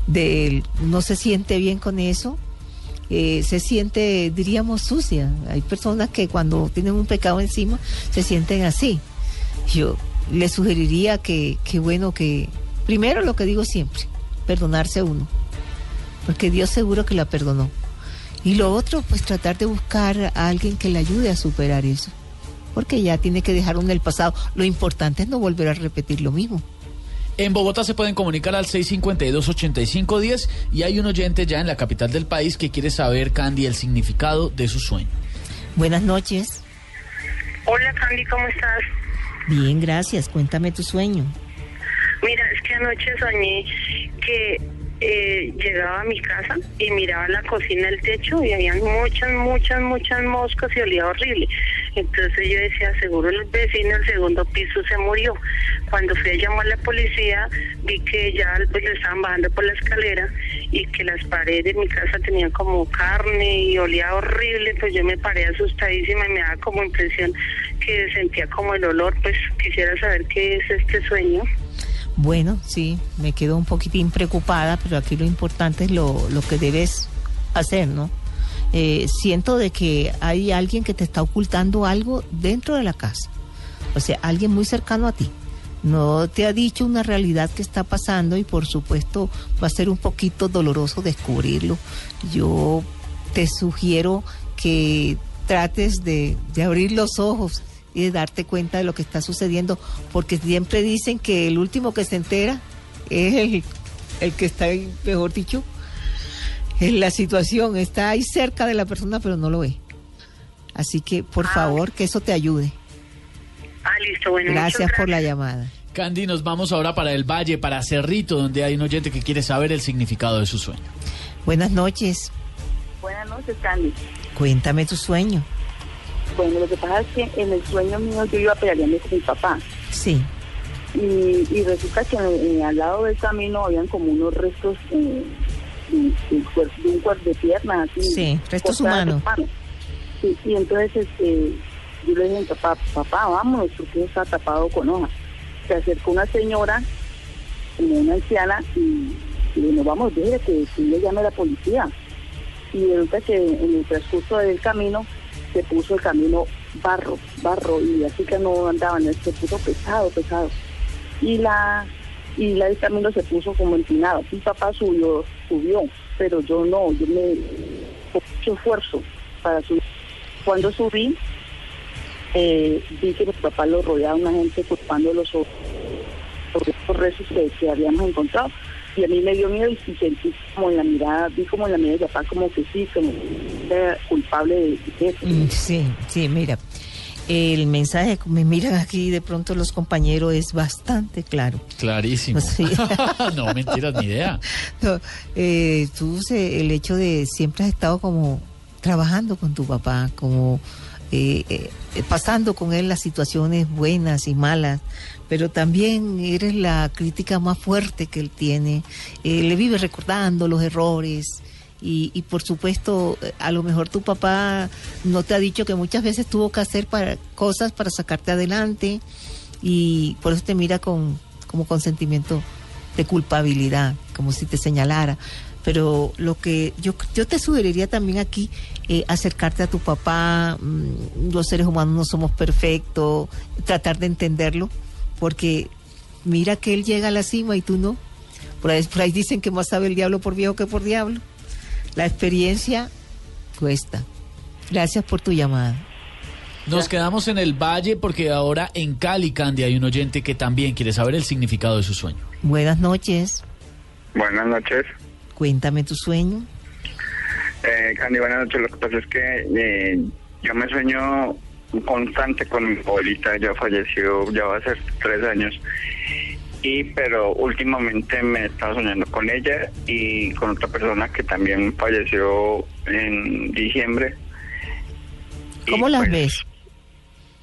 De, no se siente bien con eso. eh, se siente, diríamos, sucia. Hay personas que cuando tienen un pecado encima se sienten así. Yo le sugeriría que, bueno, que primero lo que digo siempre, perdonarse uno, porque Dios seguro que la perdonó. Y lo otro, pues tratar de buscar a alguien que le ayude a superar eso. porque ya tiene que dejar uno el pasado. Lo importante es no volver a repetir lo mismo. En Bogotá se pueden comunicar al 652-8510 y hay un oyente ya en la capital del país que quiere saber, Candy, el significado de su sueño. Buenas noches. Hola Candy, ¿cómo estás? Bien, gracias. Cuéntame tu sueño. Mira, es que anoche soñé que eh, llegaba a mi casa y miraba la cocina, el techo y había muchas, muchas, muchas moscas y olía horrible. Entonces yo decía, seguro el vecino del segundo piso se murió. Cuando fui a llamar a la policía, vi que ya pues, le estaban bajando por la escalera y que las paredes de mi casa tenían como carne y olía horrible. Pues yo me paré asustadísima y me daba como impresión que sentía como el olor. Pues quisiera saber qué es este sueño. Bueno, sí, me quedo un poquitín preocupada, pero aquí lo importante es lo, lo que debes hacer, ¿no? Eh, siento de que hay alguien que te está ocultando algo dentro de la casa. O sea, alguien muy cercano a ti. No te ha dicho una realidad que está pasando y por supuesto va a ser un poquito doloroso descubrirlo. Yo te sugiero que trates de, de abrir los ojos y de darte cuenta de lo que está sucediendo, porque siempre dicen que el último que se entera es el, el que está, ahí, mejor dicho, en la situación, está ahí cerca de la persona, pero no lo ve. Así que, por favor, que eso te ayude. Ah, listo, bueno. Gracias por la llamada. Candy, nos vamos ahora para el Valle, para Cerrito, donde hay un oyente que quiere saber el significado de su sueño. Buenas noches. Buenas noches, Candy. Cuéntame tu sueño. Bueno, lo que pasa es que en el sueño mío yo iba peleando con mi papá. Sí. Y, y resulta que eh, al lado del camino habían como unos restos eh, de, un de cuerpo de pierna. Así, Sí, restos humanos. mano. Sí, y entonces este, yo le dije a mi papá, papá, vámonos, porque está tapado con hojas. Se acercó una señora, como una anciana, y, y le nos vamos, déjele que, que ella llame a la policía. Y resulta que en el transcurso del camino se puso el camino barro, barro, y así que no andaban, se puso pesado, pesado. Y la y la del camino se puso como empinado. Mi papá subió, subió, pero yo no, yo me mucho esfuerzo para subir. Cuando subí, eh, vi que mi papá lo rodeaba una gente culpándolos sobre, sobre los rezos que, que habíamos encontrado. Y a mí me dio miedo y, sentí como en la mirada, vi como en la mirada de papá como que sí, como que era culpable de, eso. Mm, Sí, sí, mira. El mensaje que me miran aquí de pronto los compañeros es bastante claro. Clarísimo. Sí. no, mentiras, ni idea. No, eh, tú el hecho de siempre has estado como trabajando con tu papá, como eh, eh, pasando con él las situaciones buenas y malas, pero también eres la crítica más fuerte que él tiene. Eh, le vive recordando los errores. Y, y por supuesto, a lo mejor tu papá no te ha dicho que muchas veces tuvo que hacer cosas para sacarte adelante y por eso te mira con, como con sentimiento de culpabilidad, como si te señalara. Pero lo que yo, yo te sugeriría también aquí, eh, acercarte a tu papá, mm, los seres humanos no somos perfectos, tratar de entenderlo, porque mira que él llega a la cima y tú no. Por ahí, por ahí dicen que más sabe el diablo por viejo que por diablo. La experiencia cuesta. Gracias por tu llamada. Nos quedamos en el Valle porque ahora en Cali, Candy, hay un oyente que también quiere saber el significado de su sueño. Buenas noches. Buenas noches. Cuéntame tu sueño. Eh, Candy, buenas noches. Lo que pasa es que eh, yo me sueño constante con mi abuelita. Ya falleció, ya va a ser tres años. Y pero últimamente me he estado soñando con ella y con otra persona que también falleció en diciembre. ¿Cómo las ves?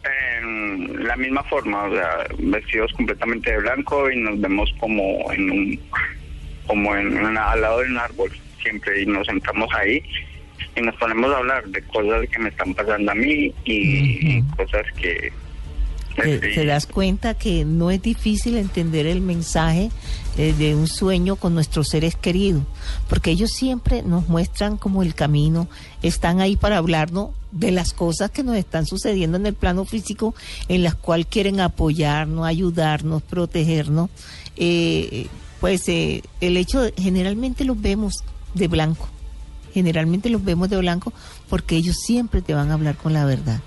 En la misma forma, o sea, vestidos completamente de blanco y nos vemos como en un, como en una- al lado de un árbol siempre y nos sentamos ahí y nos ponemos a hablar de cosas que me están pasando a mí y, y cosas que te, te das cuenta que no es difícil entender el mensaje eh, de un sueño con nuestros seres queridos, porque ellos siempre nos muestran como el camino, están ahí para hablarnos de las cosas que nos están sucediendo en el plano físico, en las cuales quieren apoyarnos, ayudarnos, protegernos. Eh, pues eh, el hecho, de- generalmente los vemos de blanco, generalmente los vemos de blanco porque ellos siempre te van a hablar con la verdad.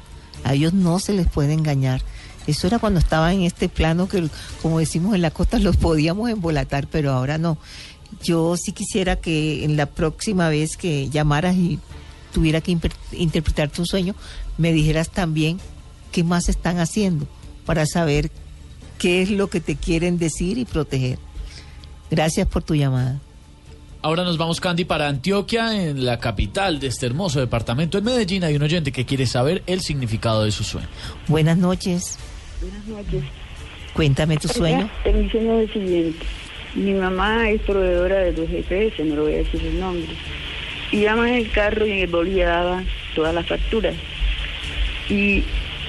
A ellos no se les puede engañar. Eso era cuando estaban en este plano que, como decimos en la costa, los podíamos embolatar, pero ahora no. Yo sí quisiera que en la próxima vez que llamaras y tuviera que interpretar tu sueño, me dijeras también qué más están haciendo para saber qué es lo que te quieren decir y proteger. Gracias por tu llamada. Ahora nos vamos, Candy, para Antioquia, en la capital de este hermoso departamento. En Medellín hay un oyente que quiere saber el significado de su sueño. Buenas noches. Buenas noches. Cuéntame tu sueño. Mi sueño es el siguiente. Mi mamá es proveedora de dos GPS, no le voy a decir el nombre. Y llama en el carro y en el boli daba todas las facturas. Y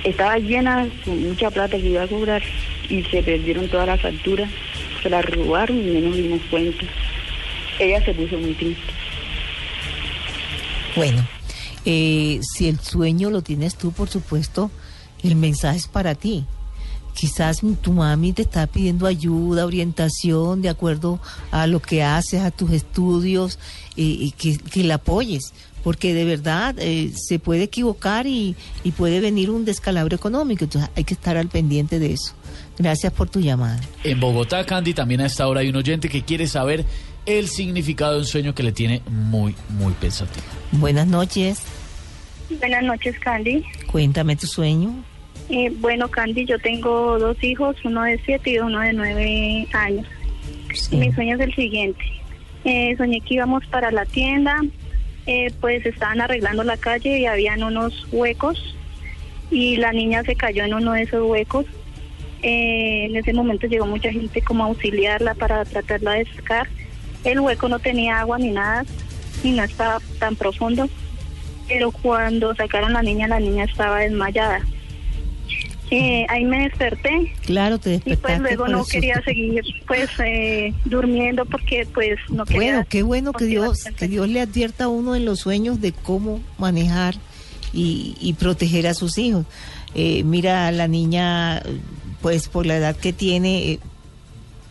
estaba llena con mucha plata que iba a cobrar y se perdieron todas las facturas. Se las robaron y no nos dimos cuenta. Ella se puso muy triste. Bueno, eh, si el sueño lo tienes tú, por supuesto, el mensaje es para ti. Quizás tu mami te está pidiendo ayuda, orientación, de acuerdo a lo que haces, a tus estudios, eh, y que, que la apoyes, porque de verdad eh, se puede equivocar y, y puede venir un descalabro económico, entonces hay que estar al pendiente de eso. Gracias por tu llamada. En Bogotá, Candy, también a esta hora hay un oyente que quiere saber el significado de un sueño que le tiene muy, muy pensativo. Buenas noches, Buenas noches, Candy. cuéntame tu sueño. Eh, bueno, Candy, yo tengo dos hijos, uno de siete y uno de nueve años. Mi sueño es el siguiente. Eh, soñé que íbamos para la tienda, eh, pues estaban arreglando la calle y habían unos huecos y la niña se cayó en uno de esos huecos. Eh, en ese momento llegó mucha gente como a auxiliarla para tratarla de sacar. El hueco no tenía agua ni nada y no estaba tan profundo, pero cuando sacaron la niña, la niña estaba desmayada. Eh, ahí me desperté Claro, te y despertaste. pues luego no quería seguir pues eh, durmiendo porque pues no quería Bueno, qué bueno que Dios, que Dios le advierta a uno en los sueños de cómo manejar y, y proteger a sus hijos. Eh, mira, la niña, pues por la edad que tiene, eh,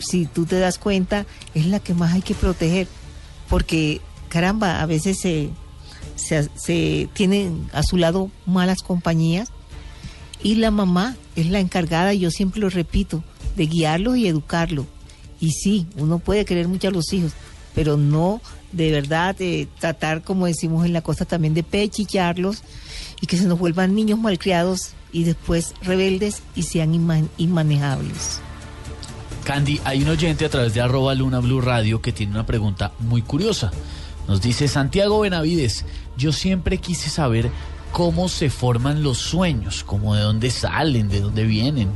si tú te das cuenta, es la que más hay que proteger, porque caramba, a veces se, se, tienen a su lado malas compañías y la mamá es la encargada, yo siempre lo repito, de guiarlos y educarlos. Y sí, uno puede querer mucho a los hijos, pero no de verdad eh, tratar, como decimos en la costa también, de pechillarlos y que se nos vuelvan niños malcriados y después rebeldes y sean inma- inmanejables. Candy, hay un oyente a través de arroba Luna Blue Radio que tiene una pregunta muy curiosa. Nos dice Santiago Benavides, yo siempre quise saber cómo se forman los sueños, como de dónde salen, de dónde vienen.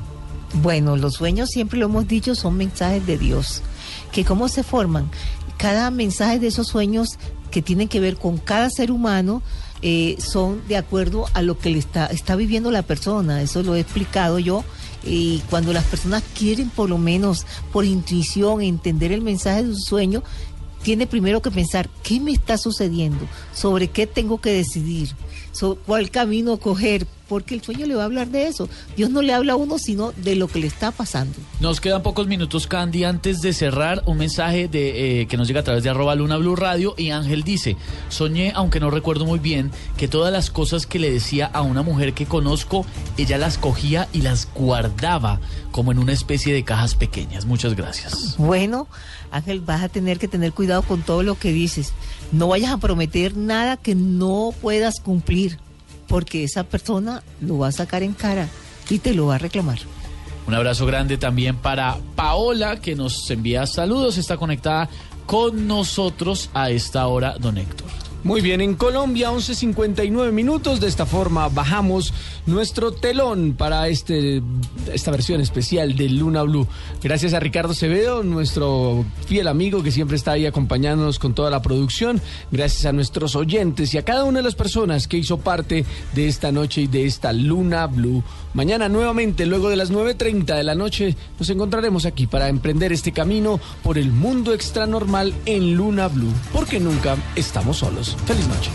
Bueno, los sueños siempre lo hemos dicho son mensajes de Dios. Que cómo se forman. Cada mensaje de esos sueños que tienen que ver con cada ser humano eh, son de acuerdo a lo que le está, está viviendo la persona. Eso lo he explicado yo. Y cuando las personas quieren por lo menos por intuición entender el mensaje de su sueño, tiene primero que pensar qué me está sucediendo, sobre qué tengo que decidir, sobre cuál camino coger, porque el sueño le va a hablar de eso. Dios no le habla a uno sino de lo que le está pasando. Nos quedan pocos minutos, Candy, antes de cerrar un mensaje de, eh, que nos llega a través de arroba Luna Blue Radio y Ángel dice, soñé, aunque no recuerdo muy bien, que todas las cosas que le decía a una mujer que conozco, ella las cogía y las guardaba como en una especie de cajas pequeñas. Muchas gracias. Bueno, Ángel, vas a tener que tener cuidado con todo lo que dices. No vayas a prometer nada que no puedas cumplir, porque esa persona lo va a sacar en cara y te lo va a reclamar. Un abrazo grande también para Paola, que nos envía saludos, está conectada con nosotros a esta hora, don Héctor. Muy bien, en Colombia 11.59 minutos. De esta forma bajamos nuestro telón para este, esta versión especial de Luna Blue. Gracias a Ricardo Acevedo, nuestro fiel amigo que siempre está ahí acompañándonos con toda la producción. Gracias a nuestros oyentes y a cada una de las personas que hizo parte de esta noche y de esta Luna Blue. Mañana nuevamente, luego de las 9.30 de la noche, nos encontraremos aquí para emprender este camino por el mundo extranormal en Luna Blue. Porque nunca estamos solos. Feliz noche.